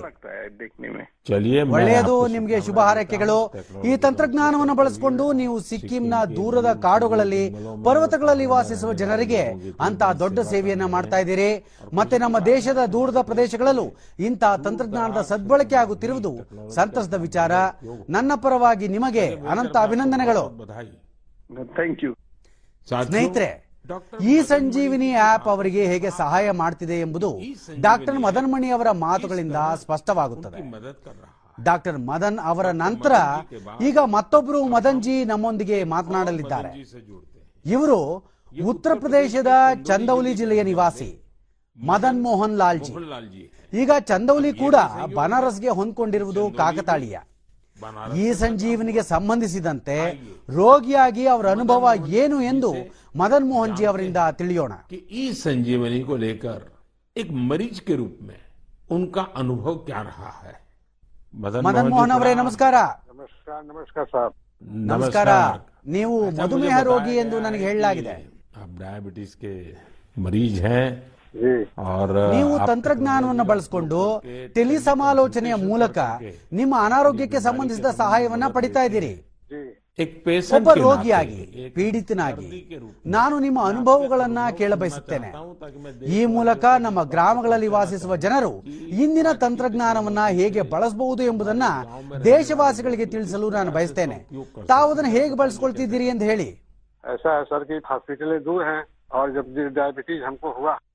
ಒಳ್ಳೆಯದು ನಿಮ್ಗೆ ಶುಭ ಹಾರೈಕೆಗಳು. ಈ ತಂತ್ರಜ್ಞಾನವನ್ನು ಬಳಸಿಕೊಂಡು ನೀವು ಸಿಕ್ಕಿಂನ ದೂರದ ಕಾಡುಗಳಲ್ಲಿ ಪರ್ವತಗಳಲ್ಲಿ ವಾಸಿಸುವ ಜನರಿಗೆ ಅಂತ ದೊಡ್ಡ ಸೇವೆಯನ್ನ ಮಾಡ್ತಾ ಇದ್ದೀರಿ. ಮತ್ತೆ ನಮ್ಮ ದೇಶದ ದೂರದ ಪ್ರದೇಶಗಳಲ್ಲೂ ಇಂಥ ತಂತ್ರಜ್ಞಾನದ ಸದ್ಬಳಕೆ ಆಗುತ್ತಿರುವುದು ಸಂತಸದ ವಿಚಾರ. ನನ್ನ ಪರವಾಗಿ ನಿಮಗೆ ಅನಂತ ಅಭಿನಂದನೆಗಳು. ಸ್ನೇಹಿತರೆ ಈ ಸಂಜೀವಿನಿ ಆಪ್ ಅವರಿಗೆ ಹೇಗೆ ಸಹಾಯ ಮಾಡ್ತಿದೆ ಎಂಬುದು ಡಾಕ್ಟರ್ ಮದನ್ ಮಣಿ ಅವರ ಮಾತುಗಳಿಂದ ಸ್ಪಷ್ಟವಾಗುತ್ತದೆ. ಡಾಕ್ಟರ್ ಮದನ್ ಅವರ ನಂತರ ಈಗ ಮತ್ತೊಬ್ಬರು ಮದನ್ ಜಿ ನಮ್ಮೊಂದಿಗೆ ಮಾತನಾಡಲಿದ್ದಾರೆ. ಇವರು ಉತ್ತರ ಪ್ರದೇಶದ ಚಂದೌಲಿ ಜಿಲ್ಲೆಯ ನಿವಾಸಿ ಮದನ್ ಮೋಹನ್ ಲಾಲ್ಜಿ. ಈಗ ಚಂದೌಲಿ ಕೂಡ ಬನಾರಸ್ಗೆ ಹೊಂದ್ಕೊಂಡಿರುವುದು ಕಾಕತಾಳೀಯ. ಈ ಸಂಜೀವನಿಗೆ ಸಂಬಂಧಿಸಿದಂತೆ ರೋಗಿಯಾಗಿ ಅವರ ಅನುಭವ ಏನು ಎಂದು ಮದನ್ ಮೋಹನ್ ಜಿ ಅವರಿಂದ ತಿಳಿಯೋಣ कि ई संजीवनी को लेकर एक मरीज के रूप में उनका अनुभव क्या रहा है मदन ಮದನ್ जी ಮೋಹನ್ ಅವರೇ प्रणाम। ನಮಸ್ಕಾರ नमस्कार नमस्कार साहब ನಮಸ್ಕಾರ ನೀವು अच्छा, ಮಧುಮೇಹ मुझे ರೋಗಿ बताया ಎಂದು गया ನನಗೆ है ಹೇಳಲಾಗಿದೆ कि आप डायबिटीज के मरीज हैं और ನೀವು ತಂತ್ರಜ್ಞಾನವನ್ನು ಬಳಸಿಕೊಂಡು ಟೆಲಿ ಸಮಾಲೋಚನೆಯ ಮೂಲಕ ನಿಮ್ಮ ಅನಾರೋಗ್ಯಕ್ಕೆ ಸಂಬಂಧಿಸಿದ ಸಹಾಯವನ್ನ ಪಡಿತಾ ಇದ್ದೀರಿ. ಒಬ್ಬ ರೋಗಿಯಾಗಿ ಪೀಡಿತನಾಗಿ ನಾನು ನಿಮ್ಮ ಅನುಭವಗಳನ್ನ ಕೇಳಬಯಸುತ್ತೇನೆ. ಈ ಮೂಲಕ ನಮ್ಮ ಗ್ರಾಮಗಳಲ್ಲಿ ವಾಸಿಸುವ ಜನರು ಇಂದಿನ ತಂತ್ರಜ್ಞಾನವನ್ನ ಹೇಗೆ ಬಳಸಬಹುದು ಎಂಬುದನ್ನ ದೇಶವಾಸಿಗಳಿಗೆ ತಿಳಿಸಲು ನಾನು ಬಯಸ್ತೇನೆ. ತಾವು ಅದನ್ನು ಹೇಗೆ ಬಳಸ್ಕೊಳ್ತಿದ್ದೀರಿ ಅಂತ ಹೇಳಿ.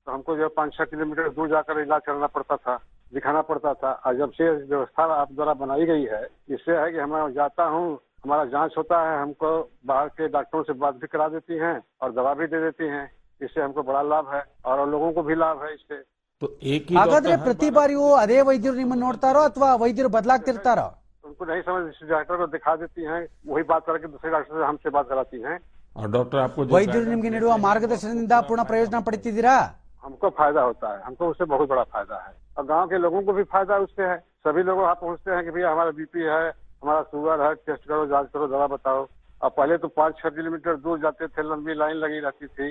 ऐसा है सर कि हॉस्पिटलें दूर हैं और जब डायबिटीज हमको हुआ तो हमको जो पाँच छह किलोमीटर दूर जाकर इलाज करना पड़ता था दिखाना पड़ता था और जब से व्यवस्था आप द्वारा बनाई गई है इससे है कि मैं जाता हूँ हमारा जांच होता है हमको बाहर के डॉक्टरों से बात भी करा देती हैं और दवा भी दे देती हैं इससे हमको बड़ा लाभ है और लोगों को भी लाभ है इससे तो एक ही ಹಾಗಾದ್ರೆ डॉक्टर हर ಪ್ರತಿ ಬಾರಿಯೂ ಅದೇ ವೈದ್ಯರು ನಿಮ್ಮನ್ನ ನೋಡ್ತಾರೋ ಅಥವಾ ವೈದ್ಯರು ಬದಲಾಗ್ತಿರ್ತಾರೋ उनको नहीं समझ इस डॉक्टर को दिखा देती हैं वही बात करके दूसरे डॉक्टर से हमसे बात कराती हैं और डॉक्टर आपको जो ವೈದ್ಯರು ನಿಮ್ಗೆ ನೀಡುವ ಮಾರ್ಗದರ್ಶನದಿಂದ ಪೂರ್ಣ ಪ್ರಯೋಜನ ಪಡಿತಿದ್ದೀರಾ हमको फायदा होता है हमको उससे बहुत बड़ा फायदा है और गांव के लोगों को भी फायदा उससे है सभी लोग वहाँ पहुँचते हैं कि भैया हमारा बीपी है हमारा शुगर है टेस्ट करो जांच करो दवा बताओ और पहले तो पाँच छह किलोमीटर दूर जाते थे लंबी लाइन लगी रहती थी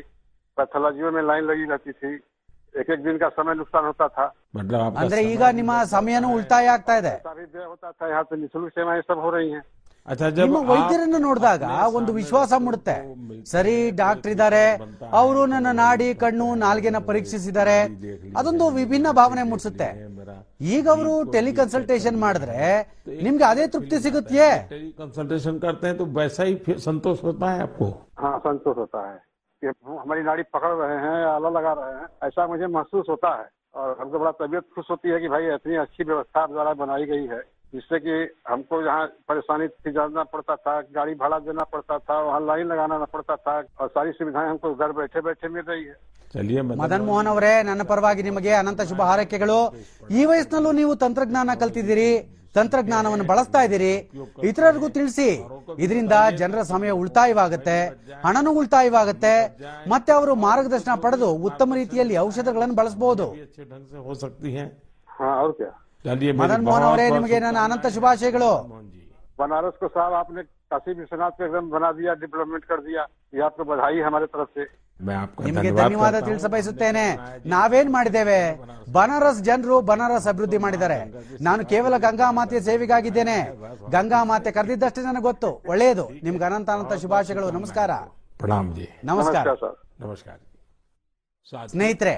पैथोलॉजियों में लाइन लगी रहती थी एक एक दिन का समय नुकसान होता था मतलब आपका ಅಂದ್ರೆ ಈಗ ನಿಮ್ಮ ಸಮಯನೂ ಉಳಿತಾಯ ಆಗ್ತಾ ಇದೆ पैसा भी व्यय होता था यहाँ पे निःशुल्क सेवाएं सब हो रही हैं अच्छा जब ನಿಮ್ಮ आप ವೈದ್ಯರನ್ನು ನೋಡಿದಾಗ ಒಂದು ವಿಶ್ವಾಸ ಮೂಡುತ್ತೆ ಸರಿ ಡಾಕ್ಟರ್ ಇದ್ದಾರೆ ಅವರು ನನ್ನ ನಾಡಿ ಕಣ್ಣು ನಾಲ್ಗೆನ ಪರೀಕ್ಷಿಸಿದ್ದಾರೆ ಅದೊಂದು ವಿಭಿನ್ನ ಭಾವನೆ ಮೂಡಿಸುತ್ತೆ ಈಗ ಅವರು ಟೆಲಿಕನ್ಸಲ್ಟೇಷನ್ ಮಾಡಿದ್ರೆ ನಿಮ್ಗೆ ಅದೇ ತೃಪ್ತಿ ಸಿಗುತ್ತೆಯೇ टेली कंसल्टेशन करते हैं तो वैसा ही फिर संतोष होता है आपको हाँ संतोष होता है कि हमारी नाड़ी पकड़ रहे हैं आला लगा रहे हैं ऐसा मुझे महसूस होता है और हमको बड़ा तबीयत खुश होती है कि भाई इतनी अच्छी व्यवस्था आप द्वारा बनाई गई है जिससे कि हमको यहाँ परेशानी से जाना पड़ता था गाड़ी भाड़ा देना पड़ता था वहाँ लाइन लगाना पड़ता था और सारी सुविधाएं हमको घर बैठे बैठे मिल रही है चलिए ಮದನ್ ಮೋಹನ್ ಅವರೇ ನನ್ನ ಪರವಾಗಿ ನಿಮಗೆ ಅನಂತ ಶುಭ ಹಾರೈಕೆಗಳು ಈ ವಯಸ್ಸಿನಲ್ಲೂ ನೀವು ತಂತ್ರಜ್ಞಾನ ಕಲ್ತಿದ್ದೀರಿ ತಂತ್ರಜ್ಞಾನವನ್ನು ಬಳಸ್ತಾ ಇದ್ದೀರಿ ಇತರರಿಗೂ ತಿಳಿಸಿ ಇದರಿಂದ ಜನರ ಸಮಯ ಉಳಿತಾಯವಾಗುತ್ತೆ ಹಣನೂ ಉಳಿತಾಯವಾಗುತ್ತೆ ಮತ್ತೆ ಅವರು ಮಾರ್ಗದರ್ಶನ ಪಡೆದು ಉತ್ತಮ ರೀತಿಯಲ್ಲಿ ಔಷಧಗಳನ್ನು ಬಳಸಬಹುದು अच्छे ढंग से हो सकती हैं हाँ और क्या चलिए मेरी ಮದನ್ ಮೋಹನ್ बहुत ಅವರೇ बहुत ನಿಮಗೆ ನನ್ನ ಅನಂತ ಶುಭಾಶಯಗಳು बनारस को साहब आपने काशी विश्वनाथ को एकदम बना दिया डेवलपमेंट कर दिया ये आपको बधाई है हमारे तरफ से मैं आपका ನಿಮಗೆ धन्यवाद ಧನ್ಯವಾದ करता हूं। ತಿಳಿಸ ಬಯಸುತ್ತೇನೆ ನಾವೇನ್ ಮಾಡಿದ್ದೇವೆ ಬನಾರಸ್ ಜನರು ಬನಾರಸ್ ಅಭಿವೃದ್ಧಿ ಮಾಡಿದ್ದಾರೆ ನಾನು ಕೇವಲ ಗಂಗಾ ಮಾತೆಯ ಸೇವೆಗಾಗಿದ್ದೇನೆ ಗಂಗಾ ಮಾತೆ ಕರೆದಿದ್ದಷ್ಟೇ ನನಗೆ ಗೊತ್ತು ಒಳ್ಳೆಯದು ನಿಮ್ಗೆ ಅನಂತ ಅನಂತ ಶುಭಾಶಯಗಳು ನಮಸ್ಕಾರ प्रणाम जी ನಮಸ್ಕಾರ नमस्कार ಸ್ನೇಹಿತರೆ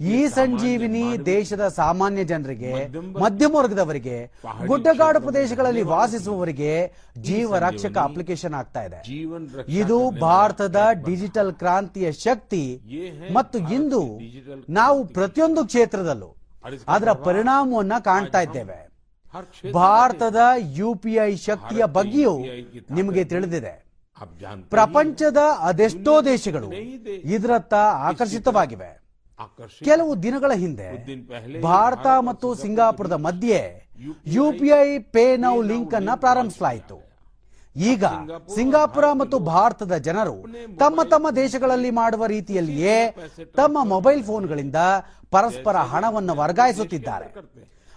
ಈ ಸಂಜೀವಿನಿ ದೇಶದ ಸಾಮಾನ್ಯ ಜನರಿಗೆ ಮಧ್ಯಮ ವರ್ಗದವರಿಗೆ ಗುಡ್ಡಗಾಡು ಪ್ರದೇಶಗಳಲ್ಲಿ ವಾಸಿಸುವವರಿಗೆ ಜೀವ ರಕ್ಷಕ ಅಪ್ಲಿಕೇಶನ್ ಆಗ್ತಾ ಇದೆ. ಇದು ಭಾರತದ ಡಿಜಿಟಲ್ ಕ್ರಾಂತಿಯ ಶಕ್ತಿ ಮತ್ತು ಇಂದು ನಾವು ಪ್ರತಿಯೊಂದು ಕ್ಷೇತ್ರದಲ್ಲೂ ಅದರ ಪರಿಣಾಮವನ್ನ ಕಾಣ್ತಾ ಇದ್ದೇವೆ. ಭಾರತದ ಯುಪಿಐ ಶಕ್ತಿಯ ಬಗ್ಗೆಯೂ ನಿಮಗೆ ತಿಳಿದಿದೆ. ಪ್ರಪಂಚದ ಅದೆಷ್ಟೋ ದೇಶಗಳು ಇದರತ್ತ ಆಕರ್ಷಿತವಾಗಿವೆ. ಕೆಲವು ದಿನಗಳ ಹಿಂದೆ ಭಾರತ ಮತ್ತು ಸಿಂಗಾಪುರದ ಮಧ್ಯೆ ಯುಪಿಐ ಪೇ ನೌ ಲಿಂಕ್ ಅನ್ನ ಪ್ರಾರಂಭಿಸಲಾಯಿತು. ಈಗ ಸಿಂಗಾಪುರ ಮತ್ತು ಭಾರತದ ಜನರು ತಮ್ಮ ತಮ್ಮ ದೇಶಗಳಲ್ಲಿ ಮಾಡುವ ರೀತಿಯಲ್ಲಿಯೇ ತಮ್ಮ ಮೊಬೈಲ್ ಫೋನ್ಗಳಿಂದ ಪರಸ್ಪರ ಹಣವನ್ನು ವರ್ಗಾಯಿಸುತ್ತಿದ್ದಾರೆ.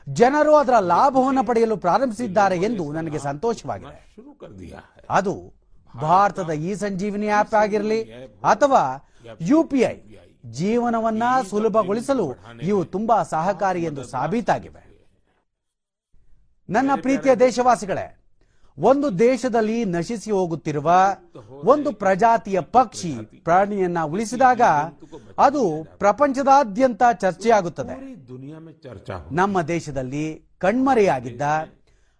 ಜನರು ಅದರ ಲಾಭವನ್ನು ಪಡೆಯಲು ಪ್ರಾರಂಭಿಸಿದ್ದಾರೆ ಎಂದು ನನಗೆ ಸಂತೋಷವಾಗಿದೆ. ಅದು ಭಾರತದ ಇ ಸಂಜೀವಿನಿ ಆಪ್ ಆಗಿರಲಿ ಅಥವಾ ಯುಪಿಐ ಜೀವನವನ್ನ ಸುಲಭಗೊಳಿಸಲು ಇವು ತುಂಬಾ ಸಹಕಾರಿ ಎಂದು ಸಾಬೀತಾಗಿವೆ. ನನ್ನ ಪ್ರೀತಿಯ ದೇಶವಾಸಿಗಳೇ, ಒಂದು ದೇಶದಲ್ಲಿ ನಶಿಸಿ ಹೋಗುತ್ತಿರುವ ಒಂದು ಪ್ರಜಾತಿಯ ಪಕ್ಷಿ ಪ್ರಾಣಿಯನ್ನ ಉಳಿಸಿದಾಗ ಅದು ಪ್ರಪಂಚದಾದ್ಯಂತ ಚರ್ಚೆಯಾಗುತ್ತದೆ. ನಮ್ಮ ದೇಶದಲ್ಲಿ ಕಣ್ಮರೆಯಾಗಿದ್ದ,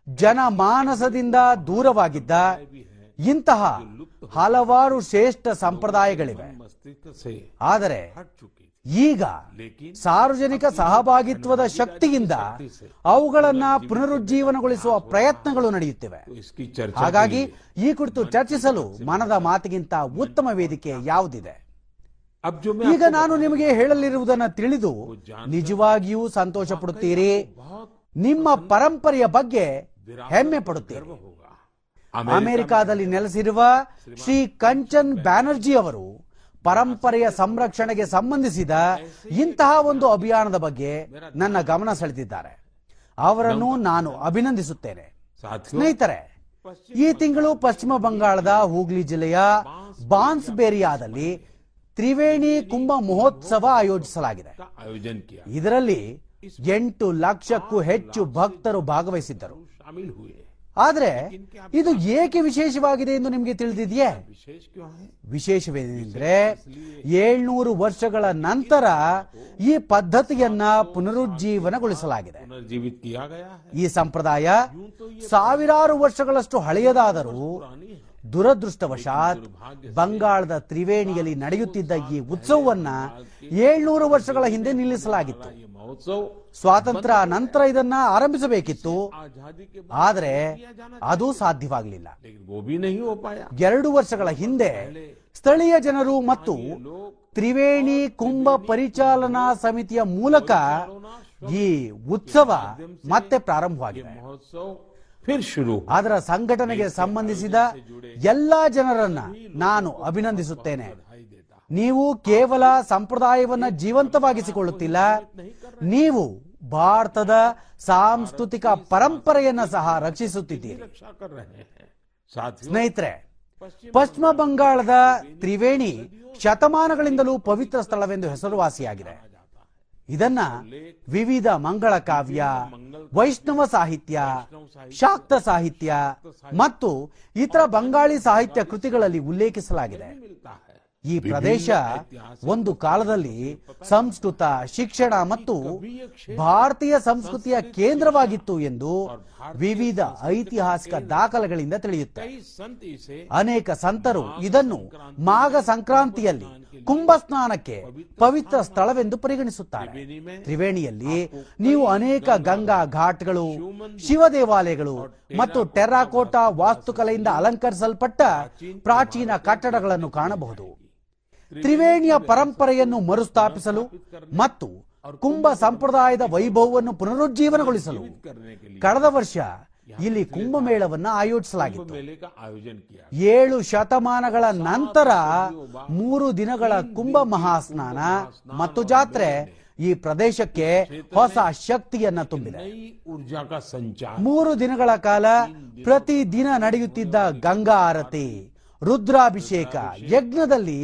ಜನಮಾನಸದಿಂದ ದೂರವಾಗಿದ್ದ ಇಂತಹ ಹಲವಾರು ಶ್ರೇಷ್ಠ ಸಂಪ್ರದಾಯಗಳಿವೆ. ಆದರೆ ಈಗ ಸಾರ್ವಜನಿಕ ಸಹಭಾಗಿತ್ವದ ಶಕ್ತಿಯಿಂದ ಅವುಗಳನ್ನ ಪುನರುಜ್ಜೀವನಗೊಳಿಸುವ ಪ್ರಯತ್ನಗಳು ನಡೆಯುತ್ತಿವೆ. ಹಾಗಾಗಿ ಈ ಕುರಿತು ಚರ್ಚಿಸಲು ಮನದ ಮಾತಿಗಿಂತ ಉತ್ತಮ ವೇದಿಕೆ ಯಾವುದಿದೆ? ಈಗ ನಾನು ನಿಮಗೆ ಹೇಳಲಿರುವುದನ್ನು ತಿಳಿದು ನಿಜವಾಗಿಯೂ ಸಂತೋಷ ಪಡುತ್ತೀರಿ ನಿಮ್ಮ ಪರಂಪರೆಯ ಬಗ್ಗೆ ಹೆಮ್ಮೆ ಪಡುತ್ತೀರಿ. ಅಮೆರಿಕಾದಲ್ಲಿ ನೆಲೆಸಿರುವ ಶ್ರೀ ಕಂಚನ್ ಬ್ಯಾನರ್ಜಿ ಅವರು ಪರಂಪರೆಯ ಸಂರಕ್ಷಣೆಗೆ ಸಂಬಂಧಿಸಿದ ಇಂತಹ ಒಂದು ಅಭಿಯಾನದ ಬಗ್ಗೆ ನನ್ನ ಗಮನ ಸೆಳೆದಿದ್ದಾರೆ. ಅವರನ್ನು ನಾನು ಅಭಿನಂದಿಸುತ್ತೇನೆ. ಸ್ನೇಹಿತರೆ ಈ ತಿಂಗಳು ಪಶ್ಚಿಮ ಬಂಗಾಳದ ಹೂಗ್ಲಿ ಜಿಲ್ಲೆಯ ಬಾನ್ಸ್ಬೇರಿಯಾದಲ್ಲಿ ತ್ರಿವೇಣಿ ಕುಂಭ ಮಹೋತ್ಸವ ಆಯೋಜಿಸಲಾಗಿದೆ. ಇದರಲ್ಲಿ ಎಂಟು ಲಕ್ಷಕ್ಕೂ ಹೆಚ್ಚು ಭಕ್ತರು ಭಾಗವಹಿಸಿದ್ದರು. ಆದರೆ ಇದು ಏಕೆ ವಿಶೇಷವಾಗಿದೆ ಎಂದು ನಿಮಗೆ ತಿಳಿದಿದೆಯೇ? ವಿಶೇಷವೇನೆಂದ್ರೆ ಏಳ್ನೂರು ವರ್ಷಗಳ ನಂತರ ಈ ಪದ್ಧತಿಯನ್ನ ಪುನರುಜ್ಜೀವನಗೊಳಿಸಲಾಗಿದೆ. ಈ ಸಂಪ್ರದಾಯ ಸಾವಿರಾರು ವರ್ಷಗಳಷ್ಟು ಹಳೆಯದಾದರೂ ದುರದೃಷ್ಟವಶಾತ್ ಬಂಗಾಳದ ತ್ರಿವೇಣಿಯಲ್ಲಿ ನಡೆಯುತ್ತಿದ್ದ ಈ ಉತ್ಸವವನ್ನ ಏಳ್ನೂರು ವರ್ಷಗಳ ಹಿಂದೆ ನಿಲ್ಲಿಸಲಾಗಿತ್ತು. ಸ್ವಾತಂತ್ರ್ಯ ನಂತರ ಇದನ್ನ ಆರಂಭಿಸಬೇಕಿತ್ತು. ಆದರೆ ಅದು ಸಾಧ್ಯವಾಗಲಿಲ್ಲ. ಎರಡು ವರ್ಷಗಳ ಹಿಂದೆ ಸ್ಥಳೀಯ ಜನರು ಮತ್ತು ತ್ರಿವೇಣಿ ಕುಂಭ ಪರಿಚಾಲನಾ ಸಮಿತಿಯ ಮೂಲಕ ಈ ಉತ್ಸವ ಮತ್ತೆ ಪ್ರಾರಂಭವಾಗಿದೆ. ಅದರ ಸಂಘಟನೆಗೆ ಸಂಬಂಧಿಸಿದ ಎಲ್ಲಾ ಜನರನ್ನ ನಾನು ಅಭಿನಂದಿಸುತ್ತೇನೆ. ನೀವು ಕೇವಲ ಸಂಪ್ರದಾಯವನ್ನು ಜೀವಂತವಾಗಿಸಿಕೊಳ್ಳುತ್ತಿಲ್ಲ. ನೀವು ಭಾರತದ ಸಾಂಸ್ಕೃತಿಕ ಪರಂಪರೆಯನ್ನ ಸಹ ರಕ್ಷಿಸುತ್ತಿದ್ದೀರಿ. ಸ್ನೇಹಿತರೆ, ಪಶ್ಚಿಮ ಬಂಗಾಳದ ತ್ರಿವೇಣಿ ಶತಮಾನಗಳಿಂದಲೂ ಪವಿತ್ರ ಸ್ಥಳವೆಂದು ಹೆಸರುವಾಸಿಯಾಗಿದೆ. ಇದನ್ನ ವಿವಿಧ ಮಂಗಳ ಕಾವ್ಯ, ವೈಷ್ಣವ ಸಾಹಿತ್ಯ, ಶಾಕ್ತ ಸಾಹಿತ್ಯ ಮತ್ತು ಇತರ ಬಂಗಾಳಿ ಸಾಹಿತ್ಯ ಕೃತಿಗಳಲ್ಲಿ ಉಲ್ಲೇಖಿಸಲಾಗಿದೆ. ಈ ಪ್ರದೇಶ ಒಂದು ಕಾಲದಲ್ಲಿ ಸಂಸ್ಕೃತ, ಶಿಕ್ಷಣ ಮತ್ತು ಭಾರತೀಯ ಸಂಸ್ಕೃತಿಯ ಕೇಂದ್ರವಾಗಿತ್ತು ಎಂದು ವಿವಿಧ ಐತಿಹಾಸಿಕ ದಾಖಲೆಗಳಿಂದ ತಿಳಿಯುತ್ತೆ. ಅನೇಕ ಸಂತರು ಇದನ್ನು ಮಾಘ ಸಂಕ್ರಾಂತಿಯಲ್ಲಿ ಕುಂಭ ಸ್ನಾನಕ್ಕೆ ಪವಿತ್ರ ಸ್ಥಳವೆಂದು ಪರಿಗಣಿಸುತ್ತಾರೆ. ತ್ರಿವೇಣಿಯಲ್ಲಿ ನೀವು ಅನೇಕ ಗಂಗಾ ಘಾಟ್ಗಳು ಶಿವ ದೇವಾಲಯಗಳು ಮತ್ತು ಟೆರಾಕೋಟಾ ವಾಸ್ತುಕಲೆಯಿಂದ ಅಲಂಕರಿಸಲ್ಪಟ್ಟ ಪ್ರಾಚೀನ ಕಟ್ಟಡಗಳನ್ನು ಕಾಣಬಹುದು. ತ್ರಿವೇಣಿಯ ಪರಂಪರೆಯನ್ನು ಮರುಸ್ಥಾಪಿಸಲು ಮತ್ತು ಕುಂಭ ಸಂಪ್ರದಾಯದ ವೈಭವವನ್ನು ಪುನರುಜ್ಜೀವನಗೊಳಿಸಲು ಕಳೆದ ವರ್ಷ ಇಲ್ಲಿ ಕುಂಭಮೇಳವನ್ನು ಆಯೋಜಿಸಲಾಗಿತ್ತು. ಏಳು ಶತಮಾನಗಳ ನಂತರ ಮೂರು ದಿನಗಳ ಕುಂಭ ಮಹಾಸ್ನಾನ ಮತ್ತು ಜಾತ್ರೆ ಈ ಪ್ರದೇಶಕ್ಕೆ ಹೊಸ ಶಕ್ತಿಯನ್ನು ತುಂಬಿದೆ. ಮೂರು ದಿನಗಳ ಕಾಲ ಪ್ರತಿದಿನ ನಡೆಯುತ್ತಿದ್ದ ಗಂಗಾ ಆರತಿ. ರುದ್ರಾಭಿಷೇಕ ಯಜ್ಞದಲ್ಲಿ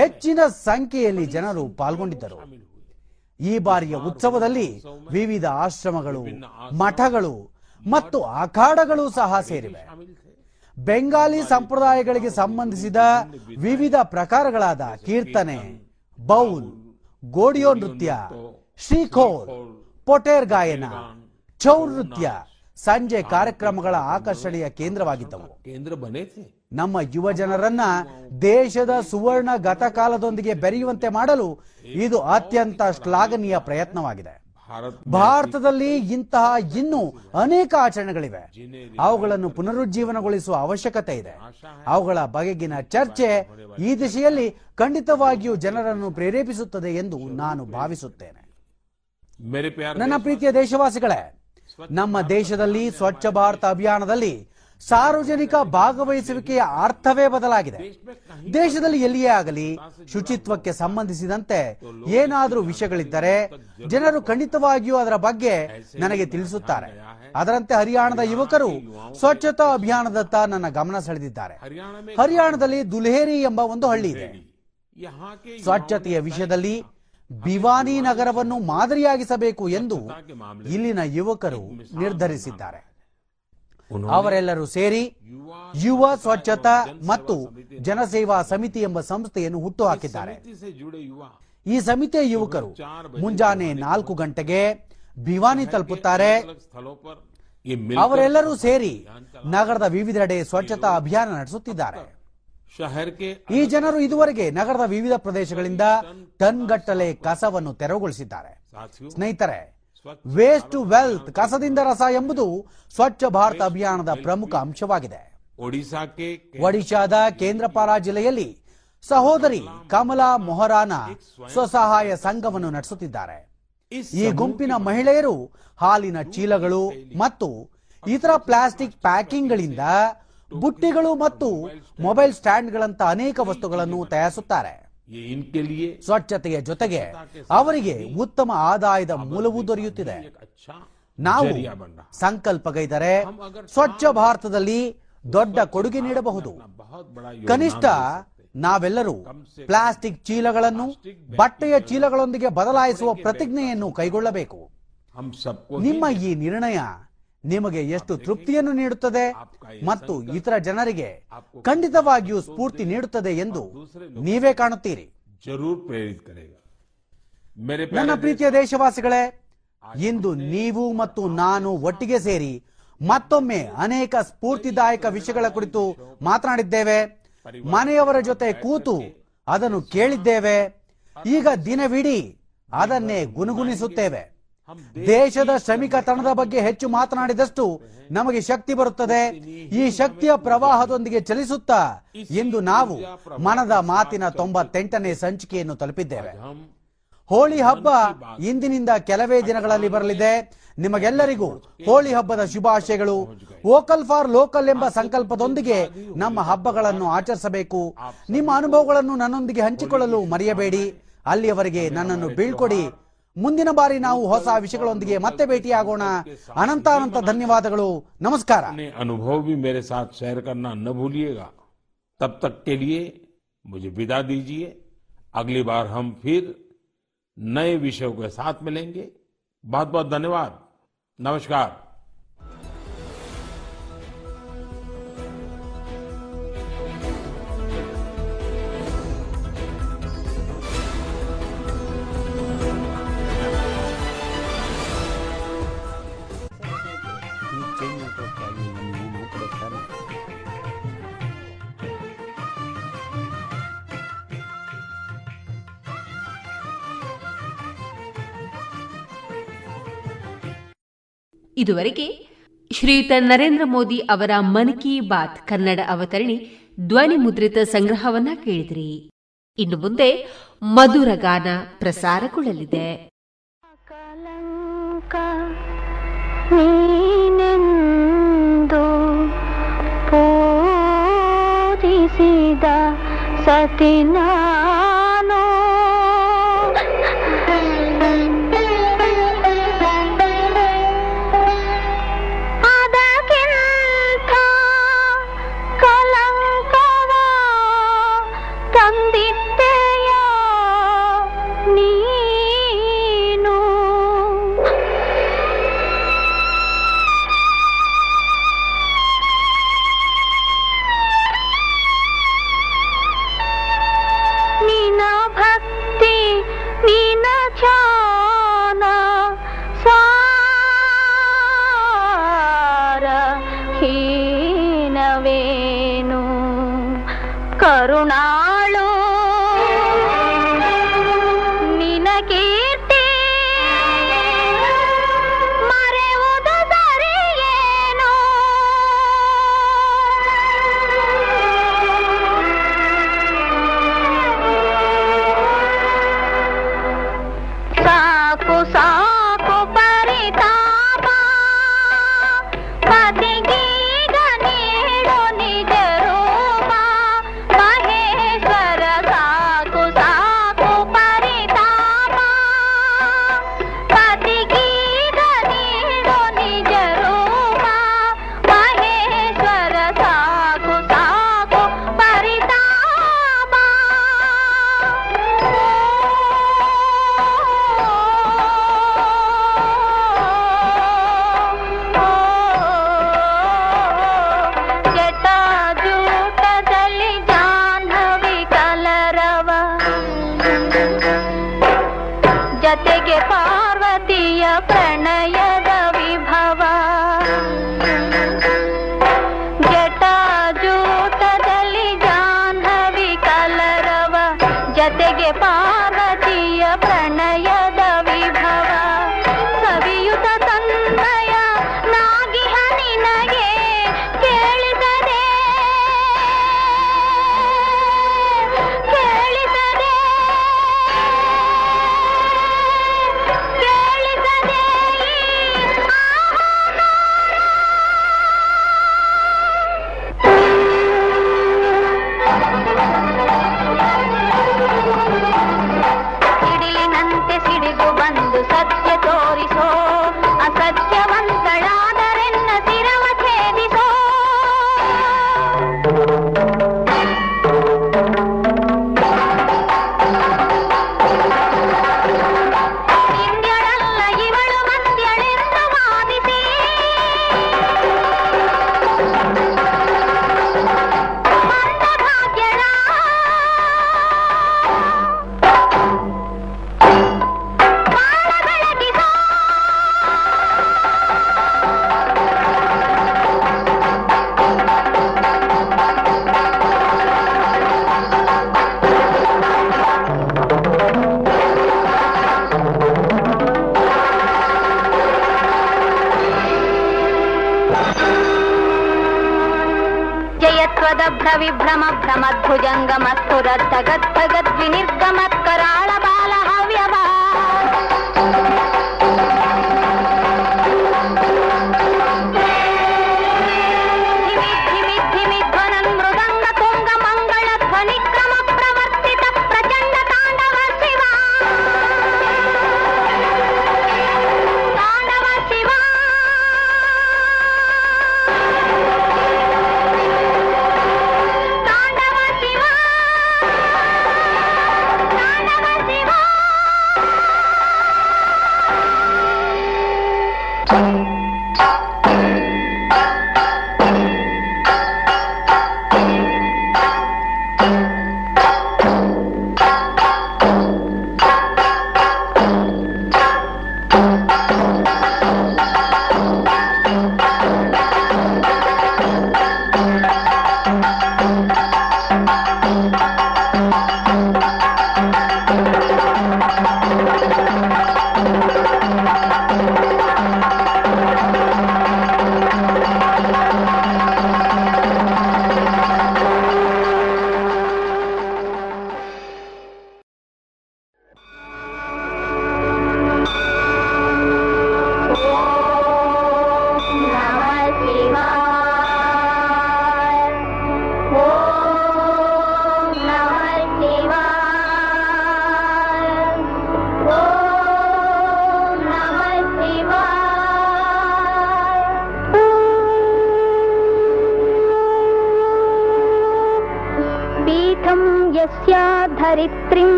ಹೆಚ್ಚಿನ ಸಂಖ್ಯೆಯಲ್ಲಿ ಜನರು ಪಾಲ್ಗೊಂಡಿದ್ದರು. ಈ ಬಾರಿಯ ಉತ್ಸವದಲ್ಲಿ ವಿವಿಧ ಆಶ್ರಮಗಳು ಮಠಗಳು ಮತ್ತು ಅಖಾಡಗಳು ಸಹ ಸೇರಿವೆ. ಬೆಂಗಾಲಿ ಸಂಪ್ರದಾಯಗಳಿಗೆ ಸಂಬಂಧಿಸಿದ ವಿವಿಧ ಪ್ರಕಾರಗಳಾದ ಕೀರ್ತನೆ ಬೌಲ್ ಗೋಡಿಯೋ ನೃತ್ಯ ಶ್ರೀಖೋರ್ ಪೊಟೇರ್ ಗಾಯನ ಚೌರ್ ನೃತ್ಯ ಸಂಜೆ ಕಾರ್ಯಕ್ರಮಗಳ ಆಕರ್ಷಣೆಯ ಕೇಂದ್ರವಾಗಿದ್ದವು. ಕೇಂದ್ರ ನಮ್ಮ ಯುವ ಜನರನ್ನ ದೇಶದ ಸುವರ್ಣ ಗತಕಾಲದೊಂದಿಗೆ ಬೆರೆಯುವಂತೆ ಮಾಡಲು ಇದು ಅತ್ಯಂತ ಶ್ಲಾಘನೀಯ ಪ್ರಯತ್ನವಾಗಿದೆ. ಭಾರತದಲ್ಲಿ ಇಂತಹ ಇನ್ನೂ ಅನೇಕ ಆಚರಣೆಗಳಿವೆ. ಅವುಗಳನ್ನು ಪುನರುಜ್ಜೀವನಗೊಳಿಸುವ ಅವಶ್ಯಕತೆ ಇದೆ. ಅವುಗಳ ಬಗೆಗಿನ ಚರ್ಚೆ ಈ ದಿಶೆಯಲ್ಲಿ ಖಂಡಿತವಾಗಿಯೂ ಜನರನ್ನು ಪ್ರೇರೇಪಿಸುತ್ತದೆ ಎಂದು ನಾನು ಭಾವಿಸುತ್ತೇನೆ. ನನ್ನ ಪ್ರೀತಿಯ ದೇಶವಾಸಿಗಳೇ ನಮ್ಮ ದೇಶದಲ್ಲಿ ಸ್ವಚ್ಛ ಭಾರತ ಅಭಿಯಾನದಲ್ಲಿ ಸಾರ್ವಜನಿಕ ಭಾಗವಹಿಸುವಿಕೆಯ ಅರ್ಥವೇ ಬದಲಾಗಿದೆ. ದೇಶದಲ್ಲಿ ಎಲ್ಲಿಯೇ ಆಗಲಿ ಶುಚಿತ್ವಕ್ಕೆ ಸಂಬಂಧಿಸಿದಂತೆ ಏನಾದರೂ ವಿಷಯಗಳಿದ್ದರೆ ಜನರು ಖಂಡಿತವಾಗಿಯೂ ಅದರ ಬಗ್ಗೆ ನನಗೆ ತಿಳಿಸುತ್ತಾರೆ. ಅದರಂತೆ ಹರಿಯಾಣದ ಯುವಕರು ಸ್ವಚ್ಛತಾ ಅಭಿಯಾನದತ್ತ ನನ್ನ ಗಮನ ಸೆಳೆದಿದ್ದಾರೆ. ಹರಿಯಾಣದಲ್ಲಿ ದುಲ್ಹೇರಿ ಎಂಬ ಒಂದು ಹಳ್ಳಿ ಇದೆ. ಸ್ವಚ್ಛತೆಯ ವಿಷಯದಲ್ಲಿ ಭಿವಾನಿ ನಗರವನ್ನು ಮಾದರಿಯಾಗಿಸಬೇಕು ಎಂದು ಇಲ್ಲಿನ ಯುವಕರು ನಿರ್ಧರಿಸಿದ್ದಾರೆ. ಅವರೆಲ್ಲರೂ ಸೇರಿ ಯುವ ಸ್ವಚ್ಛತಾ ಮತ್ತು ಜನಸೇವಾ ಸಮಿತಿ ಎಂಬ ಸಂಸ್ಥೆಯನ್ನು ಹುಟ್ಟುಹಾಕಿದ್ದಾರೆ. ಈ ಸಮಿತಿಯ ಯುವಕರು ಮುಂಜಾನೆ ನಾಲ್ಕು ಗಂಟೆಗೆ ಭಿವಾನಿ ತಲುಪುತ್ತಾರೆ. ಅವರೆಲ್ಲರೂ ಸೇರಿ ನಗರದ ವಿವಿಧೆಡೆ ಸ್ವಚ್ಛತಾ ಅಭಿಯಾನ ನಡೆಸುತ್ತಿದ್ದಾರೆ. ಈ ಜನರು ಇದುವರೆಗೆ ನಗರದ ವಿವಿಧ ಪ್ರದೇಶಗಳಿಂದ ಟನ್ಗಟ್ಟಲೆ ಕಸವನ್ನು ತೆರವುಗೊಳಿಸಿದ್ದಾರೆ. ಸ್ನೇಹಿತರೆ ವೇಸ್ಟ್ ಟು ವೆಲ್ತ್ ಕಸದಿಂದ ರಸ ಎಂಬುದು ಸ್ವಚ್ಛ ಭಾರತ ಅಭಿಯಾನದ ಪ್ರಮುಖ ಅಂಶವಾಗಿದೆ. ಒಡಿಶಾದ ಕೇಂದ್ರಪಾರಾ ಜಿಲ್ಲೆಯಲ್ಲಿ ಸಹೋದರಿ ಕಮಲಾ ಮೊಹರಾನ ಸ್ವಸಹಾಯ ಸಂಘವನ್ನು ನಡೆಸುತ್ತಿದ್ದಾರೆ. ಈ ಗುಂಪಿನ ಮಹಿಳೆಯರು ಹಾಲಿನ ಚೀಲಗಳು ಮತ್ತು ಇತರ ಪ್ಲಾಸ್ಟಿಕ್ ಪ್ಯಾಕಿಂಗ್ಗಳಿಂದ ಬುಟ್ಟಿಗಳು ಮತ್ತು ಮೊಬೈಲ್ ಸ್ಟ್ಯಾಂಡ್ಗಳಂತಹ ಅನೇಕ ವಸ್ತುಗಳನ್ನು ತಯಾರಿಸುತ್ತಾರೆ. ಸ್ವಚ್ಛತೆಯ ಜೊತೆಗೆ ಅವರಿಗೆ ಉತ್ತಮ ಆದಾಯದ ಮೂಲವೂ ದೊರೆಯುತ್ತಿದೆ. ನಾವು ಸಂಕಲ್ಪಗೈದರೆ ಸ್ವಚ್ಛ ಭಾರತದಲ್ಲಿ ದೊಡ್ಡ ಕೊಡುಗೆ ನೀಡಬಹುದು. ಕನಿಷ್ಠ ನಾವೆಲ್ಲರೂ ಪ್ಲಾಸ್ಟಿಕ್ ಚೀಲಗಳನ್ನು ಬಟ್ಟೆಯ ಚೀಲಗಳೊಂದಿಗೆ ಬದಲಾಯಿಸುವ ಪ್ರತಿಜ್ಞೆಯನ್ನು ಕೈಗೊಳ್ಳಬೇಕು. ನಿಮ್ಮ ಈ ನಿರ್ಣಯ ನಿಮಗೆ ಎಷ್ಟು ತೃಪ್ತಿಯನ್ನು ನೀಡುತ್ತದೆ ಮತ್ತು ಇತರ ಜನರಿಗೆ ಖಂಡಿತವಾಗಿಯೂ ಸ್ಫೂರ್ತಿ ನೀಡುತ್ತದೆ ಎಂದು ನೀವೇ ಕಾಣುತ್ತೀರಿ. ನನ್ನ ಪ್ರೀತಿಯ ದೇಶವಾಸಿಗಳೇ ಇಂದು ನೀವು ಮತ್ತು ನಾನು ಒಟ್ಟಿಗೆ ಸೇರಿ ಮತ್ತೊಮ್ಮೆ ಅನೇಕ ಸ್ಫೂರ್ತಿದಾಯಕ ವಿಷಯಗಳ ಕುರಿತು ಮಾತನಾಡಿದ್ದೇವೆ. ಮನೆಯವರ ಜೊತೆ ಕೂತು ಅದನ್ನು ಕೇಳಿದ್ದೇವೆ. ಈಗ ದಿನವಿಡೀ ಅದನ್ನೇ ಗುನುಗುಣಿಸುತ್ತೇವೆ ದೇಶದ ಶ್ರಮಿಕ ತಣದ ಬಗ್ಗೆ ಹೆಚ್ಚು ಮಾತನಾಡಿದಷ್ಟು ನಮಗೆ ಶಕ್ತಿ ಬರುತ್ತದೆ. ಈ ಶಕ್ತಿಯ ಪ್ರವಾಹದೊಂದಿಗೆ ಚಲಿಸುತ್ತಾ ಇಂದು ನಾವು ಮನದ ಮಾತಿನ ತೊಂಬತ್ತೆಂಟನೇ ಸಂಚಿಕೆಯನ್ನು ತಲುಪಿದ್ದೇವೆ. ಹೋಳಿ ಹಬ್ಬ ಇಂದಿನಿಂದ ಕೆಲವೇ ದಿನಗಳಲ್ಲಿ ಬರಲಿದೆ. ನಿಮಗೆಲ್ಲರಿಗೂ ಹೋಳಿ ಹಬ್ಬದ ಶುಭಾಶಯಗಳು. ವೋಕಲ್ ಫಾರ್ ಲೋಕಲ್ ಎಂಬ ಸಂಕಲ್ಪದೊಂದಿಗೆ ನಮ್ಮ ಹಬ್ಬಗಳನ್ನು ಆಚರಿಸಬೇಕು. ನಿಮ್ಮ ಅನುಭವಗಳನ್ನು ನನ್ನೊಂದಿಗೆ ಹಂಚಿಕೊಳ್ಳಲು ಮರೆಯಬೇಡಿ. ಅಲ್ಲಿಯವರೆಗೆ ನನ್ನನ್ನು ಬೀಳ್ಕೊಡಿ. ಮುಂದಿನ ಬಾರಿ ನಾವು ಹೊಸ ವಿಷಯಗಳೊಂದಿಗೆ ಮತ್ತೆ ಭೇಟಿಯಾಗೋಣ ಅನಂತಾನಂತ ಧನ್ಯವಾದಗಳು ನಮಸ್ಕಾರ अपने अनुभव भी मेरे साथ शेयर करना न भूलिएगा तब तक के लिए मुझे विदा दीजिए अगली बार हम फिर नए विषयों के साथ मिलेंगे बहुत बहुत धन्यवाद नमस्कार ಇದುವರೆಗೆ ಶ್ರೀಯುತ ನರೇಂದ್ರ ಮೋದಿ ಅವರ ಮನ್ ಕಿ ಬಾತ್ ಕನ್ನಡ ಅವತರಣಿ ಧ್ವನಿ ಮುದ್ರಿತ ಸಂಗ್ರಹವನ್ನ ಕೇಳಿದ್ರಿ. ಇನ್ನು ಮುಂದೆ ಮಧುರ ಗಾನ ಪ್ರಸಾರಗೊಳ್ಳಲಿದೆ. ಸತಿನ